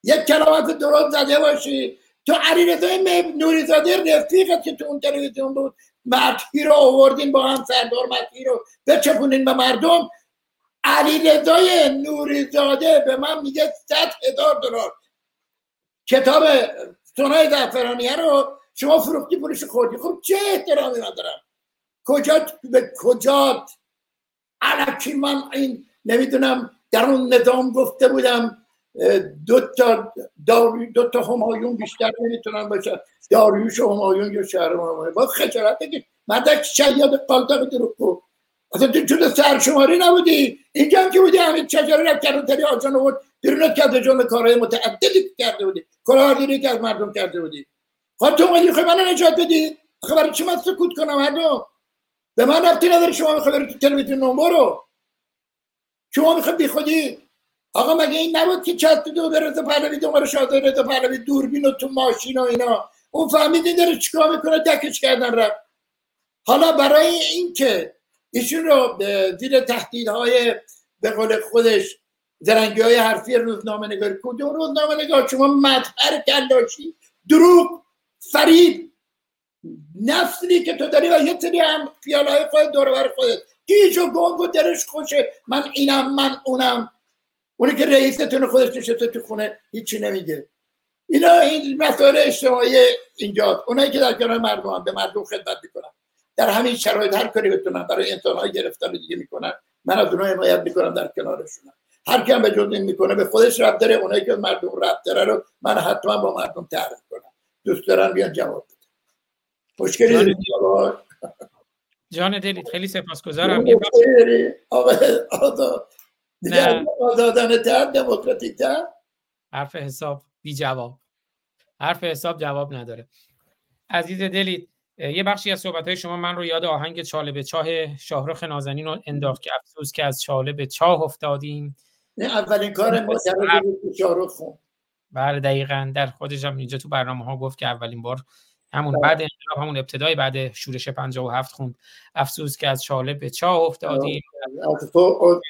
یک کلمات درست زده باشی. تو علی رضای نوری زاده رفیقت که تو اون تلویزیون بود. مدهی رو آوردین با هم سردار مدهی رو بچپونین به مردم. علی رضای نوری زاده به من میگه صد هزار دلار. کتاب سنای زعفرانیه رو شما فروختی پولش خوردی. خب چه احترامی من دارم؟ کجا به کجا؟ علکی من این نمی‌دونم در اون نظام گفته بودم دو تا داروی دو تا همایون بیشتر نمی‌تونن باشن داریوش و همایون یا شهر همایون. با خجالت بگید مدک شیاد قالتاق دروغ اصلا تو جود سرشماری نبودی؟ اینجا هم که بودی همین چجاری رفت کرد تری آجان بود بیرونت کرده جمع کارهای متعددی کرده بودی. کلاهبرداری که از مردم کرده بودی. خب تو اومدی خب منو نجات بدی خب برای چی من سکوت کنم مردم به من رفتی نداری شما می‌خوای بری تو تلویزیون نمبر رو. شما می‌خواد بی خودی؟ آقا مگه این نبود که چت دو برزا پهلوی دوباره شاده رضا پهلوی دوربین و تو ماشین و اینا؟ اون فهمیدین داره چیکار می‌کنه؟ دکش کردن رفت. حالا برای اینکه ایشون رو زیر تهدیدهای به قول خودش زرنگی های حرفی روزنامه نگاری کدوم روزنامه نگار شما مدهر کلاشی دروغ فرید. نسلی که تو داری و یه سری هم های خود دور خودت. گیج و گنگ و درش خوشه. من اینم من اونم. اونی که رئیستون خودش نشسته تو خونه هیچی نمیگه. اینا این مسائل اجتماعی اینجا اونایی که در کنار مردم هم به مردم خدمت می‌کنن. در همین شرایط هر کاری بتونن برای انسان های گرفتن دیگه می‌کنن من از اونها حمایت می‌کنم در کنارشونم. هر کم به جز این می‌کنه به خودش رب داره اونایی که مردم رب داره رو من حتما با مردم تعریف کنم. دوست دارم بیان جواب بده مشکلی جان دلید. خیلی سپاسگزارم. آقا آزادانه تر دموکراتیک تر؟ حرف حساب بی جواب. حرف حساب جواب نداره. عزیز دلید یه بخشی از صحبت های شما من رو یاد آهنگ چاله به چاه شاهرخ نازنین رو انداخت که افسوس که از چاله به چاه افتادیم. نه اولین کار ما شاهرخ بله دقیقا. در خودش هم اینجا تو برنامه ها گفت که اولین بار همون بله. بعد انقلاب همون ابتدای بعد شورش 57 خوند. افسوس که از چاله به چاه افتادیم.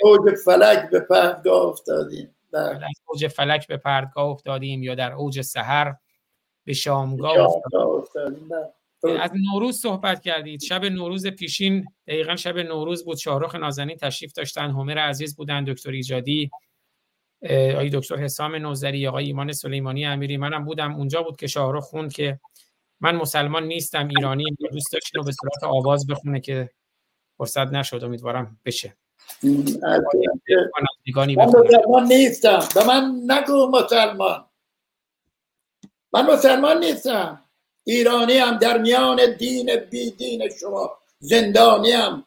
اوج فلک به پردگاه افتادیم. بله. از اوج فلک به پردگاه افتادیم یا در اوج سحر به شامگاه افتادیم. بله. از نوروز صحبت کردید. شب نوروز پیشین دقیقا شب نوروز بود. شاهرخ نازنین تشریف داشتن. همر عزیز بودن. دکتر ایجادی آقای دکتر حسام نوزری آقای ایمان سلیمانی امیری. منم بودم. اونجا بود که شاهرخ خوند که من مسلمان نیستم ایرانی دوست داشتین رو به صورت آواز بخونه که فرصت نشد. امیدوارم بشه. من مسلمان نیستم. به من نگو مسلمان. من مسلمان نیستم. ایرانی هم در میان دین بی دین شما زندانی هم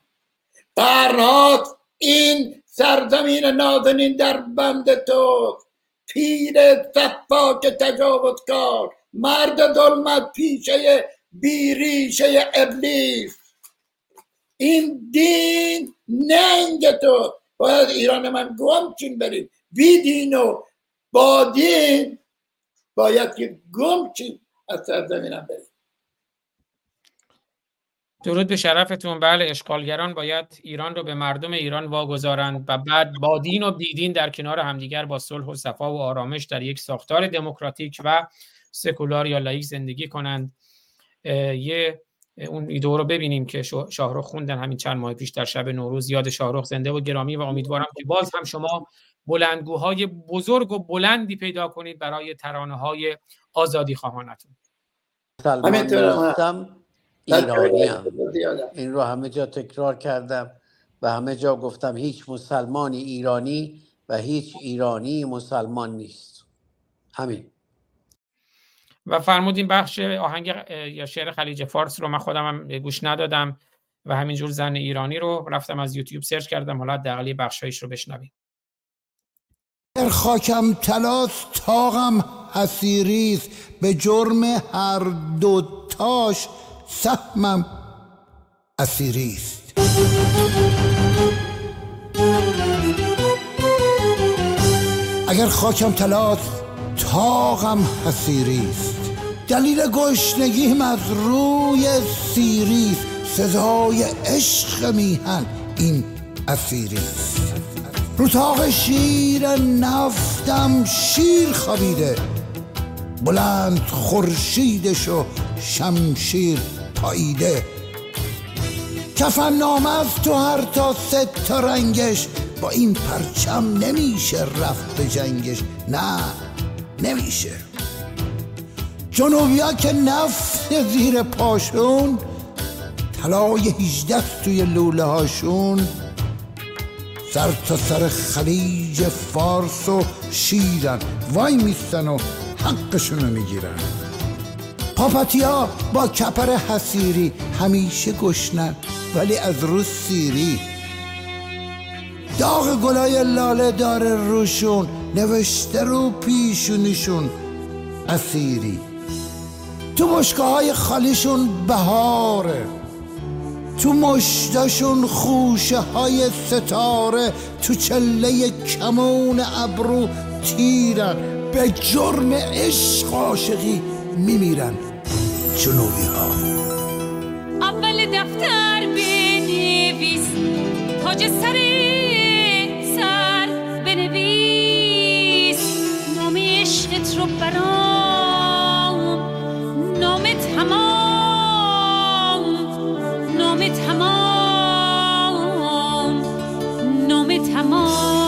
قرنات این سرزمین نازنین در بند تو. پیر صفاک تجاوزکار مرد ظلمت پیشه بیریشه ابلیس. این دین ننگ تو. باید ایران من گم چین بریم. بی دین و با دین باید که گم چین. از سرزمینم بریم. درود به شرفتون. بله اشغالگران باید ایران رو به مردم ایران واگذارند و بعد با دین و بیدین در کنار همدیگر با صلح و صفا و آرامش در یک ساختار دموکراتیک و سکولار یا لایک زندگی کنند. یه اون ایده رو ببینیم که شاهرخ خوندن همین چند ماه پیش در شب نوروز. یاد شاهرخ زنده و گرامی و امیدوارم که باز هم شما بلندگوهای بزرگ و بلندی پیدا کنید برای ترانه های آزادی خواهانتون ایرانی هم. این رو همه جا تکرار کردم و همه جا گفتم هیچ مسلمانی ایرانی و هیچ ایرانی مسلمان نیست. همین. و فرمودین بخش آهنگ یا شعر خلیج فارس رو من خودم هم گوش ندادم و همینجور زن ایرانی رو رفتم از یوتیوب سرچ کردم. حالا دقلی بخشایش رو بشنویم. در خاکم تلاس تاغم حسیریست به جرم هر دو تاش سهمم اسیریست اگر خاکم تلاس تاغم حسیریست دلیل گشنگیم از روی سیریست سزای عشق میهن این اسیریست رو تاق شیر نفتم شیر خوابیده. بلند خورشیدش و شمشیر پاییده کفن نامه از تو هر تا سه تا رنگش. با این پرچم نمیشه رفت به جنگش. نه نمیشه. جنوبیا که نفت زیر پاشون طلای هیجده توی لوله هاشون. سر تا سر خلیج فارس و شیرن. وای میستن و حقشونو می‌گیرن. پاپتیا با کپر حسیری همیشه گشنن ولی از روز سیری. داغ گلای لاله داره روشون نوشته رو پیشونیشون اسیری. تو بشکه های خالیشون بهاره تو مشتشون خوشه های ستاره تو چله کمون ابرو تیرن. به جرم عشق عاشقی میمیرن. جنوبی ها؟ اول دفتر بنویس تاج سر سر بنویس. نام عشقت رو برام نام تمام نام تمام نام تمام.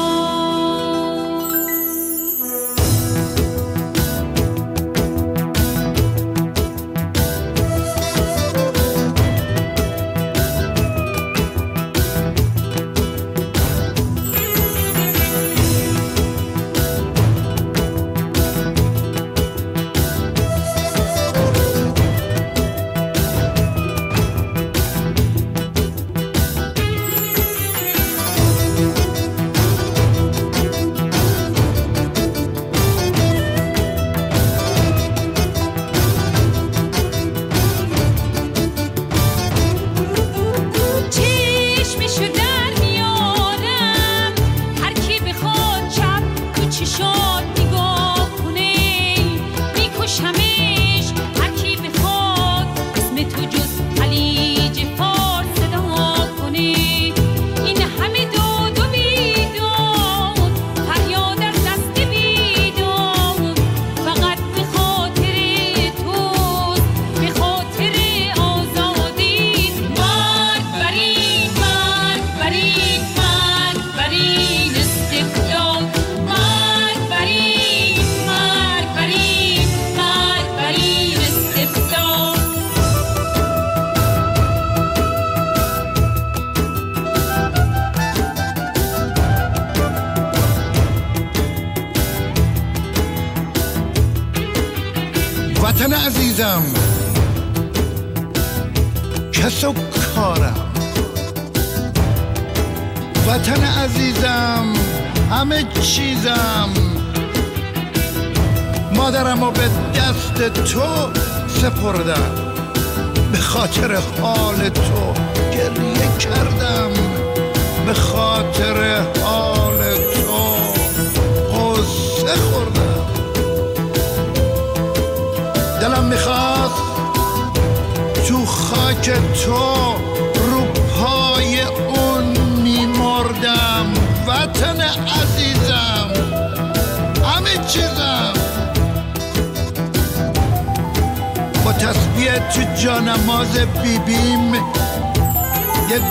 خاطر حال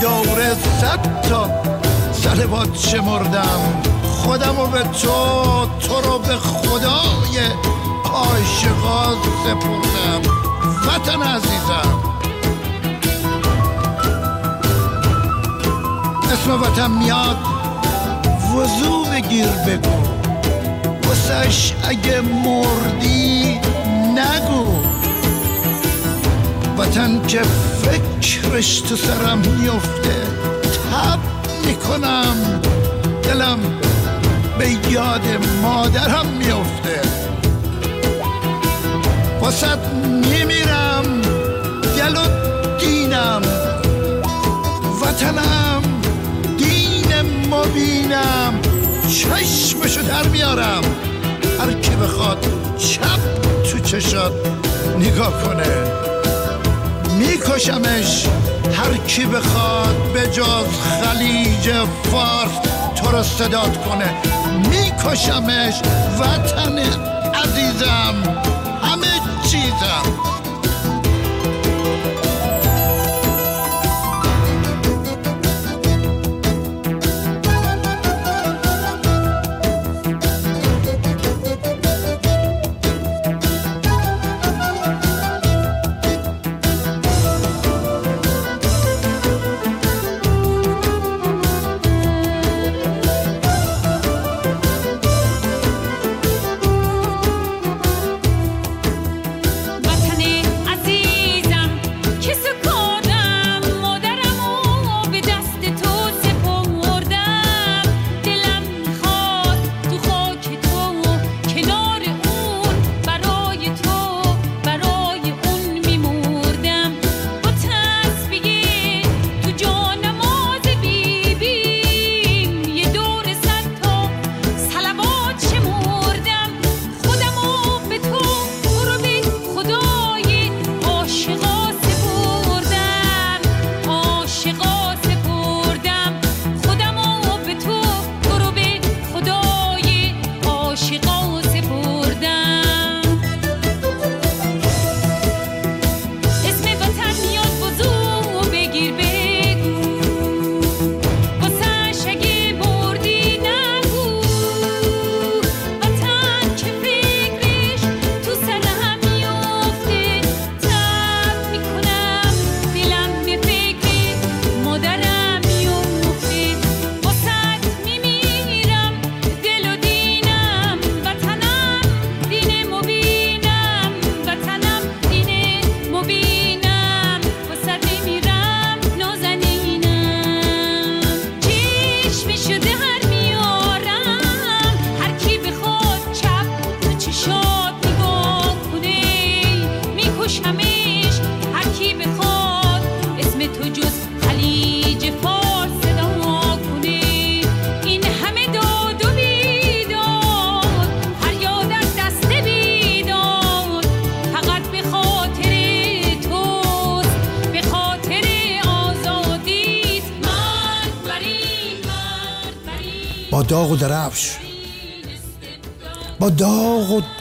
دوره صد تا سلوات شمردم. خودم رو به تو تو رو به خدای عاشقا سپردم. وطن عزیزم. اسم وطن میاد. وضو بگیر بگو. واسش اگه مردی وطن که فکرش تو سرم میفته تب می‌کنم. دلم به یاد مادرم میفته واسط میمیرم دل و دینم. وطنم دین مبینم. چشمشو در میارم هر کی بخواد چپ تو چشات نگاه کنه. میکشمش هر کی بخواد به جز خلیج فارس تو رو صداد کنه. میکشمش وطن عزیزم. همه چیزم.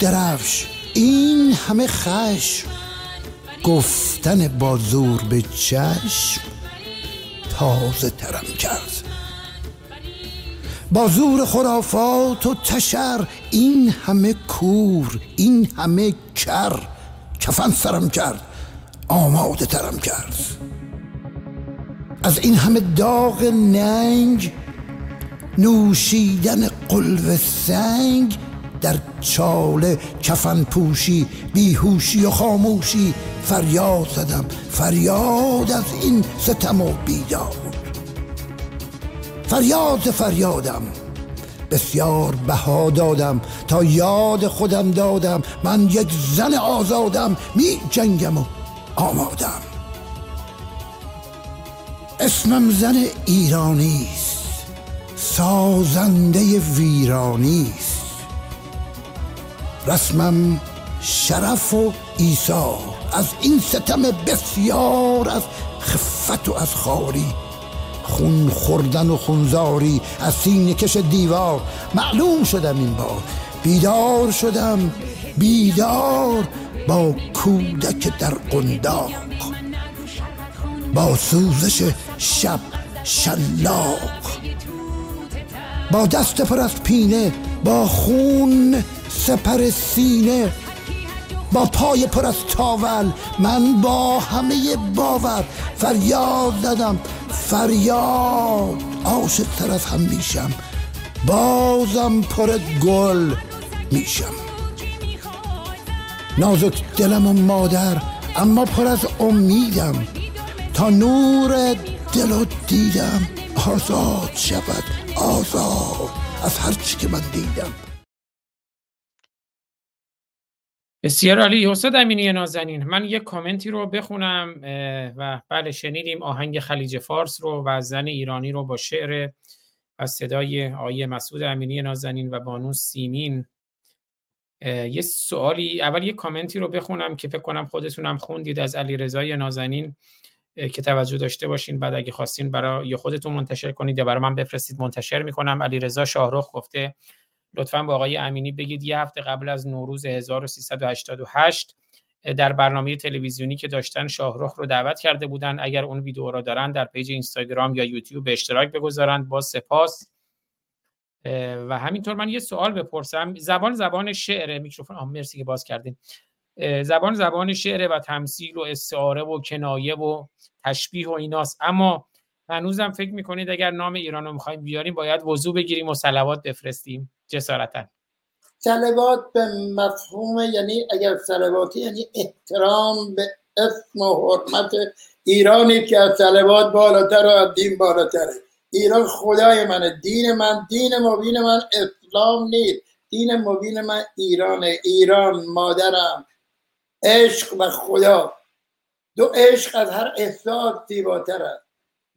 درفش. این همه خش گفتن با زور به چشم. تازه ترم کرد. با زور خرافات و تشر. این همه کور این همه کر. کفن سرم کرد. آماده ترم کرد. از این همه داغ ننگ نوشیدن قلب سنگ چاله کفن پوشی بیهوشی و خاموشی. فریاد زدم فریاد از این ستم و بیداد فریاد فریادم بسیار بها دادم تا یاد خودم دادم. من یک زن آزادم می جنگم و آمادم. اسمم زن ایرانی است سازنده ویرانی رسمم شرف و ایثار از این ستم بسیار از خفت و از خاری. خون خوردن و خونزاری از سینه کش دیوار. معلوم شدم این بار. بیدار شدم. بیدار با کودک در قنداق. با سوزش شب شلاق. با دست پر از پینه با خون سپر سینه با پای پر از تاول. من با همه باور فریاد زدم. فریاد. عاشق تر از هم میشم. بازم پر گل میشم. نازک دلم و مادر اما پر از امیدم. تا نور دل و دیدم آزاد شود آزاد. از هر چی که من دیدم. بسیار عالی. حسد امینی نازنین من یک کامنتی رو بخونم و بله شنیدیم آهنگ خلیج فارس رو و زن ایرانی رو با شعر و صدای آیه مسعود امینی نازنین و بانو سیمین. یه سوالی اول یه کامنتی رو بخونم که فکر کنم خودتونم خوندید از علی رضای نازنین که توجه داشته باشین بعد اگه خواستین برای خودتون منتشر کنید یا برای من بفرستید منتشر می‌کنم. علی رضا شاهرخ گفته لطفا با آقای امینی بگید یه هفته قبل از نوروز 1388 در برنامه تلویزیونی که داشتن شاهرخ رو دعوت کرده بودن اگر اون ویدیو را دارن در پیج اینستاگرام یا یوتیوب به اشتراک بگذارند با سپاس. و همینطور من یه سوال بپرسم. زبان زبان شعر میکروفون آم مرسی که باز کردین. زبان زبان شعر و تمثیل و استعاره و کنایه و تشبیه و ایناست. اما هنوزم فکر می‌کنید اگر نام ایران رو می‌خوایم بیاریم باید وضوع بگیریم و سلوات بفرستیم. جسارتا. سلوات به مفهوم یعنی اگر سلواتی یعنی احترام به اسم و حرمت ایرانی که از سلوات بالاتر و از دین بالاتره. ایران خدای منه دین من دین مبین من اسلام نیست. دین مبین من ایرانه ایران مادرم. عشق و خدا. دو عشق از هر احساس زیباتر است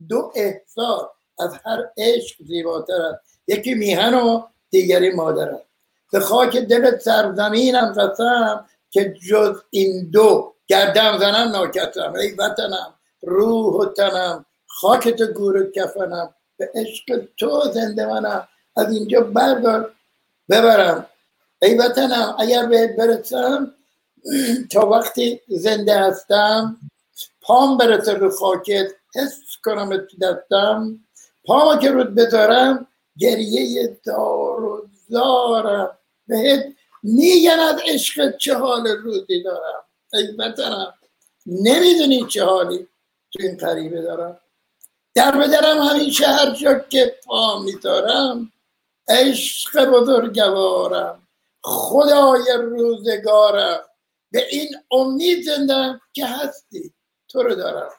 دو احساس از هر عشق زیباتر است یکی میهن و دیگری مادر است به خاک دل سرزمینم قسم که جز این دو گردم زنم ناکسم ای وطنم روح و تنم خاک تو گور کفنم. به عشق تو زنده منم. از اینجا بردار ببرم. ای وطنم اگر بهت برسم تا وقتی زنده هستم پام برسه رو خاکت. حس کنم تو دستم پاما که رود بذارم گریه دار و زارم. بهت میگن از عشق چه حال روزی دارم. ای وطنم نمی‌دونی چه حالی تو این قریبه دارم. در بدرم همیشه هر جا که پا می‌ذارم عشق بزرگوارم. خدای روزگارم. به این امید زندم که هستی تو رو دارم.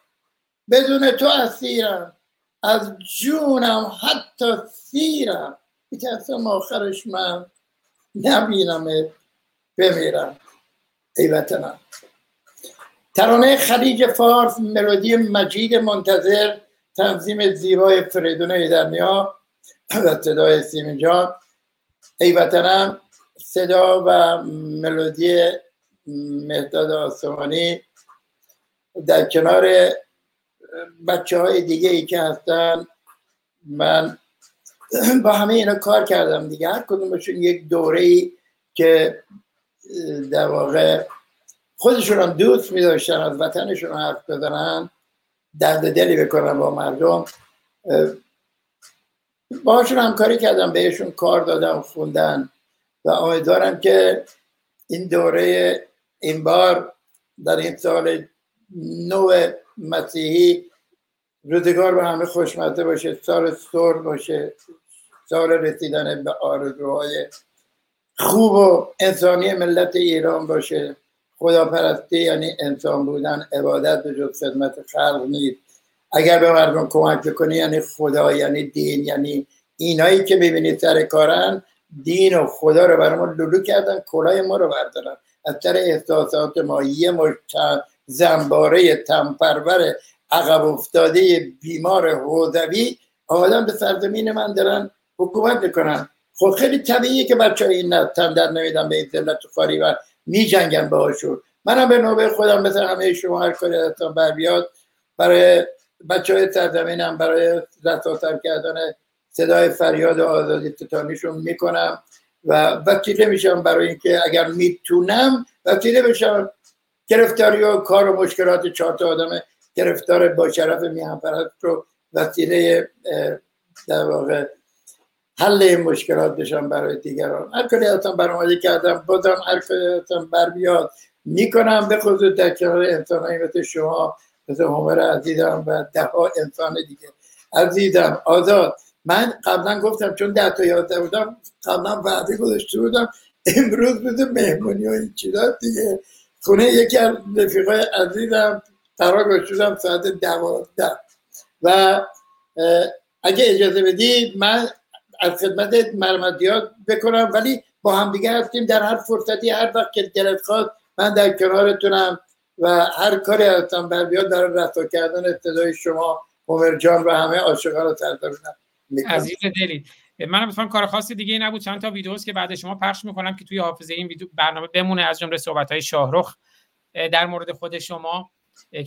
بدون تو اسیرم. از جونم حتی سیرم. میترسم آخرش من نبینم بمیرم. ای وطنم ترانه خلیج فارس ملودی مجید منتظر تنظیم زیبای فریدون ایدرنیا و صدای سیمین جان. ای وطنم صدا و ملودی مهداد آسمانی در کنار بچه های دیگه ای که هستن من با همه اینا کار کردم دیگه. هر کدومشون یک دوره ای که در واقع خودشون هم دوست می داشتن از وطنشون حرف بزنن درد دلی بکنن با مردم. اه، باهاشون همکاری کردم بهشون کار دادم خوندن و امیدوارم که این دوره این بار در این سال نو مسیحی روزگار به همه خوشمزه باشه سال سر باشه سال رسیدن به آرزوهای خوب و انسانی ملت ایران باشه. خداپرستی یعنی انسان بودن عبادت به جز خدمت خلق نیست. اگر به مردم کمک بکنی یعنی خدا یعنی دین یعنی اینایی که ببینید سر کارن دین و خدا رو برای ما لولو کردن کلاه ما رو بردارن. از سر احساسات ما یه مش ت- زنباره تنپرور عقب افتاده بیمار حوزوی آدم به سرزمین من دارن حکومت می‌کنن. خب خیلی طبیعیه که بچه های این تندر نمیدن به این ذلت و خاری و می جنگن باهاشون. منم به نوبه خودم مثل همه شما هر کاری هستم بر بیاد برای بچه های سرزمینم برای رساسر کردن صدای فریاد آزادی ستانیشون می‌کنم و وسیله میشم برای اینکه اگر می‌تونم وسیله بشم گرفتاری و کار و مشکلات چهار تا آدم گرفتار با شرف میهن پرست رو وسیله در واقع حل این مشکلات بشم برای دیگران. هر کاری هستم برآمده کردم بازم هر کاری بر بیاد. می‌کنم به خصوص در کنار انسانهایی مثل شما مثل همر عزیزم و ده ها انسان دیگه. عزیزم آزاد. من قبلا گفتم چون ده تا یازده بودم قبلا وعده گذاشته بودم امروز بده مهمونی و این چیزا دیگه. خونه یکی از رفیقای عزیزم قرار گذاشته بودم ساعت دوازده. و اگه اجازه بدی من از خدمت مرمدیات بکنم ولی با هم دیگه هستیم در هر فرصتی هر وقت که دلت خواست من در کنارتونم و هر کاری هستم بر بیاد برای رفع کردن صدای شما عمر جان و همه عاشقان رو سرزمینم عزیز دلید منم مثلا کار خاصی دیگه ای نبود. چند تا ویدیوست که بعد شما پخش می‌کنم که توی حافظه این ویدیو برنامه بمونه از جمله صحبت های شاهرخ اه، در مورد خود شما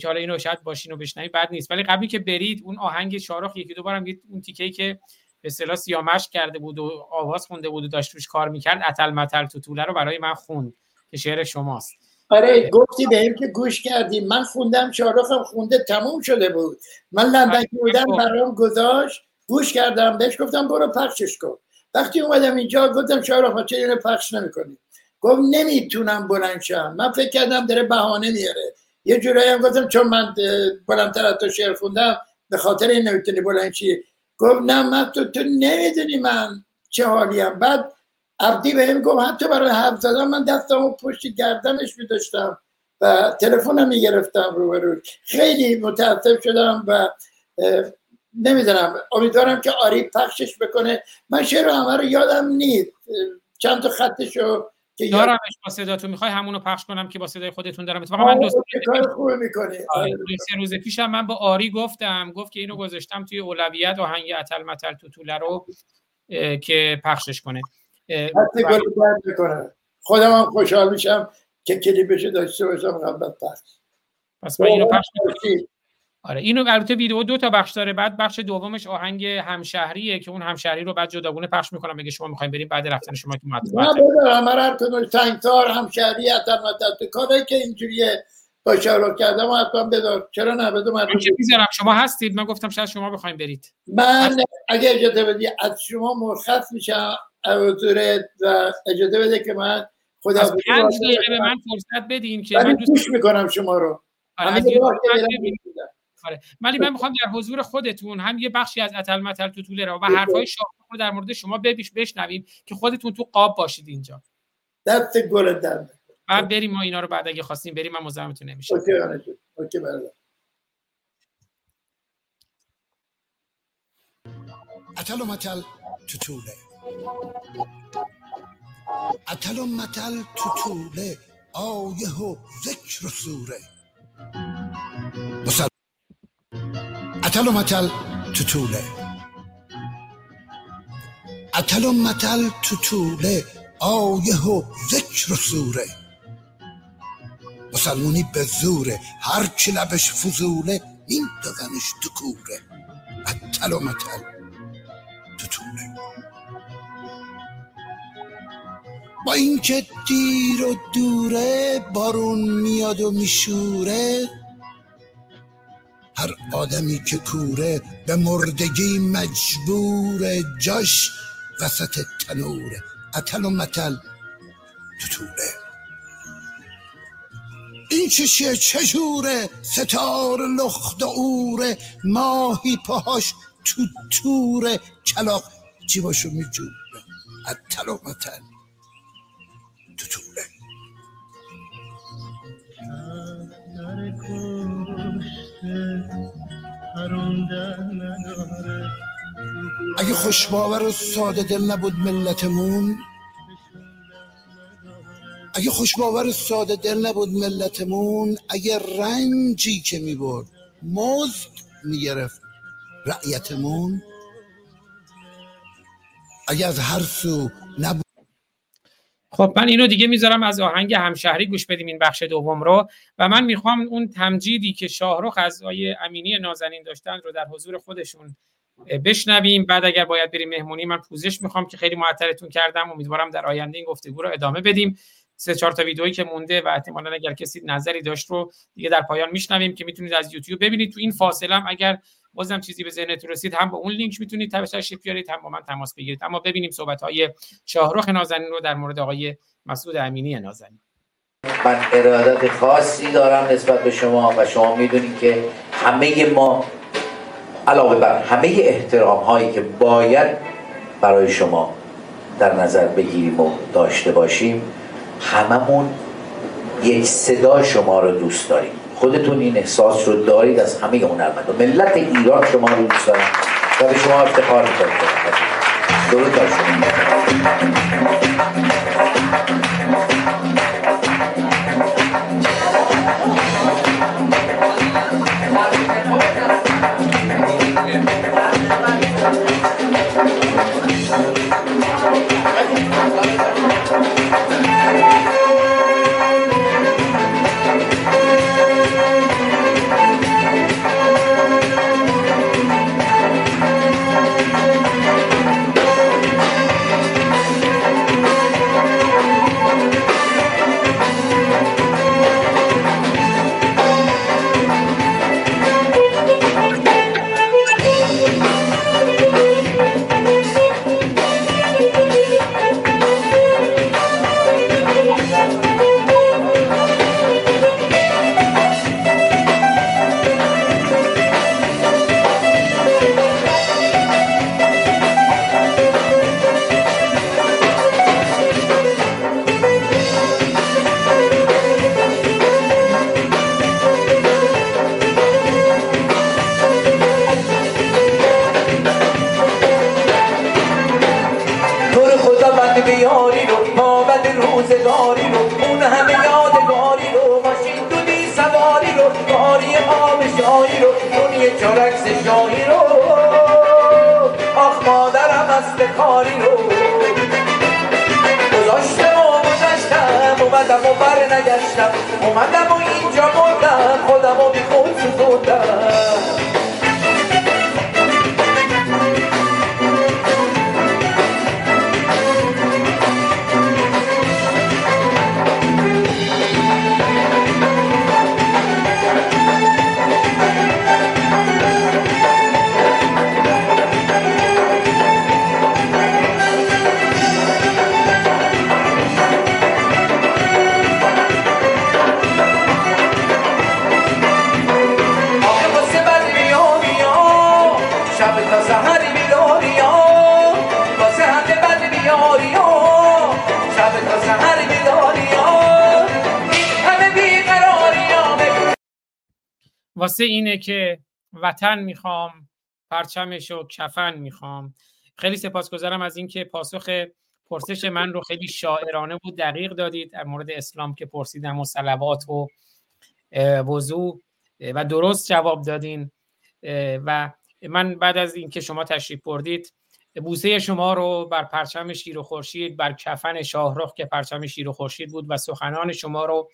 که حالا اینو شاید باشین و بشنوی بد نیست. ولی قبلی که برید اون آهنگ شاهرخ یکی دو بارم اون تیکه‌ای که به اصطلاح سیامش کرده بود و آواز خونده بود و داشت روش کار می‌کرد اتل متل توتوله رو برای من خوند که شعر شماست. آره گفتی به این که گوش کردیم من خوندم شارخم خونده تموم شده بود. من لندن که بودم برام گذاشت. گوش کردم بهش گفتم برو پخشش کن. وقتی اومدم اینجا گفتم شارخ چه اینو پخش نمی‌کنی؟ گفت نمی‌تونم بلند شم. من فکر کردم داره بهانه میاره یه جورایی هم گفتم چون من بلندتر از تو شعر خوندم به خاطر این نمی‌تونی بلند شی. گفت نه من تو تو نمی‌دونی من چه حالیم. بعد عبدی به گفت حتی برای حرف زدن من دستمو پشت گردنش میداشتم و تلفنم می‌گرفتم رو رو خیلی متاسف شدم و نمی‌دونم. امیدوارم که آری پخشش بکنه. من شعر همه رو یادم نیست. چند تا خطشو که یاد دارمش با صداتون. می‌خوای همونو پخش کنم که با صدای خودتون دارم. اتفاقا من دو سه چه کار خوبی می‌کنی. آره، دو سه روز پیشم من با آری گفتم. گفت که اینو گذاشتم توی اولویت آهنگ اتل متل توتوله رو اه، که پخشش کنه. خودم هم خوشحال میشم که کلیپش داشته باشم قبل پخش. پس من اینو پخش می‌کنم. آره اینو البته ویدیو دو تا بخش داره. بعد بخش دومش آهنگ همشهریه که اون همشهری رو بعد جداگونه پخش می‌کنم. بگه شما می‌خواین بریم بعد رفتن شما که نه مطلب بابا همه هر کدوم تنگتار همشهری اتر متر کاری که اینجوریه با شارو کردم و حتما بدار. چرا نه؟ بده من می‌ذارم. شما هستید. من گفتم شاید شما بخواین برید. من اگه اجازه بدی از شما مرخص میشم. حضورت و اجازه بده که من خدا از پنج دقیقه به من فرصت بدین که من من دوست می‌کنم شما رو. آره،. آره ولی من می‌خوام در حضور خودتون هم یه بخشی از اتل متل توتوله رو و حرفای شاهرخ رو در مورد شما ببیش بشنویم که خودتون تو قاب باشید اینجا. دست گل در بعد بریم ما اینا رو بعد اگه خواستیم بریم من مزاحمتون نمیشم. OK جون. OK اتل و متل توتوله اتل و متل توتوله آیه و ذکر و سوره. اتل و متل توتوله اتل و متل توتوله آیه و ذکر و سوره. مسلمونی به زوره هر چی لبش فضوله میندازنش تو کوره اتل و متل توتونه با اینکه دیر و دوره بارون میاد و میشوره هر آدمی که کوره به مردگی مجبور جاش وسط تنوره اتل و متل توتوره. این چشیه چجوره ستار لخت و اوره ماهی پاهاش تو توره کلاق جیباشو میجوره اتل و متل. اگه خوشباور و ساده دل نبود ملتمون اگه خوشباور و ساده دل نبود ملتمون اگه رنجی که می‌برد مزد می‌گرفت رعیتمون. اگه از هر سو نبود خب من اینو دیگه می‌ذارم از آهنگ همشهری گوش بدیم این بخش دوم رو و من می‌خوام اون تمجیدی که شاهرخ از آیه امینی نازنین داشتن رو در حضور خودشون بشنویم. بعد اگر باید بریم مهمونی من پوزش می‌خوام که خیلی معطلتون کردم. امیدوارم در آینده این گفتگو رو ادامه بدیم. سه چهار تا ویدئویی که مونده و احتمالاً اگر کسی نظری داشت رو دیگه در پایان میشنویم که می‌تونید از یوتیوب ببینید. تو این فاصله هم اگر بازم چیزی به ذهنتون رسید هم با اون لینک می‌تونید تشریف بیارید هم با من تماس بگیرید. اما ببینیم صحبت های شاهرخ نازنین رو در مورد آقای مسعود امینی نازنین. من ارادت خاصی دارم نسبت به شما و شما می‌دونید که همه ما علاوه بر همه احترام هایی که باید برای شما در نظر بگیریم و داشته باشیم هممون یک صدا شما رو دوست داریم. خودتون این احساس رو دارید از همه هنرمندان. ملت ایران شما رو دوست دارن و به شما افتخار می‌کنید درود بر نگشتم اومدم و اینجا مردم خودم و بی خود سوزوندم. واسه اینه که وطن می‌خوام پرچمش و کفن می‌خوام. خیلی سپاسگزارم از اینکه پاسخ پرسش من رو خیلی شاعرانه بود دقیق دادید در مورد اسلام که پرسیدم و صلوات و وضوع و درست جواب دادین. و من بعد از اینکه شما تشریف بردید بوسه شما رو بر پرچم شیر و خورشید بر کفن شاهرخ که پرچم شیر و خورشید بود و سخنان شما رو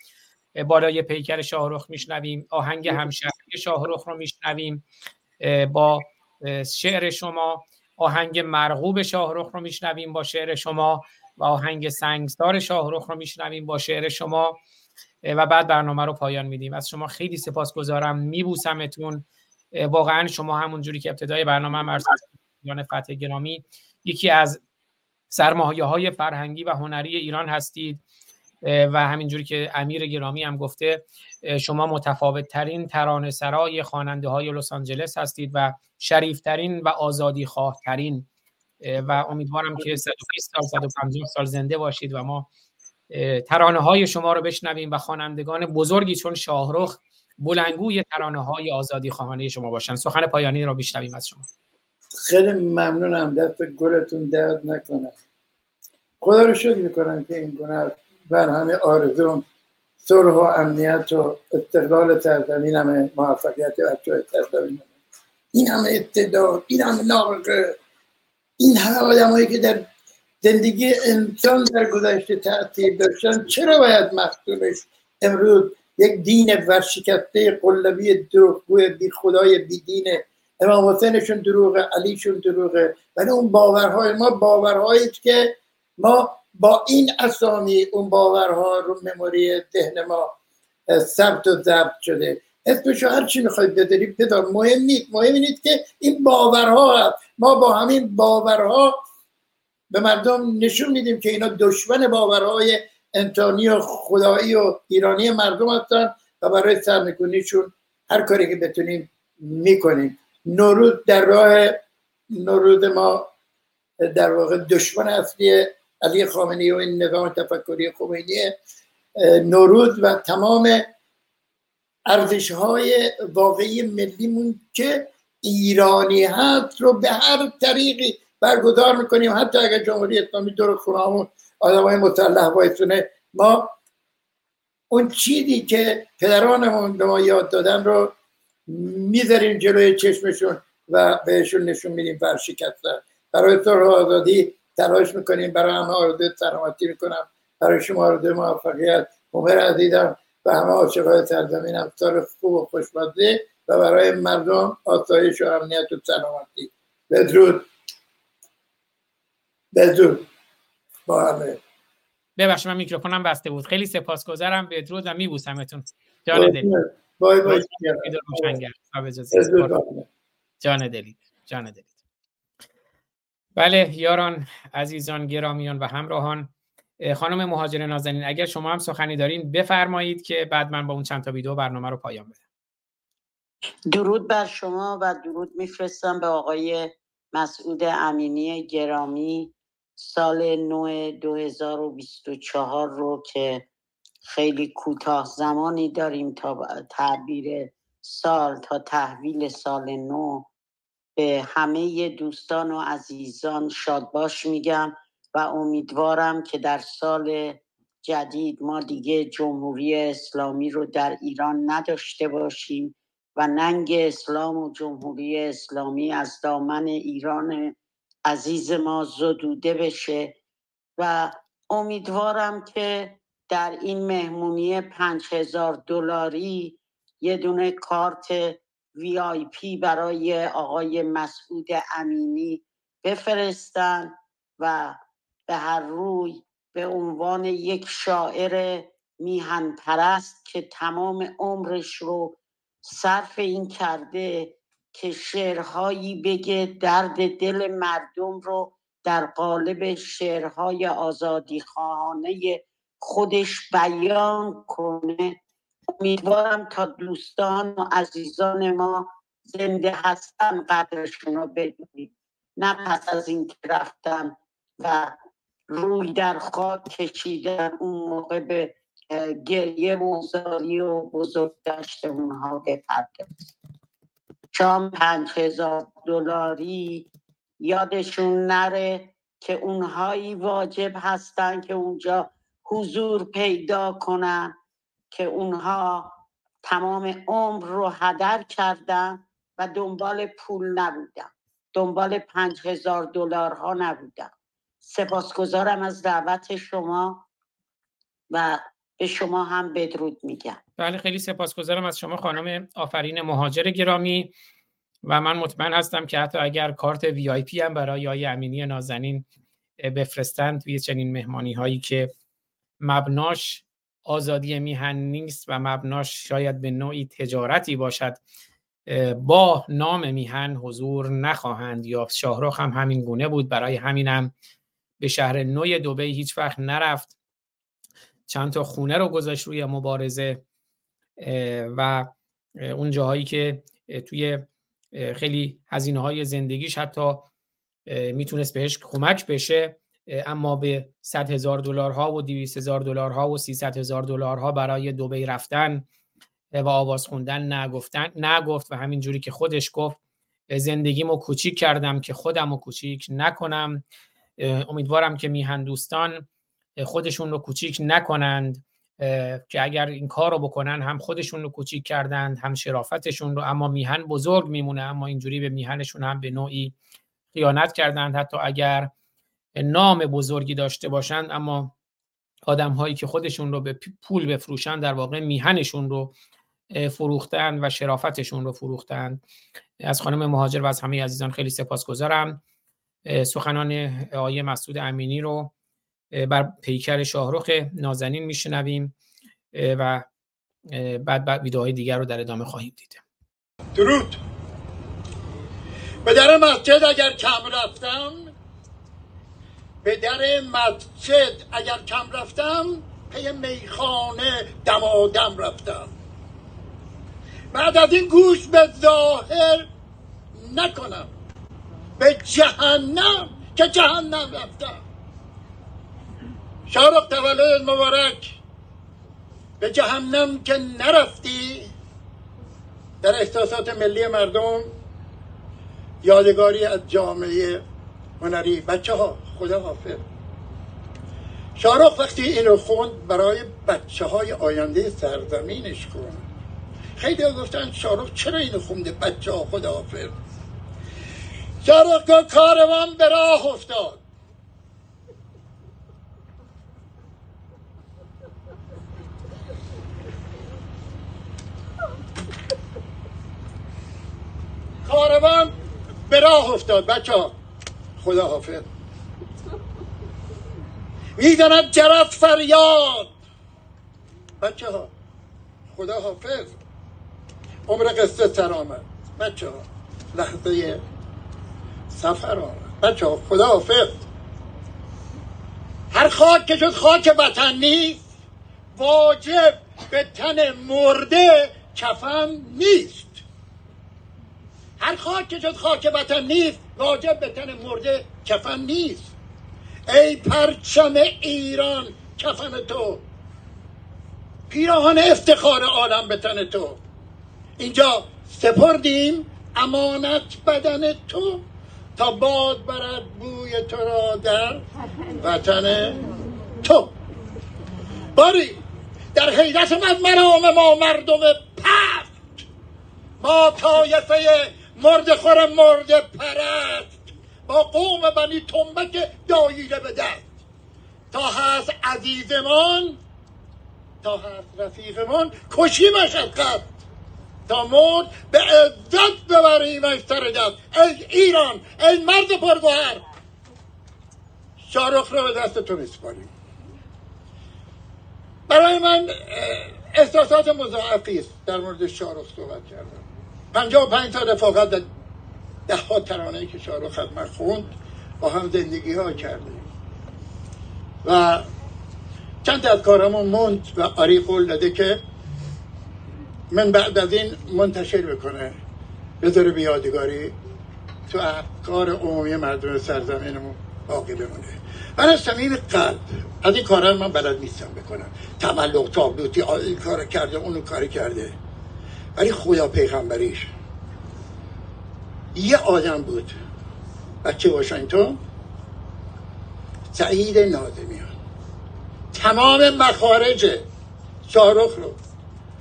بالای پیکر شاهرخ میشنویم. آهنگ همشهری شاهرخ رو میشنویم. با شعر شما. آهنگ مرغوب شاهرخ رو میشنویم با شعر شما. و آهنگ سنگسار شاهرخ رو میشنویم با شعر شما. و بعد برنامه رو پایان میدیم. از شما خیلی سپاسگزارم. میبوسمتون. واقعا شما همون جوری که ابتدای برنامه هم عرض کردم، فتح گرامی یکی از سرمایه های فرهنگی و هنری ایران هستید. و همینجوری که امیر گرامی هم گفته شما متفاوت ترین ترانه سرای خواننده های لس آنجلس هستید و شریف ترین و آزادی خواه ترین و امیدوارم که 120 سال 150 سال زنده باشید و ما ترانه های شما رو بشنویم و خوانندگان بزرگی چون شاهرخ بلنگوی ترانه های آزادی خواهانه شما باشن. سخن پایانی رو بشنویم از شما. خیلی ممنونم. دست گلتون درد نکنه. خدا رو شکر می‌کنم که این گناه بر همه آرزون صلح و امنیت و استقلال سرزمین همه موفقیت بچه سرزمین این همه استعداد این همه نابغه این همه آدمایی که در زندگی انسان در گذشته تاثیر داشتن چرا باید مقتولش امروز یک دین ورشکسته قلبی دروغگوی بی خدای بی دینه امام حسینشون دروغه علیشون دروغه. ولی اون باورهای ما باورهایی که ما با این اسامی اون باورها رو مموری ذهن ما ثبت و ضبط شده. اسمشو هر چی می‌خواید بذارید بذار مهم نیست. مهم نیست که این باورها هست ما با همین باورها به مردم نشون میدیم که اینا دشمن باورهای انسانی و خدایی و ایرانی مردم هستن و برای سرنگونیشون هر کاری که بتونیم می‌کنیم. نوروز در راه نوروز ما در واقع دشمن اصلی علی خامنی و این نظام تفکری خمینی نوروز و تمام ارزش های واقعی ملیمون که ایرانی هست رو به هر طریقی برگزار می‌کنیم. حتی اگر جمهوری اسلامی دور خونهامون آدم های مسلح وایسونه ما اون چیزی که پدرانمون به ما یاد دادن رو می‌ذاریم جلوی چشمشون و بهشون نشون میدیم ورشکستن برای صلح آزادی تلاش می‌کنیم برای همه آرزوی سلامتی می‌کنم. برای شما آرزوی موفقیت. عمر عزیزم و همه عاشقای سرزمینم سال خوب و خوشبختی و برای مردم آسایش و امنیت و سلامتی. بدرود. بدرود. با همه. ببخشید من میکروفونم بسته بود. خیلی سپاسگزارم. بدرود و میبوسمتون. جان دلی بای بای. جان دلی جان دلی بله یاران عزیزان گرامیان و همراهان خانم مهاجر نازنین اگر شما هم سخنی دارین بفرمایید که بعد من با اون چند تا ویدیو برنامه رو پایان بدم. درود بر شما و درود میفرستم به آقای مسعود امینی گرامی سال نو 2024 رو که خیلی کوتاه زمانی داریم تا تعبیر سال تا تحویل سال نو به همه دوستان و عزیزان شادباش میگم و امیدوارم که در سال جدید ما دیگه جمهوری اسلامی رو در ایران نداشته باشیم و ننگ اسلام و جمهوری اسلامی از دامن ایران عزیز ما زدوده بشه و امیدوارم که در این مهمونی پنج هزار دلاری یه دونه کارت وی آی پی برای آقای مسعود امینی بفرستن و به هر روی به عنوان یک شاعر میهن پرست که تمام عمرش رو صرف این کرده که شعرهایی بگه درد دل مردم رو در قالب شعرهای آزادی خواهانه خودش بیان کنه. امیدوارم تا دوستان و عزیزان ما زنده هستن قدرشون رو بدونید نه پس از این که رفتم و روی در خاک کشیدن اون موقع به گریه موزاری و بزرگ داشت اونها بپردازید شام پنج هزار دلاری یادشون نره که اونهایی واجب هستن که اونجا حضور پیدا کنن. که اونها تمام عمر رو هدر کردن و دنبال پول نبودن. دنبال پنج هزار دلار ها نبودن. سپاسگزارم از دعوت شما و به شما هم بدرود میگم. بله خیلی سپاسگزارم از شما خانم آفرین مهاجر گرامی و من مطمئن هستم که حتی اگر کارت وی آی پی هم برای آقای امینی نازنین بفرستند توی چنین مهمانی هایی که مبناش آزادی میهن نیست و مبناش شاید به نوعی تجارتی باشد با نام میهن حضور نخواهند یا شاهرخ هم همین گونه بود برای همینم به شهر نوی دوبه هیچ وقت نرفت. چند تا خونه رو گذاشت روی مبارزه و اون جاهایی که توی خیلی هزینه های زندگیش حتی می‌تونست بهش کمک بشه. اما به 100 هزار دلار ها و 200 هزار دلار ها و 300 هزار دلار ها برای دوبی رفتن و آواز خوندن نگفتن نگفت و همین جوری که خودش گفت زندگیمو کوچیک کردم که خودمو کوچیک نکنم. امیدوارم که میهن دوستان خودشون رو کوچیک نکنند که اگر این کار رو بکنن هم خودشون رو کوچیک کردند هم شرافتشون رو. اما میهن بزرگ میمونه اما اینجوری به میهنشون هم به نوعی خیانت کردند. حتی اگر نام بزرگی داشته باشند اما آدم هایی که خودشون رو به پول بفروشن در واقع میهنشون رو فروختن و شرافتشون رو فروختن. از خانم مهاجر و از همه عزیزان خیلی سپاسگزارم. سخنان آقای مسعود امینی رو بر پیکر شاهرخ نازنین میشنویم و بعد بعد ویدیوهای دیگر رو در ادامه خواهیم دید. درود. به در مسجد اگر کم رفتم به در مسجد اگر کم رفتم پی میخانه دمادم رفتم. بعد از این گوش به ظاهر نکنم. به جهنم که جهنم رفتم. شارق تولد مبارک به جهنم که نرفتی. در احساسات ملی مردم یادگاری از جامعه هنری بچه ها خدا حافظ. شارق وقتی اینو خوند برای بچه های آینده سرزمینش خوند. خیلی گفتن شارق چرا اینو خونده؟ بچه ها خدا حافظ. شارق کاروان به راه افتاد. کاروان به راه افتاد. بچه ها خدا حافظ. می‌داند جرت فریاد. بچه ها خدا حافظ. عمر قصه سر آمد. بچه ها لحظه سفر آمد. بچه ها خدا حافظ. هر خاک که شد خاک وطن نیست واجب به تن مرده کفن نیست. هر خاک که شد خاک وطن نیست واجب به تن مرده کفن نیست. ای پرچم ایران کفن تو. پیراهن افتخار عالم به تن تو. اینجا سپردیم امانت بدن تو تا باد برد بوی تو را در وطن تو. باری در حیرت من مرام ما مردم پفت ما طایفه مرد خور مرد پرست. با قوم بنی تنبک داییده به دست تا هست عزیزمان تا هست رفیقمان کشی مشقت تا مرد به عزت ببریمش سر دست ای ایران ای مرد پرگوهر. شارخ رو به دست تو میسپاریم. برای من احساسات مضاعفی است در مورد شارخ صحبت کردم پنجاه و پنج تا رفاقت ده ها ترانه که شارخ خدمت خوند با هم زندگی ها کردیم. و چند از کارمون موند و آری قول داده که من بعد از این منتشر بکنه. بذاره به یادگاری تو افکار عمومی مردم سرزمینمون باقی بمونه. من از صمیم قلب از این کارا من بلد نیستم بکنم. تملق تابلوتی این کار کرده اونو کاری کرده. ولی خدا پیغمبریش یه آدم بود. بچه واشنگتن. سعید نازمیان تمام مخارج شاهرخ رو.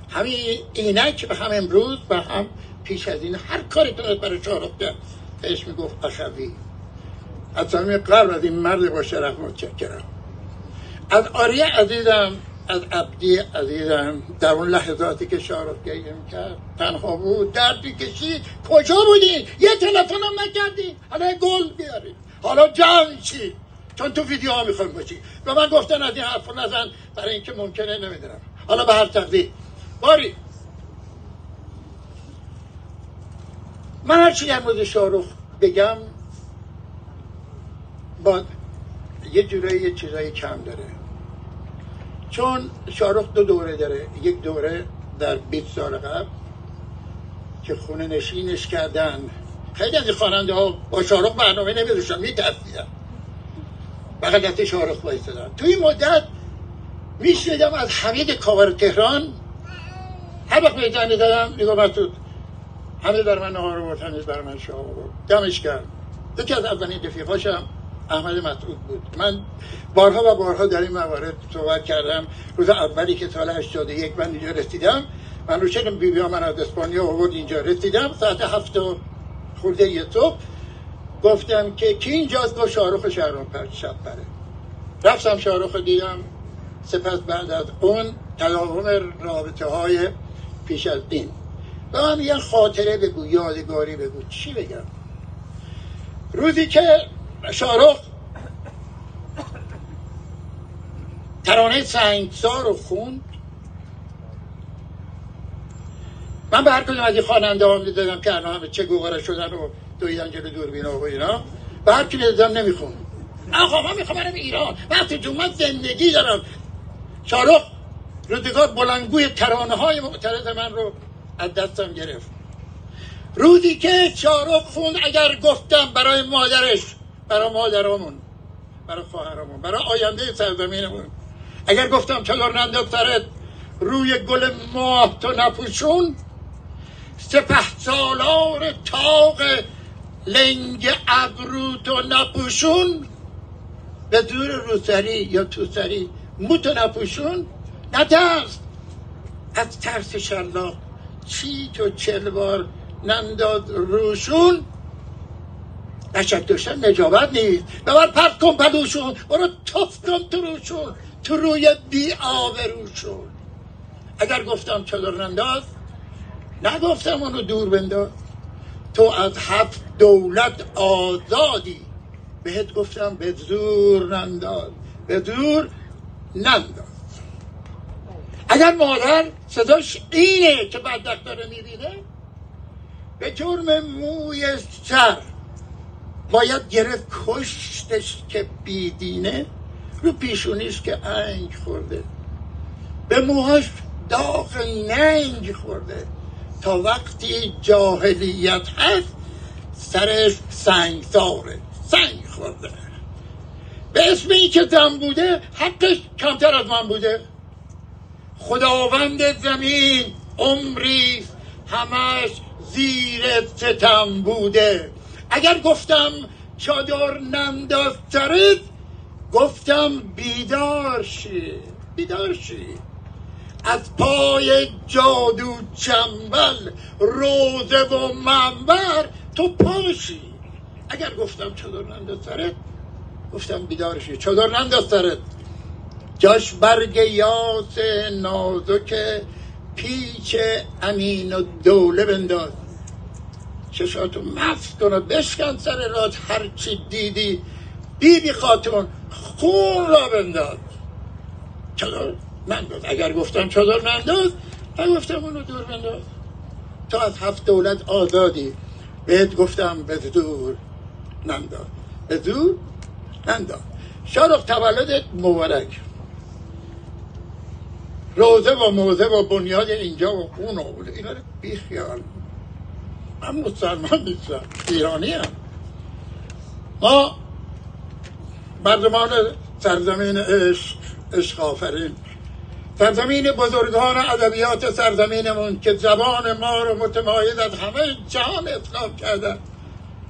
همین اینک و هم امروز و هم پیش از این هر کاری تونست برای شاهرخ کرد بهش می‌گفت اخوی از صمیم قلب از این مرد با شرف متشکرم. از آریه عزیزم از عبدی عزیزم در اون لحظاتی که شارخ گریه کرد تنها بود دردی کشید. کجا بودی؟ یه تلفن هم نکردی. حالا گل بیاری. حالا جمع چی؟ چون تو ویدیو ها می‌خوای باشی. و من گفتن از این حرف نزن. برای اینکه ممکنه نمی‌دونم. حالا به هر تقدیر. باری. من هرچی در مورد شاروخ بگم با یه جورایی یه چیزایی کم داره. چون شاروخ دو دوره داره یک دوره در 20 سال قبل که خونه نشینش کردن. خیلی از خواننده ها با شاروخ برنامه نمیدوشن میترسیدن. بغل دست شاروخ بایستدن تو این مدت میشنیدم از حمید کاور تهران هر وقت به زنده دادم میگو مسعود همه در من نهار آورد همه در من شاه آورد. دمش کرد یکی از اولین رفیقاشم. احمد مسعود بود. من بارها و بارها در این موارد صحبت کردم. روز اولی که سال 81 من اینجا رسیدم من رو چنین بی من از اسپانیا آورد اینجا رسیدم. ساعت هفت و خورده یه صبح گفتم که کی اینجاست؟ گفت شاروخ شهران شب پره. رفتم شاروخ دیدم. سپس بعد از اون تداوم رابطه های پیش از این. به من میگن خاطره بگو یادگاری بگو. چی بگم؟ روزی که شارخ ترانه سنگسار رو خوند. من به هر کدوم از این خواننده ها می‌دادم که الان همه چه گوهره شدن و دویدن جلو دوربین و اینا. به هر کی می‌دادم نمیخون آقا من می‌خوام برم ایران. وقتی من زندگی دارم. شارخ روزگار بلنگوی ترانه های معترض من رو از دستم گرفت. روزی که شارخ خون اگر گفتم برای مادرش برای مادرامون برای خواهرامون برای آینده سرزمینمون. اگر گفتم چطور ننداز سرت روی گل ماه تو نپوشون سپه سالار تاق لنگ ابرو تو نپوشون به دور روسری یا توسری مو تو نپوشون. نترس از ترس شلاق چی تو چل بار ننداز روشون. نشک داشتن نجابت نیست. ببر پرت کن پدوشون برو توف کن تو روشون تو روی بی روشون اگر گفتم چادر ننداز نگفتم اونو دور بنداز. تو از هفت دولت آزادی. بهت گفتم به زور ننداز. به زور ننداز. اگر مادر صداش اینه که بدبخت داره می‌بینه به جرم موی سر باید گرفت کشتش که بیدینه رو پیشونیش که انگ خورده. به موهاش داغ ننگ خورده. تا وقتی جاهلیت هست سرش سنگ ساره سنگ خورده. به اسم این که زن بوده حقش کمتر از من بوده. خداوند زمین عمری همش زیر ستم بوده. اگر گفتم چادر ننداز سرت گفتم بیدار شی بیدار شی. از پای جادو چنبل روزه و منبر تو پاشی اگر گفتم چادر ننداز سرت گفتم بیدار شی. چادر ننداز سرت جاش برگ یاس نازک پیچ امین و دوله بنداز. چشاتو مفت کن و بشکن سر راد هرچی دیدی بیبی خاتون خون را بنداز. چادر ننداز اگر گفتم چادر ننداز گفتم اونو دور بنداز. تا از هفت دولت آزادی. بهت گفتم به دور ننداز. به دور ننداز. شارخ تولدت مبارک. روزه و موزه و بنیاد اینجا و اون آورده اینا رو بیخیال. من مسلمان نیستم. ایرانی هم. ما مردمان سرزمین عشق عشق آفرین. سرزمین بزرگان ادبیات سرزمینمون که زبان ما رو متمایز از همه جهان اطلاق کردن.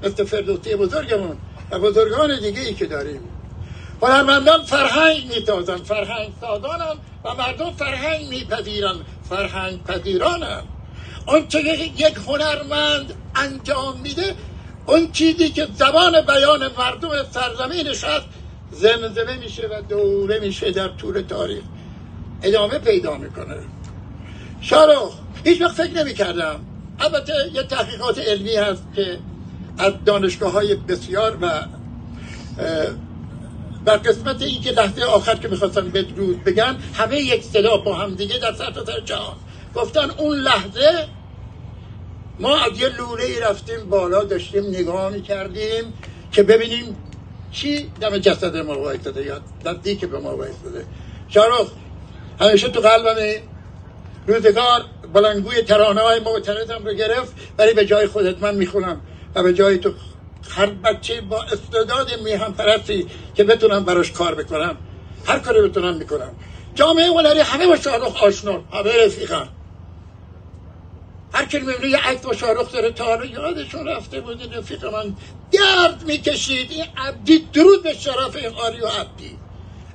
مثل فردوسی بزرگمون و بزرگان دیگه ای که داریم. هنرمندان فرهنگ میتازن فرهنگ سازانن و مردم فرهنگ میپذیرن فرهنگ پذیرانن. اون چه یک هنرمند انجام میده اون چیزی که زبان بیان مردم سرزمینش هست زمزمه میشه و دوره میشه در طول تاریخ. ادامه پیدا می‌کنه. شارخ هیچ وقت فکر نمی کردم البته یه تحقیقات علمی هست که از دانشگاه های بسیار و بر قسمت این که لحظه آخر که می‌خواستن بدرود بگن همه یک صدا با هم دیگه در سر سر جهان. گفتن اون لحظه ما از یه لوله رفتیم بالا داشتیم نگاه می‌کردیم که ببینیم چی دم جسد ما وایستاده یا که به ما وایستاده. شارخ همیشه تو قلبمه. روزگار بلنگوی ترانه های معترضم رو گرفت ولی به جای خودت من می‌خونم و به جای تو هر بچه با استعداد میهم پرستی که بتونم براش کار بکنم. هر کاری بتونم می‌کنم. جامعه هنری همه با شارخ آشنا همه رفیقم هر کی می‌بینه یه عکس با شارخ داره تا حالا یادشون رفته بود رفیق من درد می‌کشید. این عبدی درود به شرف این آری و عبدی.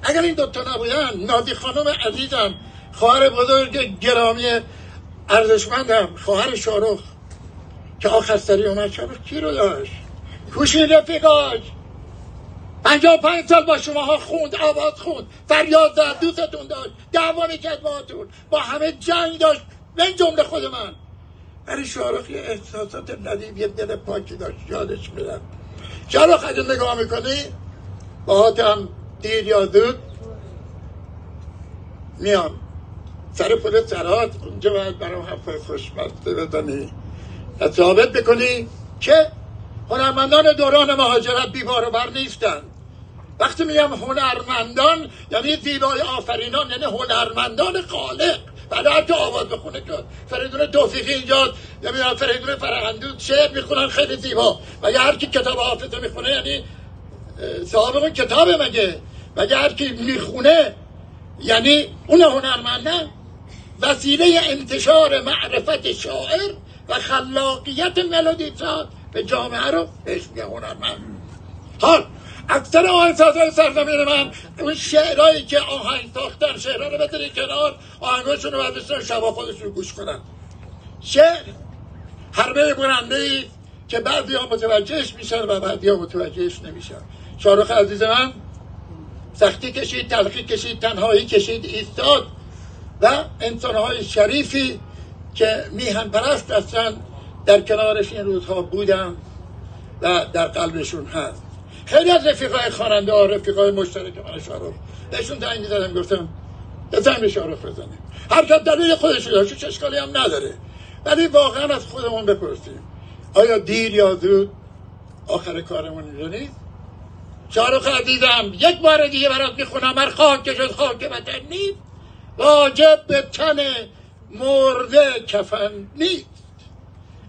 اگر این دوتا نبودن نادی خانم عزیزم خواهر بزرگ گرامی ارزشمندم خواهر شارخ که آخر سری اومد شارخ کی رو داشت؟ کوشین رفیقاش. پنجاه پنج سال با شما ها خوند آواز خوند فریاد زد دوستتون داشت دعوا می‌کرد باهاتون با همه جنگ داشت. من جمله خود من. ولی شارخ یه احساسات ندیب یه دل پاکی داشت. یادش میرم شارخ اگه نگاه می‌کنی؟ با هم دیر یا زود میام. سر پول سرات اونجا باید برام حرف خوشبسته بزنی. و ثابت بکنی که هنرمندان دوران مهاجرت بیبار بر نیستن. وقتی میگم هنرمندان یعنی زیبای آفرینان یعنی هنرمندان خالق. بعد حتی آواز بخونه که فریدون توفیقی اینجا نمی‌دونم فریدون فرهندون شعر می‌خونن خیلی زیبا. مگه هر کی کتاب حافظه می‌خونه یعنی صاحب اون کتابه مگه؟ مگه هر کی می‌خونه یعنی اون هنرمنده وسیله انتشار معرفت شاعر و خلاقیت ملودی به جامعه رو بهش میگه هنرمند. حال اکثر آهنگسازهای سرزمین من اون شعرهایی که آهنگ ساختن شعرها رو بذاری کنار آهنگاشون رو برداشتن شبا خودشون گوش کنن. شعر حربه برنده ای که بعضی ها متوجهش میشن و بعضی ها متوجهش نمیشن. شارخ عزیز من سختی کشید تلخی کشید تنهایی کشید ایستاد و انسانهای شریفی که میهن پرست هستن در کنارش این روزها بودم و در قلبشون هست. خیلی از رفیقای خواننده ها رفیقای مشترک من شارخ بهشون زنگ زدم گفتم زنگ به شارخ بزنیم. هر دلیل خودش داشت چه اشکالی هم نداره. ولی واقعا از خودمون بپرسیم. آیا دیر یا زود آخر کارمون اینجا نیست؟ شارخ عزیزم یک بار دیگه برات می‌خونم هر خاک جز خاک وطن نیست. واجب به تن مرده کفن نیست.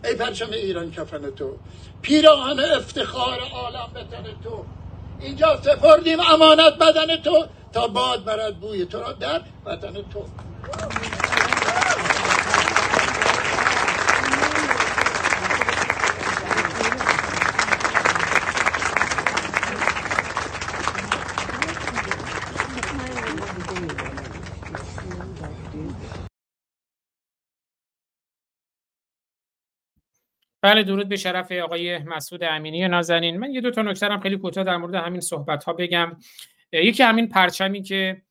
ای پرچم ایران کفن تو. پیراهن افتخار عالم به تن تو. اینجا سپردیم امانت بدن تو تا باد برد بوی تو را در وطن تو. بله درود به شرف آقای مسعود امینی نازنین. من یه دو تا نکته هم خیلی کوتاه در مورد همین صحبت ها بگم یکی همین پرچمی که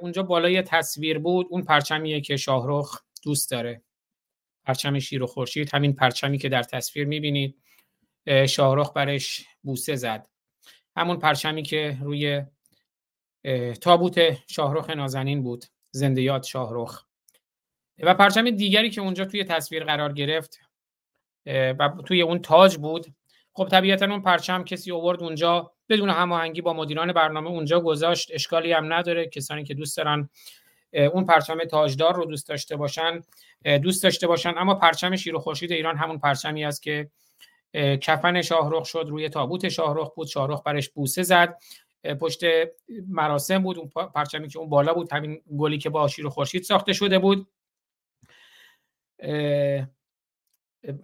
اونجا بالای تصویر بود اون پرچمیه که شاهرخ دوست داره. پرچم شیر و خورشید همین پرچمی که در تصویر می‌بینید. شاهرخ برش بوسه زد. همون پرچمی که روی تابوت شاهرخ نازنین بود. زنده یاد شاهرخ. و پرچم دیگری که اونجا توی تصویر قرار گرفت و توی اون تاج بود. خب طبیعتا اون پرچم کسی آورد اونجا بدون هماهنگی با مدیران برنامه اونجا گذاشت. اشکالی هم نداره. کسانی که دوست دارن اون پرچم تاجدار رو دوست داشته باشن دوست داشته باشن. اما پرچم شیر و خورشید ایران همون پرچمی است که کفن شاهرخ شد روی تابوت شاهرخ بود. شاهرخ برش بوسه زد. پشت مراسم بود. اون پرچمی که اون بالا بود همین گلی که با شیر و خورشید ساخته شده بود.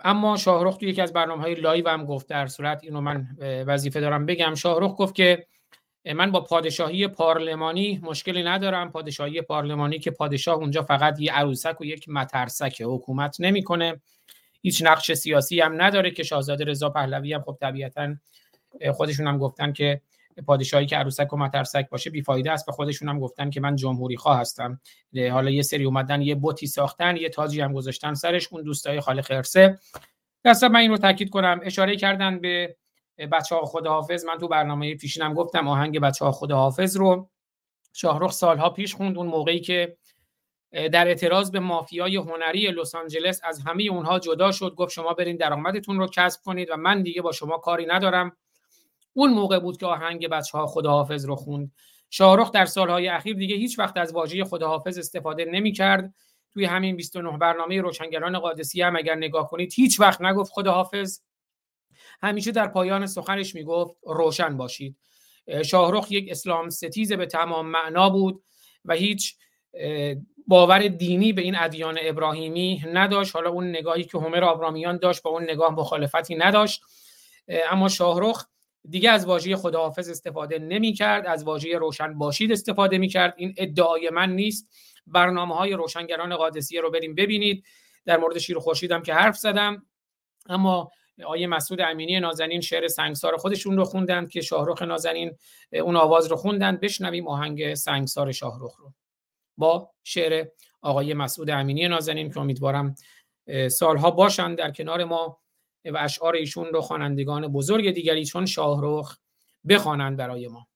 اما شاهرخ تو یکی از برنامه های live هم گفت در صورت اینو من وظیفه دارم بگم. شاهرخ گفت که من با پادشاهی پارلمانی مشکلی ندارم. پادشاهی پارلمانی که پادشاه اونجا فقط یه عروسک و یک مترسک حکومت نمی‌کنه. هیچ نقش سیاسی هم نداره که شاهزاده رضا پهلوی هم خب طبیعتا خودشون هم گفتن که پادشاهی که عروسک و مترسک باشه بیفایده است. به خودشون هم گفتن که من جمهوری خواه هستم. حالا یه سری اومدن یه بوتی ساختن یه تاجی هم گذاشتن سرش اون دوستای خاله خرسه دست من این رو تاکید کنم. اشاره کردن به بچه ها خداحافظ. من تو برنامه پیشینم گفتم آهنگ بچه ها خداحافظ رو. شاهرخ سالها پیش خوند اون موقعی که در اعتراض به مافیای هنری لس آنجلس از همه اونها جدا شد. گفت شما برین درآمدتون رو کسب کنید و من دیگه با شما کاری ندارم. اون موقع بود که آهنگ بچه ها خداحافظ رو خوند. شاهرخ در سالهای اخیر دیگه هیچ وقت از واژه خداحافظ استفاده نمی کرد توی همین 29 برنامه روشنگران قادسی هم اگر نگاه کنید هیچ وقت نگفت خداحافظ. همیشه در پایان سخنش می‌گفت روشن باشید. شاهرخ یک اسلام ستیز به تمام معنا بود و هیچ باور دینی به این ادیان ابراهیمی نداشت. حالا اون نگاهی که همر آبرامیان داشت با اون نگاه مخالفتی نداشت. اما شاهرخ دیگه از واژه خداحافظ استفاده نمی کرد از واژه روشن باشید استفاده می کرد این ادعای من نیست. برنامه های روشنگران قادسیه رو بریم ببینید. در مورد شیر خورشیدم که حرف زدم. اما آیه مسعود امینی نازنین شعر سنگسار خودشون رو خوندن که شاهرخ نازنین اون آواز رو خوندن بشنویم آهنگ سنگسار شاهرخ رو. با شعر آقای مسعود امینی نازنین که امیدوارم سالها باشن در کنار ما. و اشعار ایشون رو خوانندگان بزرگ دیگری چون شاهرخ بخوانند برای ما.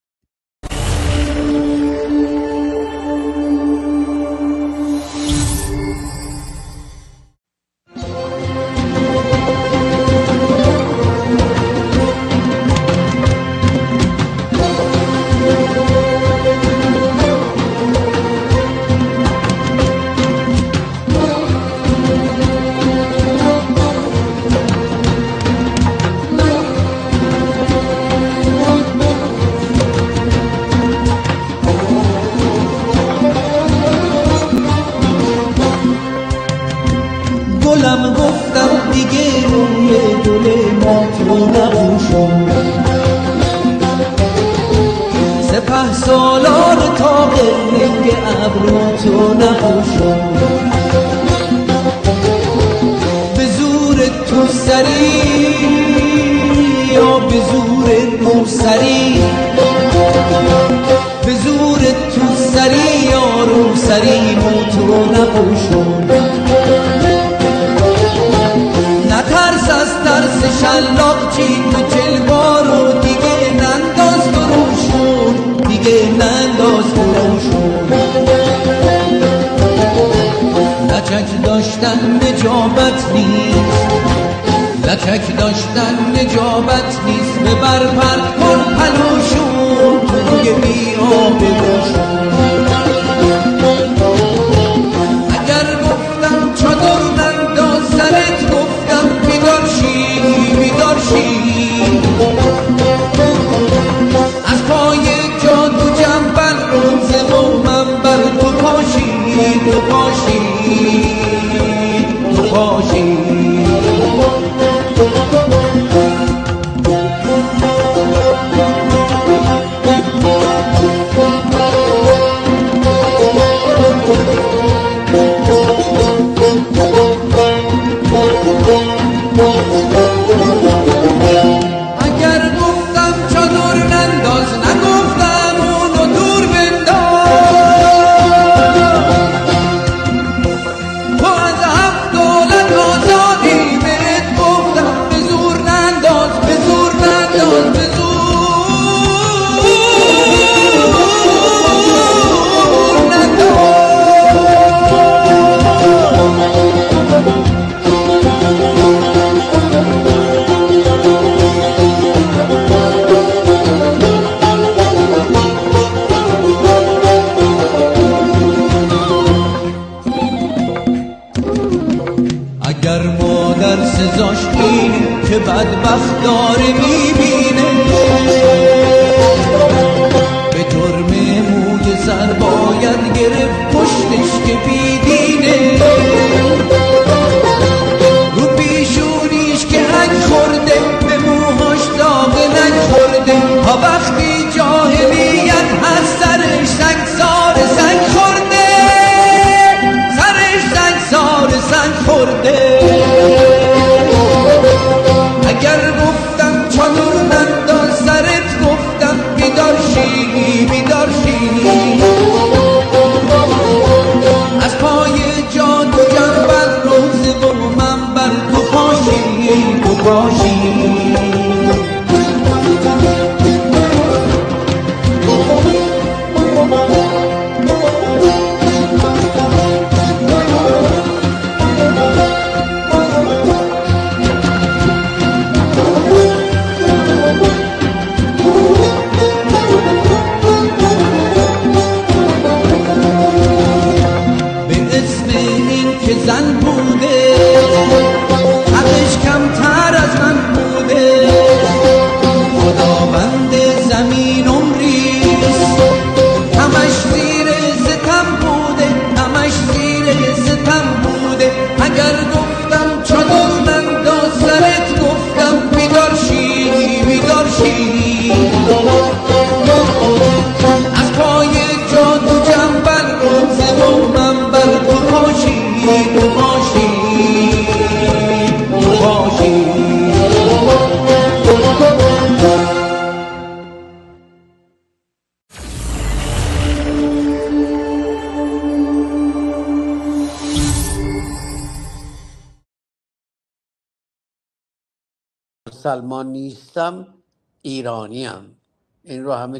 روسری به زور تو سری یا روسری مو تو نبوشم نترس از ترس شلاق چی تو جلوارو دیگه ننداز بروشون دیگه ننداز بروشون لچک داشتن نجابت نیست. لچک داشتن نجابت نیست به برپر کن پلوشون توی بی آب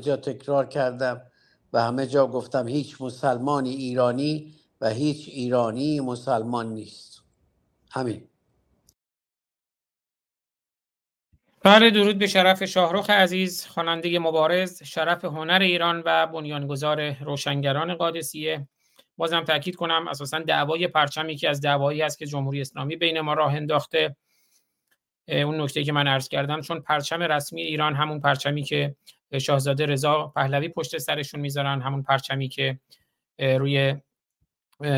همه جا تکرار کردم و همه جا گفتم هیچ مسلمانی ایرانی و هیچ ایرانی مسلمان نیست. همین. بله درود به شرف شاهرخ عزیز خواننده مبارز شرف هنر ایران و بنیانگذار روشنگران قادسیه. بازم تاکید کنم اساسا دعوای پرچم یکی از دعوایی است که جمهوری اسلامی بین ما راه انداخته. اون نکته که من عرض کردم چون پرچم رسمی ایران همون پرچمی که شاهزاده رضا پهلوی پشت سرشون می‌ذارن همون پرچمی که روی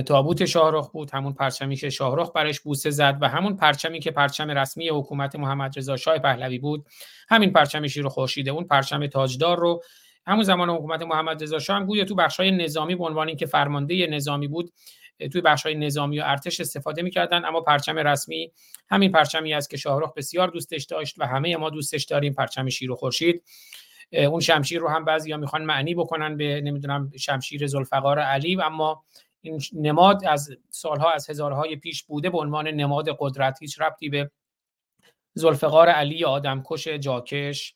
تابوت شاهرخ بود همون پرچمی که شاهرخ برش بوسه زد و همون پرچمی که پرچم رسمی حکومت محمد رضا شاه پهلوی بود. همین پرچم شیر خورشیده اون پرچم تاجدار رو همون زمان حکومت محمد رضا شاه هم گویا تو بخشای نظامی به عنوان اینکه فرمانده نظامی بود توی بخشای نظامی و ارتش استفاده می‌کردن. اما پرچم رسمی همین پرچمی است که شاهرخ بسیار دوستش داشت و همه ما دوستش داریم پرچم شیر و خورشید. اون شمشیر رو هم بعضیا می‌خوان معنی بکنن به نمی‌دونم شمشیر ذوالفقار علی. اما این نماد از سالها از هزارهای پیش بوده به عنوان نماد قدرت هیچ ربطی به ذوالفقار علی آدمکش جاکش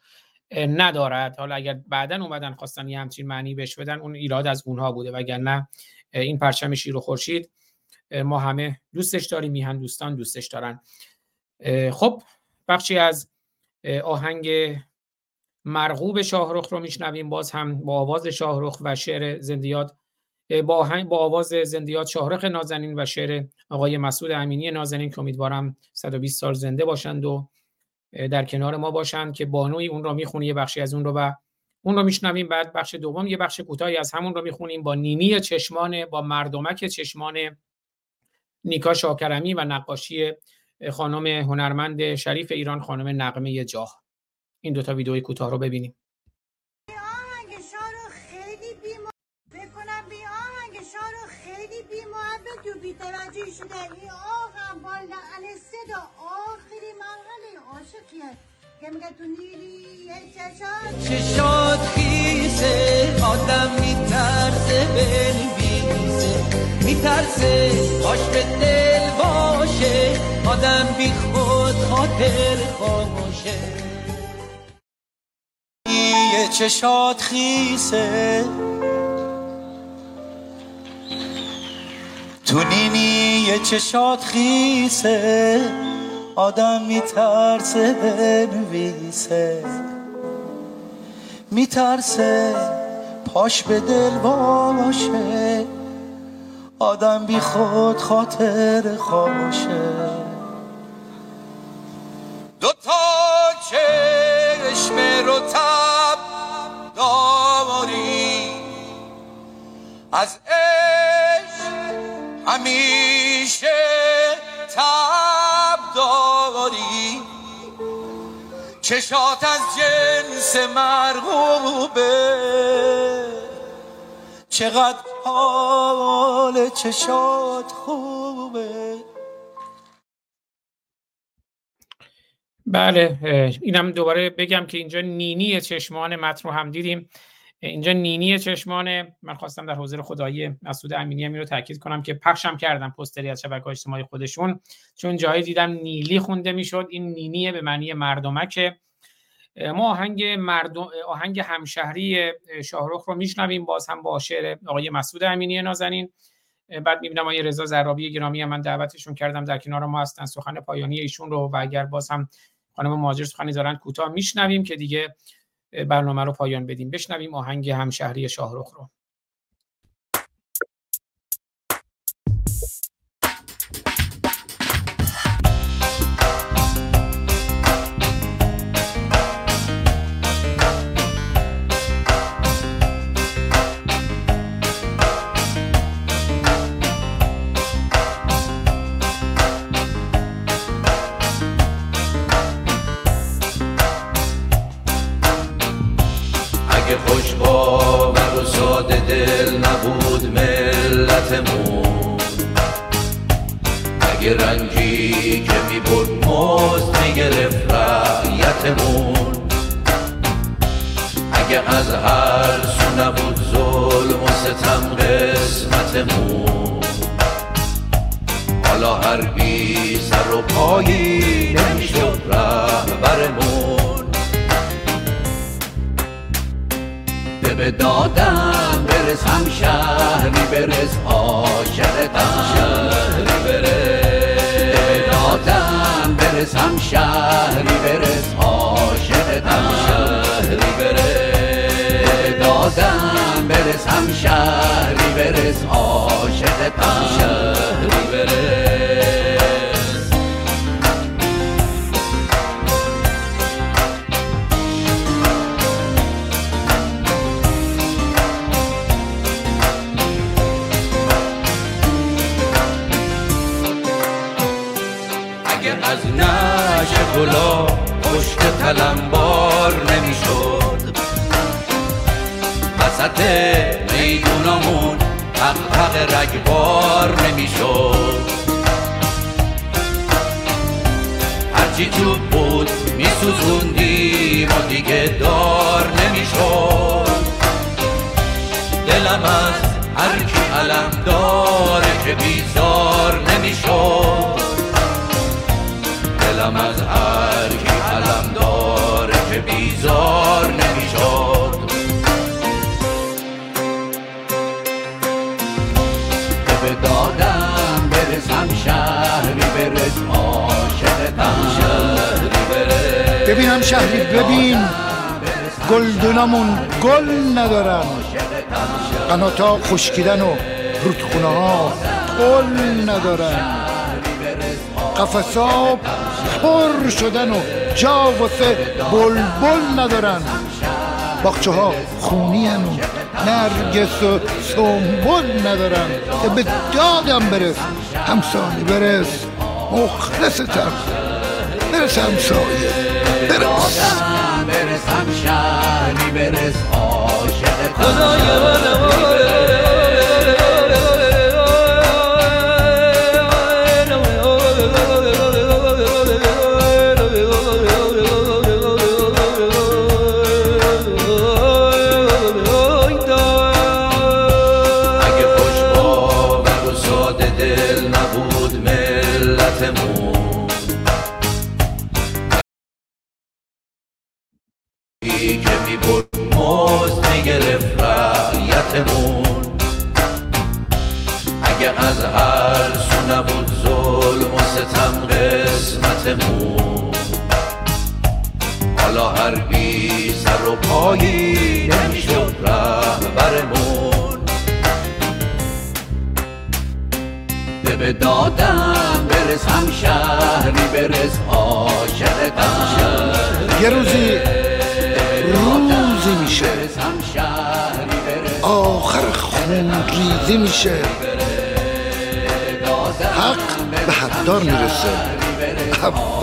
ندارد. حالا اگر بعدا اومدن خواستن یه همچین معنی بهش بدن اون ایراد از اونها بوده. وگرنه این پرچم شیر و خورشید ما همه دوستش داریم میهن دوستان دوستش دارن. خب بخشی از آهنگ مرغوب شاهرخ رو میشنویم. باز هم با آواز شاهرخ و شعر زندیات با با آواز زندیات شاهرخ نازنین و شعر آقای مسعود امینی نازنین که امیدوارم 120 سال زنده باشند و در کنار ما باشند که بانوی اون رو می‌خونه یه بخشی از اون رو و اون رو میشنویم. بعد بخش دوم یه بخش کوتاهی از همون رو می‌خونیم. با نینی چشمان با مردمک چشمان نیکا شاکرمی و نقاشی خانم هنرمند شریف ایران خانم نقمه جاه. این دوتا ویدئوی کوتاه رو ببینیم. این با لعن صدا. آخری مرحله عاشقیه. که میگه تو نیلی چشات. چشات خیسه آدم میترسه بنویسه. میترسه باش به دل باشه. آدم بی خود خاطر خاموشه. چشات خیسه. تو نینی یه چشات خیسه. آدم میترسه بنویسه. میترسه پاش به دل باشه. آدم بی خود خاطر خاموشه. دو تا چشم رو تب از عشق همیشه تب داری. چشات از جنس مرغوبه. چقدر حال چشات خوبه. بله اینم دوباره بگم که اینجا نینی چشمان متن رو هم دیدیم. اینجا نینی چشمان من خواستم در حضور خدایی مسعود امینی رو تاکید کنم که پخشم کردم پستری از شبکه اجتماعی خودشون. چون جایی دیدم نیلی خونده می‌شد. این نینیه به معنی مردمکه. اه، ما آهنگ مردم آهنگ همشهری شاهرخ رو میشنویم. باز هم با شعر آقای مسعود امینی نازنین. بعد می‌بینم آقای رضا زرابی گرامی من دعوتشون کردم. در کنار ما هستن سخن پایانی ایشون رو و اگر باز هم خانم مهاجر سخنی دارن کوتاه میشنویم که دیگه برنامه رو پایان بدیم. بشنویم آهنگ همشهری شاهرخ رو. ملتمون اگه رنجی که می‌برد مزد می‌گرفت رعیتمون اگه از هر سو نبود ظلم و ستم قسمتمون حالا هر بی سر و پایی نمی‌شد رهبرمون به دادم برس هم شهری برس عاشقتم شهری برس دادم برس هم شهری برس عاشقتم شهری برس دادم برس هم شهری برس عاشقتم شهری برس. تلمبار نمی‌شد. وسط میدونمون حق رگبار نمی‌شد. هرچی تو بود میسوزوندیم و دیگه دار نمی‌شد. دلم از هر کی علم داره که بیزار نمی‌شد. دلم از هر شهری ببین گلدونامون گل ندارن. قناتا خشکیدن و رودخونه ها گل ندارن. قفصا پر شدن و جا واسه بلبل ندارن. باخچه ها خونی و نرگس و سنبل ندارن. به دادم برس همسایه برس. مخلصتم برس همسایه. برس برسم شهری برس عاشقتم اگه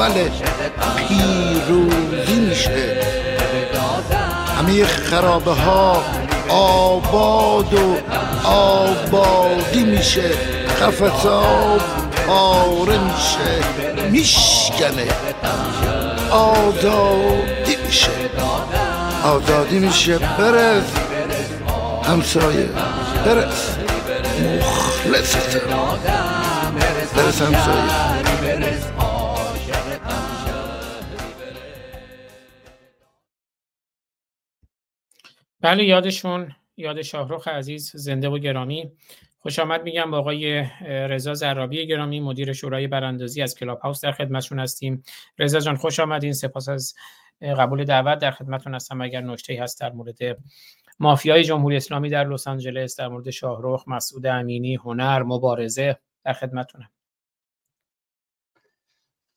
اول پیروزی میشه. همه خرابه ها آباد و آبادی میشه. قفصا پاره میشه. میشکنه. آزادی میشه. آزادی میشه. برس. همسایه. برس. مخلصتم برس همسایه. بله یادشون یاد شاهرخ عزیز زنده و گرامی. خوش آمد میگم با آقای رضا زرابی گرامی مدیر شورای براندازی از کلاب هاوس در خدمتشون هستیم. رضا جان خوش آمدین. سپاس از قبول دعوت در خدمتتون هستم. اگر نکته هست در مورد مافیای جمهوری اسلامی در لس آنجلس در مورد شاهرخ مسعود امینی هنر مبارزه در خدمتتونم.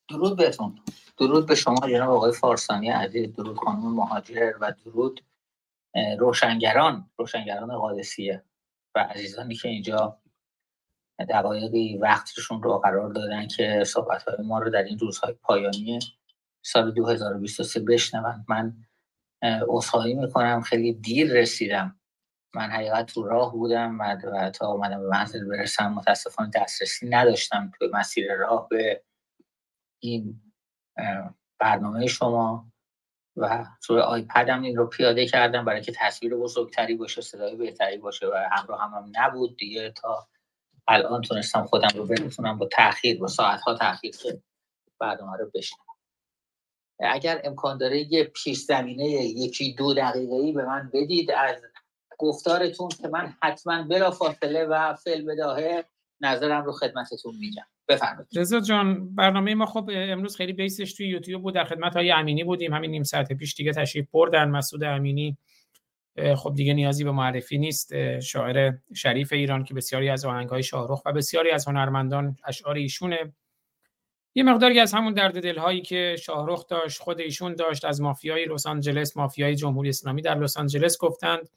درود بهتون درود به شما جناب آقای فارسانی عزیز. درود خانم مهاجر و درود روشنگران روشنگران قادسیه و عزیزانی که اینجا دقایقی وقتشون رو قرار دادن که صحبت های ما رو در این روزهای پایانی سال 2023 بشنون. من اصحایی می‌کنم خیلی دیر رسیدم. من حقیقت تو راه بودم و تا اومدم به منزل برسم متاسفانه دسترسی نداشتم توی مسیر راه به این برنامه شما. و روی آیپدم این رو پیاده کردم برای که تصویر بزرگتری باشه صدای بهتری باشه و همراه هم, هم نبود دیگه تا الان تونستم خودم رو برسونم با تاخیر با ساعت ها تاخیر که برنامه رو بشنم اگر امکان داره یه پیش زمینه یکی دو دقیقه ای به من بدید از گفتارتون که من حتما بلا فاصله و فعل بداهه نظرم رو خدمتتون میگم. بفرمایید. رضا جان برنامه ما خب امروز خیلی بیسش توی یوتیوب بود در خدمت های امینی بودیم. همین نیم ساعت پیش دیگه تشریف بردن. مسعود امینی خب دیگه نیازی به معرفی نیست. شاعر شریف ایران که بسیاری از آهنگهای شاهرخ و بسیاری از هنرمندان اشعار ایشونه. یه مقداری از همون درد دلهایی که شاهرخ داشت خود ایشون داشت از مافیای لس آنجلس مافیای جمهوری اسلامی در لس آنجلس گفتند.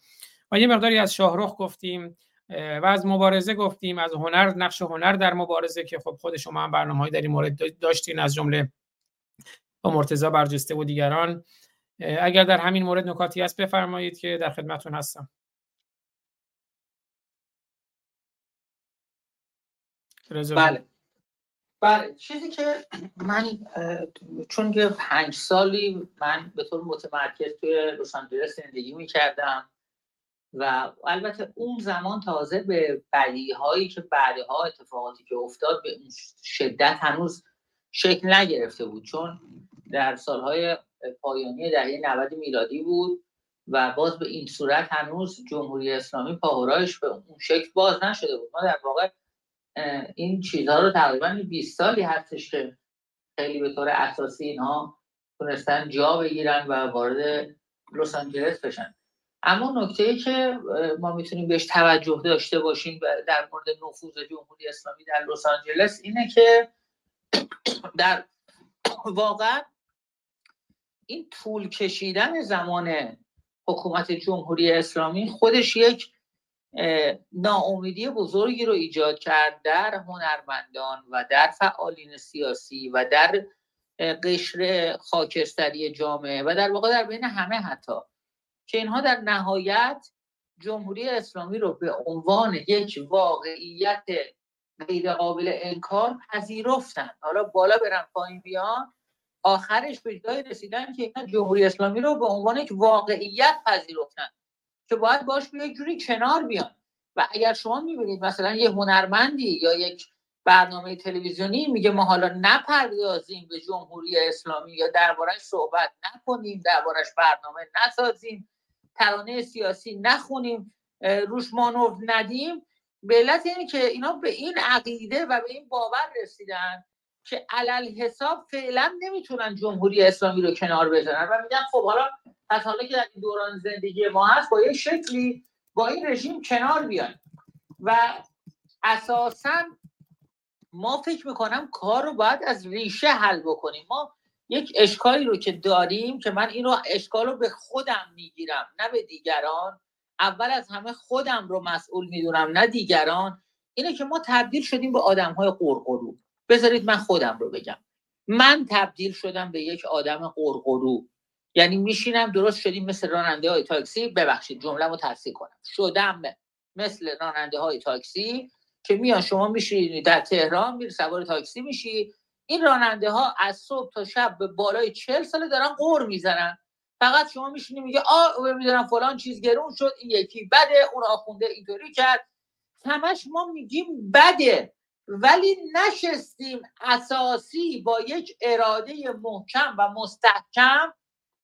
و یه مقداری از شاهرخ گفتیم. و از مبارزه گفتیم از هنر نقش هنر در مبارزه که خب خود شما هم برنامه‌ای در این مورد داشتین از جمله با مرتضی برجسته و دیگران. اگر در همین مورد نکاتی هست بفرمایید که در خدمتتون هستم. جان. بله. بله چیزی که من چون که پنج سالی من به طور متمرکز توی لس آنجلس زندگی می‌کردم و البته اون زمان تازه به بدی هایی که بعدها اتفاقاتی که افتاد به اون شدت هنوز شکل نگرفته بود. چون در سالهای پایانی دهه 90 میلادی بود و باز به این صورت هنوز جمهوری اسلامی پاهورایش به اون شکل باز نشده بود. ما در واقع این چیزها رو تقریبا 20 سالی هستش که خیلی به طور اساسی اینها تونستن جا بگیرن و وارد لس آنجلس بشن. اما نکته ای که ما می‌تونیم بهش توجه داشته باشیم در مورد نفوذ جمهوری اسلامی در لس آنجلس اینه که در واقع این طول کشیدن زمان حکومت جمهوری اسلامی خودش یک ناامیدی بزرگی رو ایجاد کرد در هنرمندان و در فعالین سیاسی و در قشر خاکستری جامعه و در واقع در بین همه حتی. که اینها در نهایت جمهوری اسلامی رو به عنوان یک واقعیت غیر قابل انکار پذیرفتن. حالا بالا برن پایین بیان آخرش به جای رسیدن که اینا جمهوری اسلامی رو به عنوان یک واقعیت پذیرفتن که باید باش به یک جوری کنار بیان. و اگر شما می‌بینید مثلا یه هنرمندی یا یک برنامه تلویزیونی میگه ما حالا نپردازیم به جمهوری اسلامی یا دربارش صحبت نکنیم دربارش برنامه نسازیم ترانه سیاسی نخونیم روش مانور ندیم. به علت اینه که اینا به این عقیده و به این باور رسیدن که علل حساب فعلا نمی‌تونن جمهوری اسلامی رو کنار بزنن و میگن خب حالا از حالا که در دوران زندگی ما هست با یه شکلی با این رژیم کنار بیایم و اساسا ما فکر می‌کنم کار رو باید از ریشه حل بکنیم. ما یک اشکالی رو که داریم که من این رو اشکال رو به خودم می‌گیرم نه به دیگران. اول از همه خودم رو مسئول می‌دونم نه دیگران. اینه که ما تبدیل شدیم به آدم های قرقرو. بذارید من خودم رو بگم. من تبدیل شدم به یک آدم قرقرو. یعنی میشینم درست شدیم مثل راننده های تاکسی. ببخشید جمله رو تصحیح کنم. شدم مثل راننده های تاکسی که میان شما میشینید در تهران میری سوار تاکسی میشی. این راننده ها از صبح تا شب به بالای چهل ساله دارن قور می‌زنن. فقط شما میشینی میگه آ می‌دونم فلان چیز گرون شد این یکی بده اون آخونده اینطوری کرد. همش ما میگیم بده ولی نشستیم اساسی با یک اراده محکم و مستحکم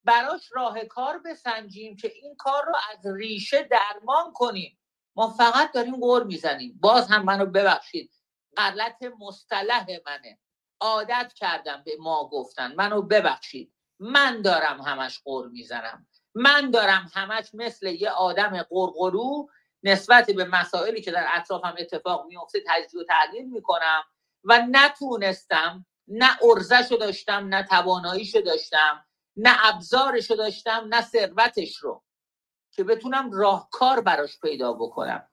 براش راه کار بسنجیم که این کار رو از ریشه درمان کنیم. ما فقط داریم غور می‌زنیم. باز هم منو ببخشید غلط مصطلح منه. عادت کردم به ما گفتن. منو ببخشید. من دارم همش غور می‌زنم. من دارم همش مثل یه آدم قرقرو نسبت به مسائلی که در اطرافم اتفاق میفته تجزیه و تحلیل می‌کنم و نتونستم نه ارزش داشتم نه تواناییشو داشتم نه ابزارشو داشتم نه ثروتش رو که بتونم راهکار براش پیدا بکنم.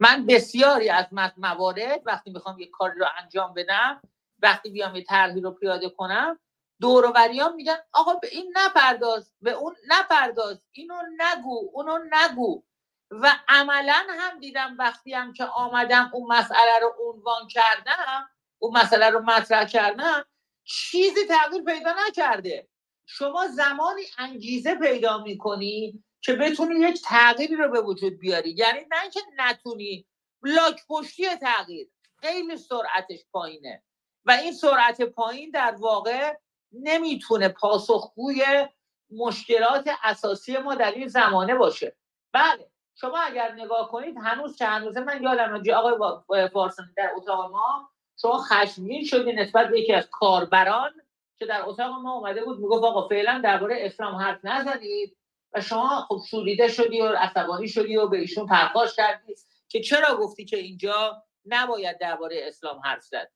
من بسیاری از موارد وقتی می‌خوام یه کاری رو انجام بدم وقتی بیام یه طرحی رو پیاده کنم دور و بریان میگن آقا به این نپرداز به اون نپرداز اینو نگو اونو نگو. و عملا هم دیدم وقتی هم که آمدم اون مسئله رو عنوان کردم اون مسئله رو مطرح کردم چیزی تغییر پیدا نکرده. شما زمانی انگیزه پیدا می‌کنی که بتونی یک تغییری رو به وجود بیاری. یعنی نه که نتونی لاک پشتی تغییر خیلی سرعتش پایینه. و این سرعت پایین در واقع نمی‌تونه پاسخگوی مشکلات اساسی ما در این زمانه باشه. بله شما اگر نگاه کنید هنوز که هنوزه من یادم آقای فارسانی در اتاق ما شما خشمگین شدی نسبت به یکی از کاربران که در اتاق ما اومده بود می‌گفت آقا فعلا درباره اسلام حرف نزنید و شما خب شوریده شدی و عصبانی شدی و به ایشون پرخاش کردی که چرا گفتی که اینجا نباید درباره اسلام حرف زد؟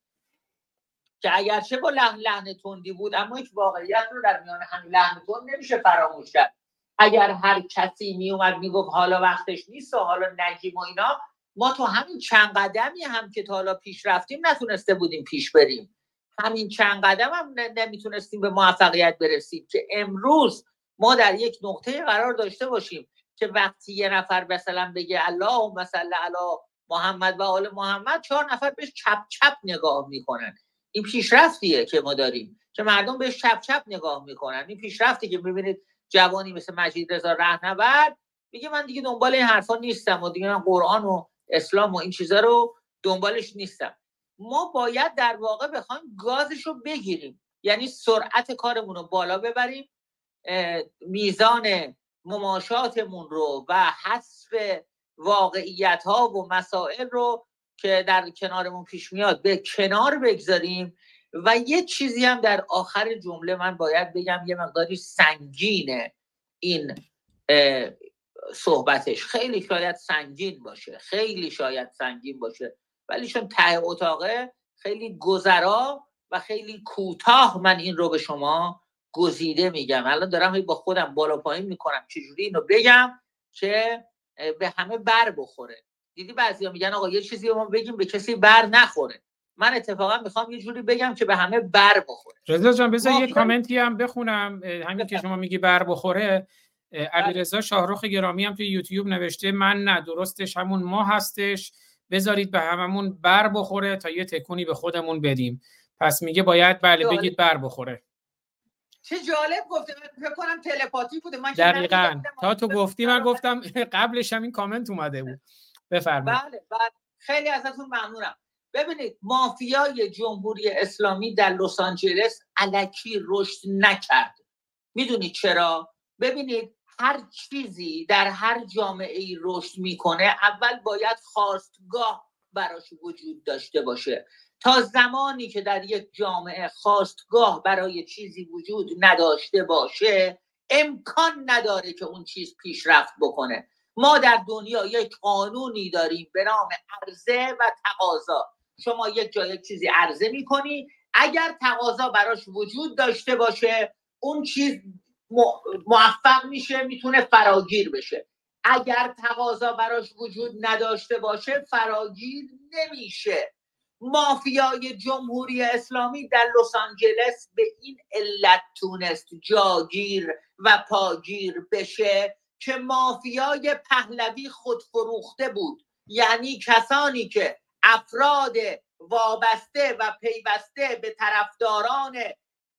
که اگرچه با لحن لحن تندی بود اما یک واقعیت رو در میان همین لحن تند نمیشه فراموش کرد. اگر هر کسی میومد می‌گفت حالا وقتش نیست و حالا نگیم و اینا ما تو همین چند قدمی هم که تا حالا پیش رفتیم نتونسته بودیم پیش بریم. همین چند قدم هم نمی‌تونستیم به موفقیت برسیم که امروز ما در یک نقطه قرار داشته باشیم که وقتی یه نفر مثلا بگه الله مثلا علی محمد و آل محمد چهار نفر بهش چپ چپ نگاه می‌کنن. این پیشرفتیه که ما داریم که مردم بهش چپ چپ نگاه می‌کنن. این پیشرفتی که می‌بینید جوانی مثل مجید رضا رهنورد میگه من دیگه دنبال این حرفا نیستم و دیگه من قرآن و اسلام و این چیزا رو دنبالش نیستم. ما باید در واقع بخوایم گازش رو بگیریم. یعنی سرعت کارمون رو بالا ببریم. میزان مماشاتمون رو و حذف واقعیت ها و مسائل رو که در کنارمون پیش میاد. به کنار بگذاریم و یه چیزی هم در آخر جمله من باید بگم یه مقداری سنگینه این صحبتش. خیلی شاید سنگین باشه خیلی شاید سنگین باشه ولی چون ته اتاقه خیلی گذرا و خیلی کوتاه من این رو به شما گزیده میگم. الان دارم با خودم بالا پایین می‌کنم چجوری اینو بگم که به همه بر بخوره. دیدی بعضیا میگن آقا یه چیزی ما بگیم به کسی بر نخوره. من اتفاقا می‌خوام یه جوری بگم که به همه بر بخوره. رضا جان بذار یه کامنتی هم بخونم همین که شما میگی بر بخوره. علیرضا شاهرخ گرامی هم توی یوتیوب نوشته من نه درستش همون ما هستش. بذارید به هممون بر بخوره تا یه تکونی به خودمون بدیم. پس میگه باید بله بگید بر بخوره. چه جالب گفته. فکر کنم تلپاتی بوده. من دقیقاً. تا تو گفتی من گفتم قبلش هم این کامنت اومده بود. بفرمایید. بله بله. خیلی ازتون ممنونم. ببینید مافیای جمهوری اسلامی در لس آنجلس علکی رشد نکرد. می‌دونید چرا؟ ببینید هر چیزی در هر جامعه ای رشد می‌کنه اول باید خواستگاه براش وجود داشته باشه. تا زمانی که در یک جامعه خواستگاه برای چیزی وجود نداشته باشه امکان نداره که اون چیز پیشرفت بکنه. ما در دنیا یک قانونی داریم به نام عرضه و تقاضا. شما یک جای چیزی عرضه می‌کنی اگر تقاضا براش وجود داشته باشه اون چیز موفق میشه می‌تونه فراگیر بشه. اگر تقاضا براش وجود نداشته باشه فراگیر نمیشه. مافیای جمهوری اسلامی در لس آنجلس به این علت تونست جاگیر و پاگیر بشه. که مافیای پهلوی خود فروخته بود. یعنی کسانی که افراد وابسته و پیوسته به طرفداران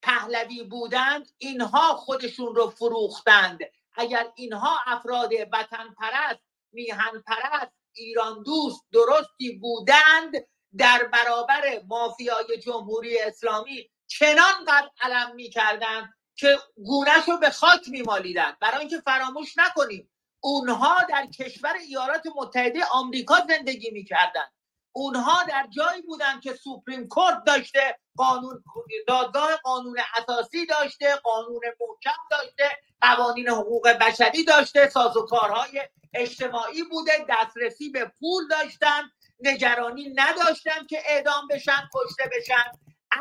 پهلوی بودند اینها خودشون رو فروختند. اگر اینها افراد وطن پرست میهن پرست ایران دوست درستی بودند در برابر مافیای جمهوری اسلامی چنان قد علم می‌کردند که گونهش رو به خاک میمالیدند برای اینکه فراموش نکنیم اونها در کشور ایالات متحده آمریکا زندگی می‌کردند اونها در جایی بودن که سوپریم کورت داشته قانون دادگاه قانون اساسی داشته قانون محکم داشته قوانین حقوق بشری داشته سازوکارهای اجتماعی بوده دسترسی به پول داشتن نگرانی نداشتن که اعدام بشن کشته بشن.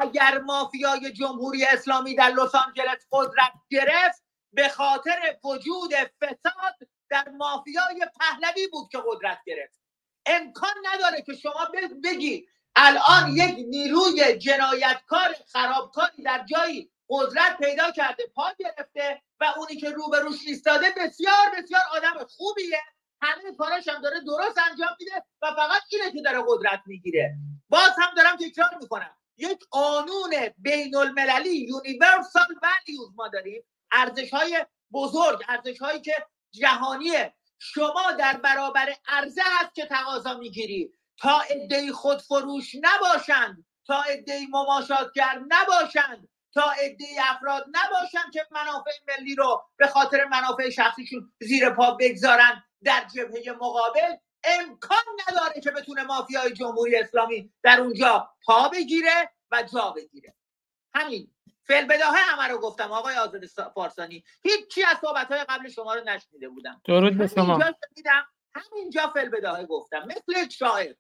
اگر مافیای جمهوری اسلامی در لس آنجلس قدرت گرفت به خاطر وجود فساد در مافیای پهلوی بود که قدرت گرفت. امکان نداره که شما بگی الان یک نیروی جنایتکار خرابکاری در جایی قدرت پیدا کرده پا گرفته و اونی که روبروش ایستاده بسیار بسیار آدم خوبیه. همه کاراش هم داره درست انجام میده و فقط اینه که داره قدرت می‌گیره. باز هم دارم تکرار می‌کنم. یک قانون بین المللی یونیورسال ولیوز ما داریم. ارزش های بزرگ ارزش هایی که جهانیه. شما در برابر عرضه هست که تقاضا می‌گیری. تا عده خود فروش نباشند تا عده مماشاتگر نباشند تا عده افراد نباشند که منافع ملی رو به خاطر منافع شخصیشون زیر پا بگذارن در جبهه مقابل. امکان نداره که بتونه مافیای جمهوری اسلامی در اونجا پا بگیره و جا بگیره. همین. فعل بداهه همه رو گفتم آقای آزاد فارسانی. هیچی از صحبت های قبل شما رو نشنیده بودم. درود به شما. همینجا فعل بداهه گفتم مثل شاعر.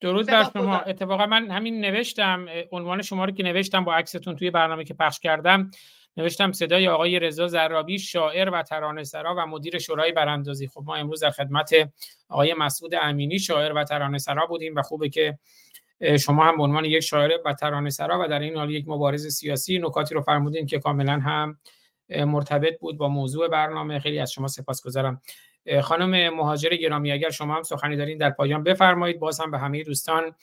درود بر شما. اتفاقا من همین نوشتم عنوان شما رو که نوشتم با عکستون توی برنامه که پخش کردم. نوشتم صدای آقای رضا زرابی شاعر و ترانه‌سرا و مدیر شورای براندازی. خب ما امروز در خدمت آقای مسعود امینی شاعر و ترانه‌سرا بودیم و خوبه که شما هم به عنوان یک شاعر و ترانه‌سرا و در این حال یک مبارز سیاسی نکاتی رو فرمودین که کاملا هم مرتبط بود با موضوع برنامه. خیلی از شما سپاسگزارم. خانم مهاجر گرامی اگر شما هم سخنی دارین در پایان بفرمایید. باز هم به همه دوستان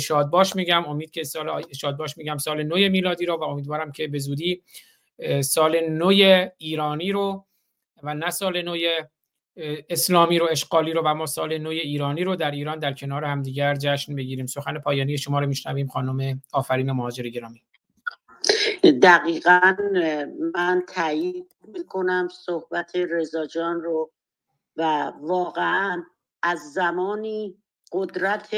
شادباش میگم. امید که سال آی- شادباش میگم سال نو میلادی رو و امیدوارم که به زودی سال نو ایرانی رو و نه سال نو اسلامی رو اشغالی رو و ما سال نو ایرانی رو در ایران در کنار همدیگر جشن بگیریم. سخن پایانی شما رو میشنویم خانم آفرین مهاجر گرامی. دقیقا من تایید می‌کنم صحبت رضا جان رو و واقعا از زمانی قدرت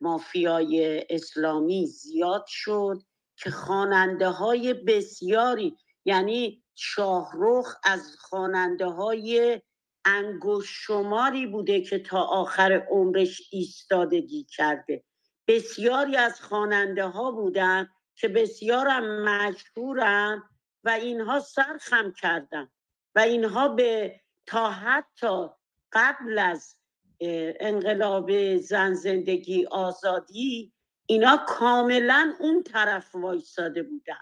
مافیای اسلامی زیاد شد که خواننده های بسیاری یعنی شاهرخ از خواننده های انگوش شماری بوده که تا آخر عمرش ایستادگی کرده. بسیاری از خواننده ها بودن که بسیارم مشهورن و اینها سرخم کردن و اینها به تا حتی قبل از انقلاب زن زندگی آزادی اینا کاملا اون طرف وایساده بودن.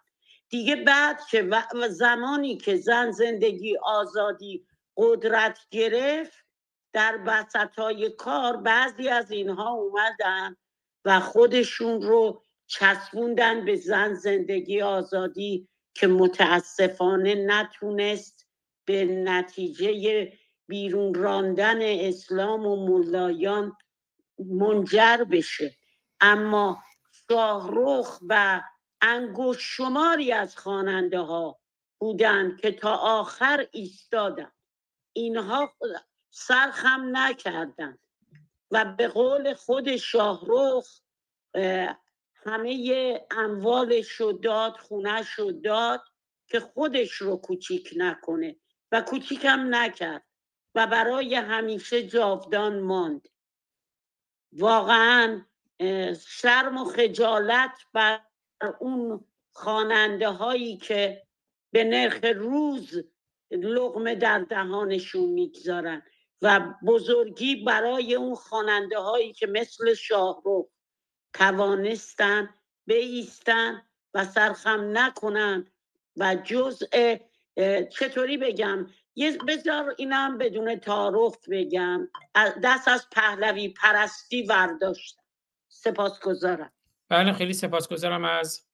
دیگه بعد که و زمانی که زن زندگی آزادی قدرت گرفت در وسط های کار بعضی از اینها اومدن و خودشون رو چسبوندن به زن زندگی آزادی که متاسفانه نتونست به نتیجه بیرون راندن اسلام و ملایان منجر بشه. اما شاهرخ و انگوش شماری از خواننده ها بودند که تا آخر ایستادن اینها سرخم نکردند و به قول خود شاهرخ اه، همه اموالش رو داد خونش رو داد که خودش رو کوچیک نکنه و کوچیکم نکرد و برای همیشه جاودان ماند. واقعا شرم و خجالت بر اون خواننده هایی که به نرخ روز لقمه در دهانشون می‌گذارن و بزرگی برای اون خواننده هایی که مثل شاهرخ توانستن بایستن و سرخم نکنن و جزء چطوری بگم؟ یه بذار اینم بدون تعارف بگم. دست از پهلوی پرستی ورداشتم. سپاسگزارم. بله خیلی سپاسگزارم از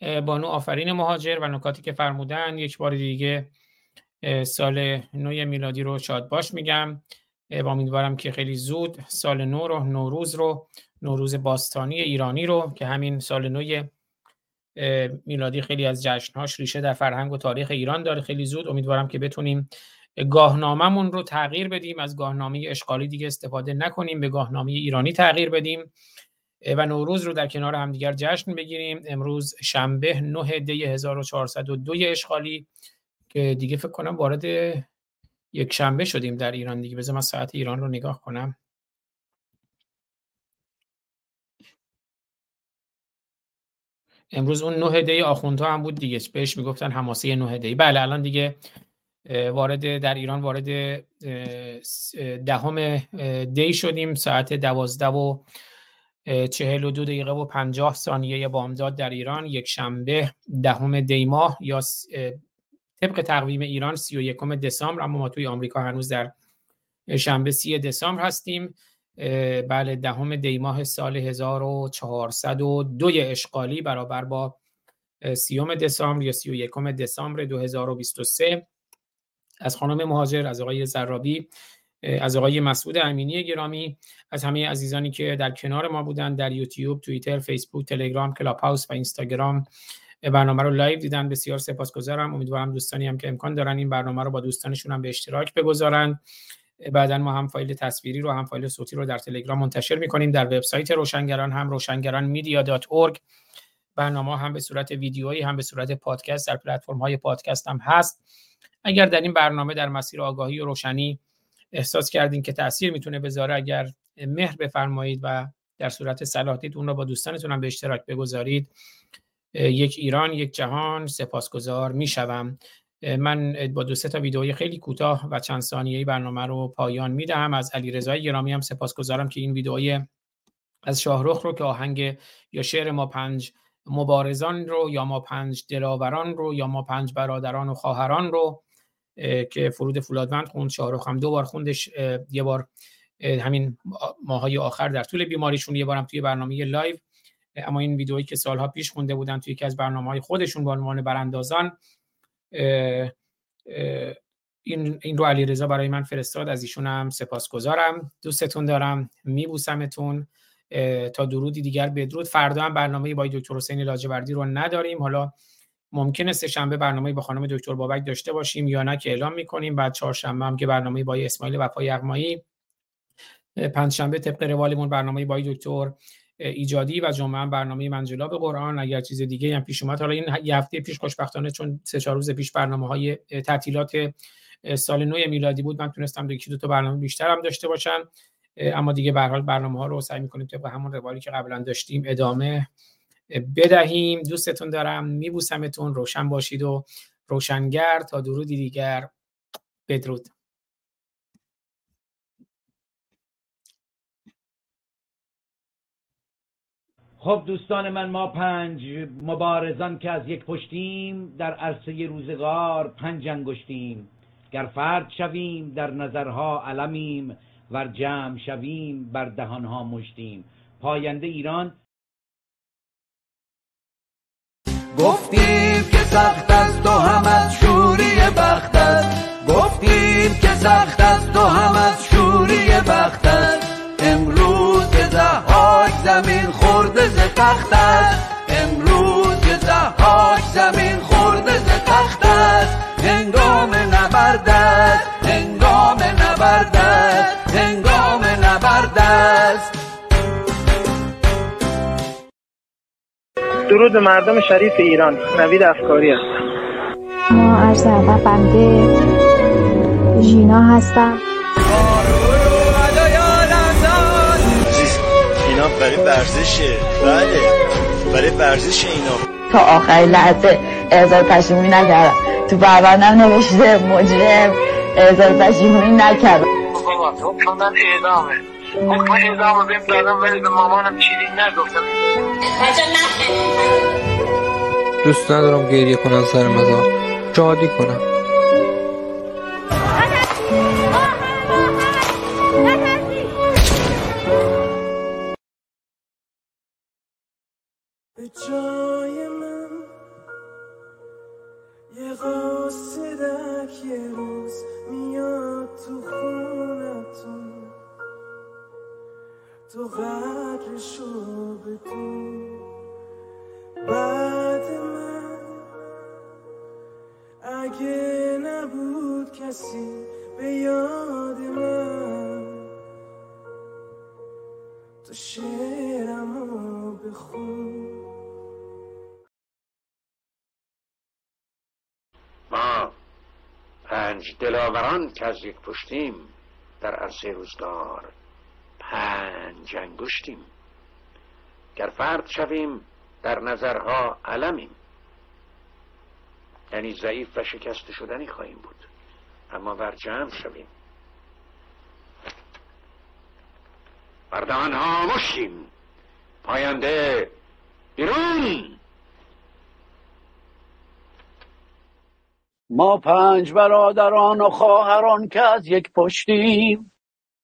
بانو آفرین مهاجر و نکاتی که فرمودن یک بار دیگه سال نو میلادی رو شاد باش میگم. و امیدوارم که خیلی زود سال نو رو نوروز رو نوروز باستانی ایرانی رو که همین سال نو میلادی خیلی از جشنهاش ریشه در فرهنگ و تاریخ ایران داره. خیلی زود امیدوارم که بتونیم گاهنامه‌مون رو تغییر بدیم. از گاهنامه اشغالی دیگه استفاده نکنیم به گاهنامه ایرانی تغییر بدیم. و نوروز رو در کنار همدیگر جشن بگیریم. امروز شنبه 9 دی 1402 اشغالی که دیگه فکر کنم وارد یک شنبه شدیم در ایران دیگه. بذار من ساعت ایران رو نگاه کنم. امروز اون 9 دی آخوندها هم بود دیگه. بهش می‌گفتن حماسه 9 دی. بله الان دیگه وارد در ایران وارد دهم دی شدیم. ساعت دوازده و اه، چهل و دو دقیقه و پنجاه ثانیه بامداد در ایران یک شنبه دهم دی ماه یا طبق تقویم ایران سی و یکم دسامبر اما ما توی آمریکا هنوز در شنبه سی دسامبر هستیم. بله دهم دی ماه سال 1402 اشغالی برابر با سیوم دسامبر یا سی و یکم دسامبر 2023 از خانم مهاجر از آقای زرابی از آقای مسعود امینی گرامی از همه عزیزانی که در کنار ما بودن در یوتیوب توییتر فیسبوک تلگرام کلاب هاوس و اینستاگرام. برنامه رو live دیدن بسیار سپاسگزارم. امیدوارم دوستانی هم که امکان دارن این برنامه رو با دوستانشون هم به اشتراک بگذارن. بعدا ما هم فایل تصویری رو هم فایل صوتی رو در تلگرام منتشر می‌کنیم در وبسایت روشنگران هم روشنگران میدیا برنامه هم به صورت ویدیویی هم به صورت پادکست در پلتفرم های پادکست هم هست. اگر در این برنامه در مسیر آگاهی و روشنی احساس کردین که تاثیر می‌تونه بذاره؟ اگر مهر بفرمایید و در صورت صلاح دید اون رو با دوستانتون هم به اشتراک بگذارید یک ایران یک جهان سپاسگزار می‌شوم. من با دو سه تا ویدئوی خیلی کوتاه و چند ثانیه‌ای برنامه رو پایان میدم. از علی رضای گرامی هم سپاسگزارم که این ویدئوی از شاهرخ رو که آهنگ یا شعر ما پنج مبارزان رو یا ما پنج دلاوران رو یا ما پنج برادران و خواهران رو که فرود فولادوند خوند شاهرخ هم دو بار خوندش یه بار همین ماهای آخر در طول بیماریشون یه بارم توی برنامه live. اما این ویدئویی که سالها پیش خونده بودن توی یکی از برنامه های خودشون به عنوان براندازان این این رو علیرضا برای من فرستاد. از ایشون هم سپاسگزارم. دوستتون دارم. میبوسمتون. تا درودی دیگر بدرود. فردا هم برنامه با دکتر حسین لاجوردی رو نداریم. حالا ممکنه سه شنبه برنامه با خانم دکتر بابک داشته باشیم یا نه که اعلام می‌کنیم. بعد چهارشنبه هم که برنامه با اسماعیل وفای یغمایی پنج شنبه طبق روالمون برنامه با دکتر ایجادی و جمعه هم برنامه منجلاب قرآن. اگر چیز دیگه هم پیش اومد حالا این یه هفته پیش خوشبختانه چون سه چهار روز پیش برنامه های تعطیلات سال نو میلادی بود من تونستم یکی دو تا برنامه بیشتر هم داشته باشم. اما دیگه به حال برنامه ها رو سعی می‌کنیم طبق همون روالی که قبلا داشتیم ادامه بدهیم. دوستتون دارم. میبوسمتون. روشن باشید و روشنگر. تا درودی دیگر. بدرود. خب دوستان من ما پنج مبارزان که از یک پشتیم در عرصه روزگار پنج انگشتیم. گر فرد شویم در نظرها علمیم. ور جمع شویم بر دهانها مشتیم. پاینده ایران گفتیم که سخت است و هم از شوری بخت است. گفتیم که سخت است و هم از شوری بخت است. امروز که زهاک زمین خورده ز تخت است. امروز که زهاک زمین خورده ز تخت است. هنگام نبرد درود مردم شریف ایران. نوید افکاری هستم. ما عرض ادب بنده ژینا هستم. اینا برای ورزشه. بله. برای ورزش اینا. تا آخرین لحظه اعزار پشیمونی نکردم. تو پروندم نوشته مجرم اعزار پشیمونی نکردم. حکم من اعدامه. حکم اعدام بهم دادم ولی به مامانم چیزی نگفتم. دوست ندارم گریه کنن سر مزار. شادی کنم به جای من یه قاصدک یه روز میاد تو خونتون. تو قدرشو بدون بعد من اگه نبود کسی به یاد من تو شعرمو بخون. پنج دلاوران که از یک پشتیم در عرصه روزگار پنج انگشتیم. گر فرد شویم در نظرها علمیم. یعنی ضعیف و شکست شدنی خواهیم بود. اما بر جمع شویم. بردهان ها مشیم پاینده بیرون. ما پنج برادران و خواهران که از یک پشتیم.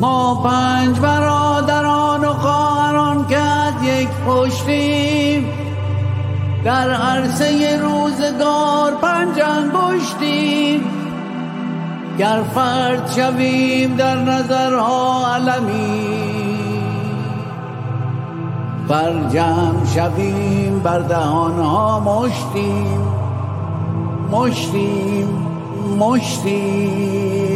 ما پنج برادران و خواهران که از یک پشتیم. در عرصه روزگار پنج انگشتیم. گر فرد شویم در نظرها علمی بر جمع شویم بر دهانها مشتیم. مشتیم مشتیم.